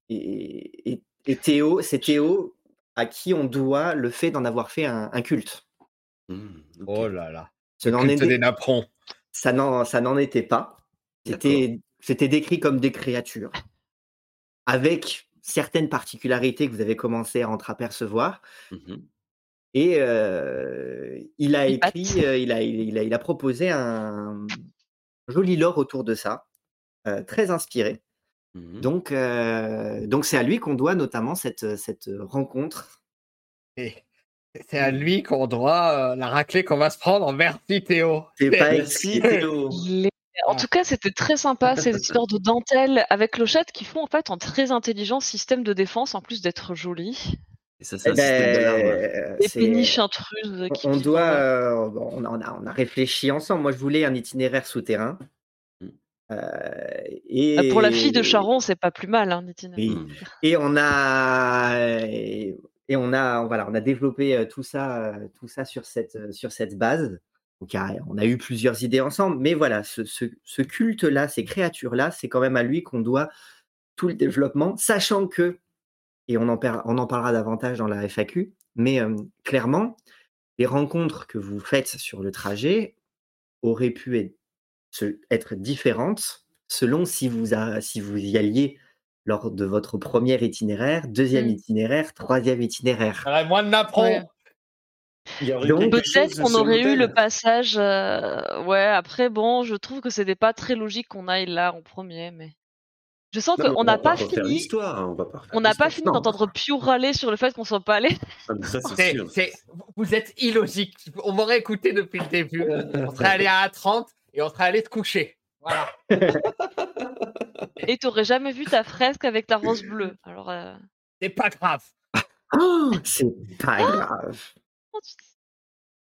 et, et- et Théo, c'est Théo à qui on doit le fait d'en avoir fait un, un culte. Ok. Oh là là. Ce Culte des napperons. ça n'en ça n'en était pas. C'était c'était décrit comme des créatures avec certaines particularités que vous avez commencé à entreapercevoir. Mhm. Et euh, il a écrit, euh, il, a, il, il a, il a proposé un joli lore autour de ça, euh, très inspiré. Mhm. Donc, euh, donc c'est à lui qu'on doit notamment cette, cette rencontre. Et c'est à lui qu'on doit euh, la raclée qu'on va se prendre. Merci Théo. C'est pas. Théo. En tout cas, c'était très sympa ces histoires de dentelle avec clochette qui font en fait un très intelligent système de défense en plus d'être joli. Et ça, c'est Eh ben, Des c'est- péniches intruses qui on doit, euh, bon, on a- on a réfléchi ensemble. Moi, je voulais un itinéraire souterrain. Mm. Euh, et Bah, Pour la fille de Charon, c'est pas plus mal, hein. Oui. Hmm. Et on a et, on a voilà, on a développé euh, tout ça, euh, tout ça sur cette sur cette base. Donc, on a eu plusieurs idées ensemble, mais voilà, ce, ce- ce culte-là, ces créatures-là, c'est quand même à lui qu'on doit tout le développement, sachant que, et on en, on en parlera davantage dans la FAQ, mais euh, clairement, les rencontres que vous faites sur le trajet auraient pu être, se- être différentes selon si vous, a- si vous y alliez lors de votre premier itinéraire, deuxième Mm. itinéraire, troisième itinéraire. Moins de napperons. Ouais. Donc, Peut-être qu'on aurait eu le passage. euh, Ouais, après, bon, je trouve que c'était pas très logique qu'on aille là en premier, mais. Je sens qu'on on n'a pas fini. hein, on n'a pas fini d'entendre Pio râler sur le fait qu'on soit pas allé. Ah, vous êtes illogique. On m'aurait écouté depuis le début. On serait allé à 30 et on serait allé se coucher. Voilà. Et t'aurais jamais vu ta fresque avec ta rose bleue. Alors, euh, C'est pas grave. Oh, c'est pas grave. comment tu-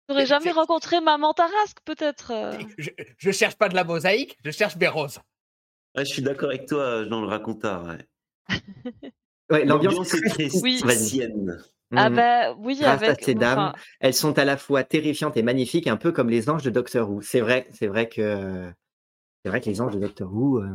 t'aurais jamais rencontré maman Tarasque, peut-être. euh. Je, je cherche pas de la mosaïque, je cherche des roses. Ouais, je suis d'accord avec toi, Jean le racontard. ouais. Ouais, l'ambiance L'ambiance est très Oui. Ah Mhm. bah oui, Grâce à avec. ces dames, enfin, elles sont à la fois terrifiantes et magnifiques, un peu comme les anges de Doctor Who. C'est vrai, c'est vrai que c'est vrai que les anges de Doctor Who, euh,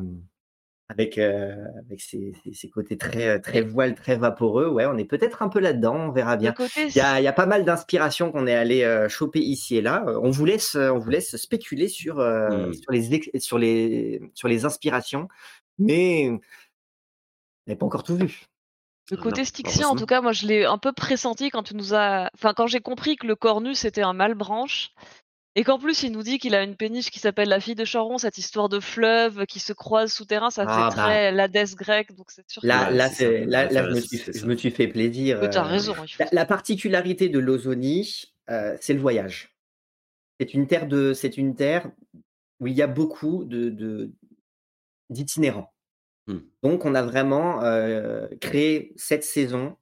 avec euh, avec ces, ces- ces côtés très très voiles, très vaporeux, ouais, on est peut-être un peu là-dedans. On verra bien. Il y y a pas mal d'inspirations qu'on est allé euh, choper ici et là. Euh, On vous laisse, euh, on vous laisse spéculer sur euh, Mm. sur les sur les sur les inspirations, mais vous n'avez pas encore tout vu. Le Non, côté Styxien, en tout cas, moi je l'ai un peu pressenti quand tu nous as. Enfin, quand j'ai compris que le cornu c'était un malbranche. Et qu'en plus, il nous dit qu'il a une péniche qui s'appelle la fille de Charon, cette histoire de fleuve qui se croise souterrain, ça Ah, fait bah. très l'Hadès grec, donc c'est sûr Là, Ouais, là, c'est ça. c'est- là, là, je me suis, je me suis fait plaisir. que. T'as euh, raison. La, la particularité de l'Ozonie, euh, c'est le voyage. C'est une terre de, c'est une terre où il y a beaucoup de, de- d'itinérants. Hmm. Donc, on a vraiment euh, créé cette saison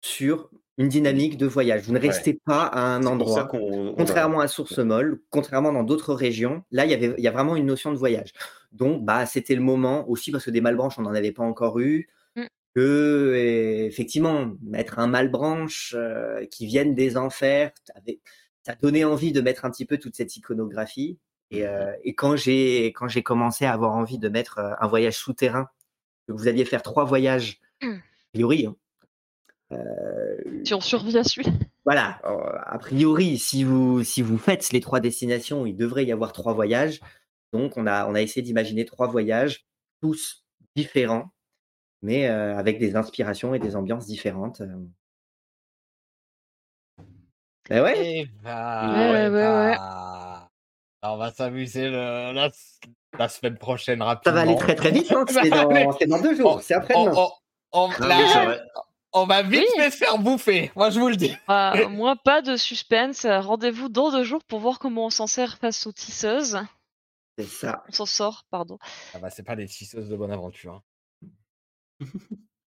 sur une dynamique de voyage. Vous ne restez pas à un endroit. on Contrairement a- à Source Molle, contrairement dans d'autres régions, là, il y avait, il y a vraiment une notion de voyage. Donc, bah, c'était le moment aussi parce que des malbranches, on n'en avait pas encore eu. Mm. Que, effectivement, mettre un malbranche euh, qui vienne des enfers, ça donnait envie de mettre un petit peu toute cette iconographie. Et, euh, et quand j'ai quand j'ai commencé à avoir envie de mettre euh, un voyage souterrain, que vous alliez faire trois voyages, Mm. a priori, hein, euh, Si on survit à celui voilà, euh, a priori, si vous, si vous faites les trois destinations, il devrait y avoir trois voyages. Donc, on a, on a essayé d'imaginer trois voyages, tous différents, mais euh, avec des inspirations et des ambiances différentes. Ben ouais, Et bah, Ouais, ouais, eh ouais, ouais. Bah, On va s'amuser le- la, la semaine prochaine ça rapidement. va aller très très vite. hein, Ça C'est dans, c'est dans deux jours, c'est On, après-demain. on- ça va- on va vite Oui. se faire bouffer, moi je vous le dis. Ah, moi, pas de suspense. Rendez-vous dans deux jours pour voir comment on s'en sert face aux tisseuses. C'est ça. On s'en sort, pardon. Ah bah, c'est pas des tisseuses de bonne aventure. hein.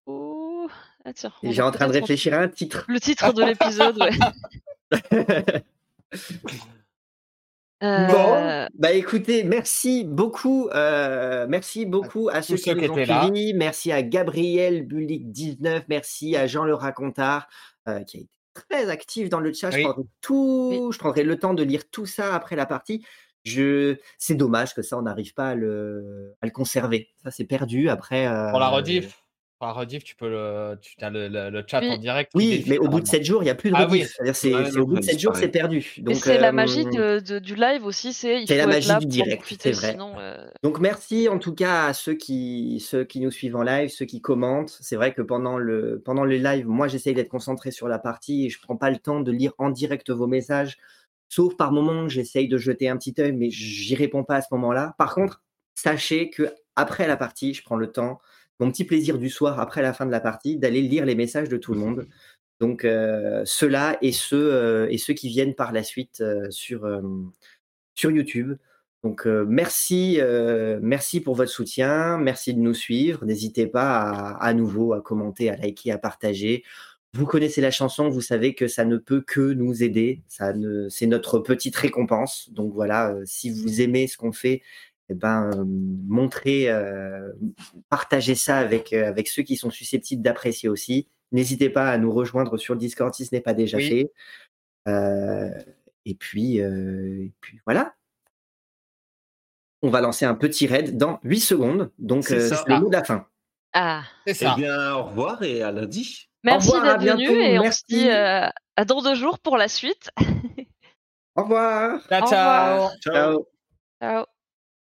Oh. Ah, tiens, j'ai en train de réfléchir à un titre. Le titre de l'épisode, ouais. Euh, Bon, bah écoutez, merci beaucoup, euh, merci beaucoup à ceux qui ceux nous ont suivis. Merci à Gabriel Bulik 19, merci à Jean le racontard euh, qui a été très actif dans le chat. Je prendrai tout, je prendrai le temps de lire tout ça après la partie. Je, c'est dommage que ça on n'arrive pas à le, à le conserver. Ça c'est perdu après. Pour la euh, rediff, la rediff, tu peux le, tu as le, le- le chat Oui. en direct. Oui, mais au bout de normalement. 7 jours, il n'y a plus de Ah rediff. oui. C'est-à-dire, c'est, Ouais, c'est non, au bout de ça 7 jours, c'est perdu. Et Donc, c'est la euh, magie de, de- du live aussi, c'est il c'est faut la être magie là du direct, profiter, c'est vrai. sinon, euh, Donc merci en tout cas à ceux qui, ceux qui nous suivent en live, ceux qui commentent. C'est vrai que pendant le, pendant le live, moi j'essaye d'être concentré sur la partie et je prends pas le temps de lire en direct vos messages, sauf par moments j'essaye de jeter un petit œil, mais j'y réponds pas à ce moment-là. Par contre, sachez que après la partie, je prends le temps, mon petit plaisir du soir après la fin de la partie, d'aller lire les messages de tout le monde. Donc euh, ceux-là et ceux euh, et ceux qui viennent par la suite euh, sur sur YouTube. Donc merci, merci pour votre soutien, merci de nous suivre. N'hésitez pas à, à nouveau à commenter, à liker, à partager. Vous connaissez la chanson, vous savez que ça ne peut que nous aider. Ça ne, c'est notre petite récompense. Donc voilà, si vous aimez ce qu'on fait, eh ben euh, montrez, euh, partagez ça avec euh, avec ceux qui sont susceptibles d'apprécier aussi. N'hésitez pas à nous rejoindre sur le Discord si ce n'est pas déjà Oui. fait. Euh, et puis, euh, et puis voilà. On va lancer un petit raid dans 8 secondes. Donc, C'est euh, le mot de la fin. Ah, C'est ça. Eh bien, au revoir et à lundi. merci d'être venu et on se merci. dit euh, à dans deux jours pour la suite. Au revoir. ciao, Au ciao. Ciao. Ciao.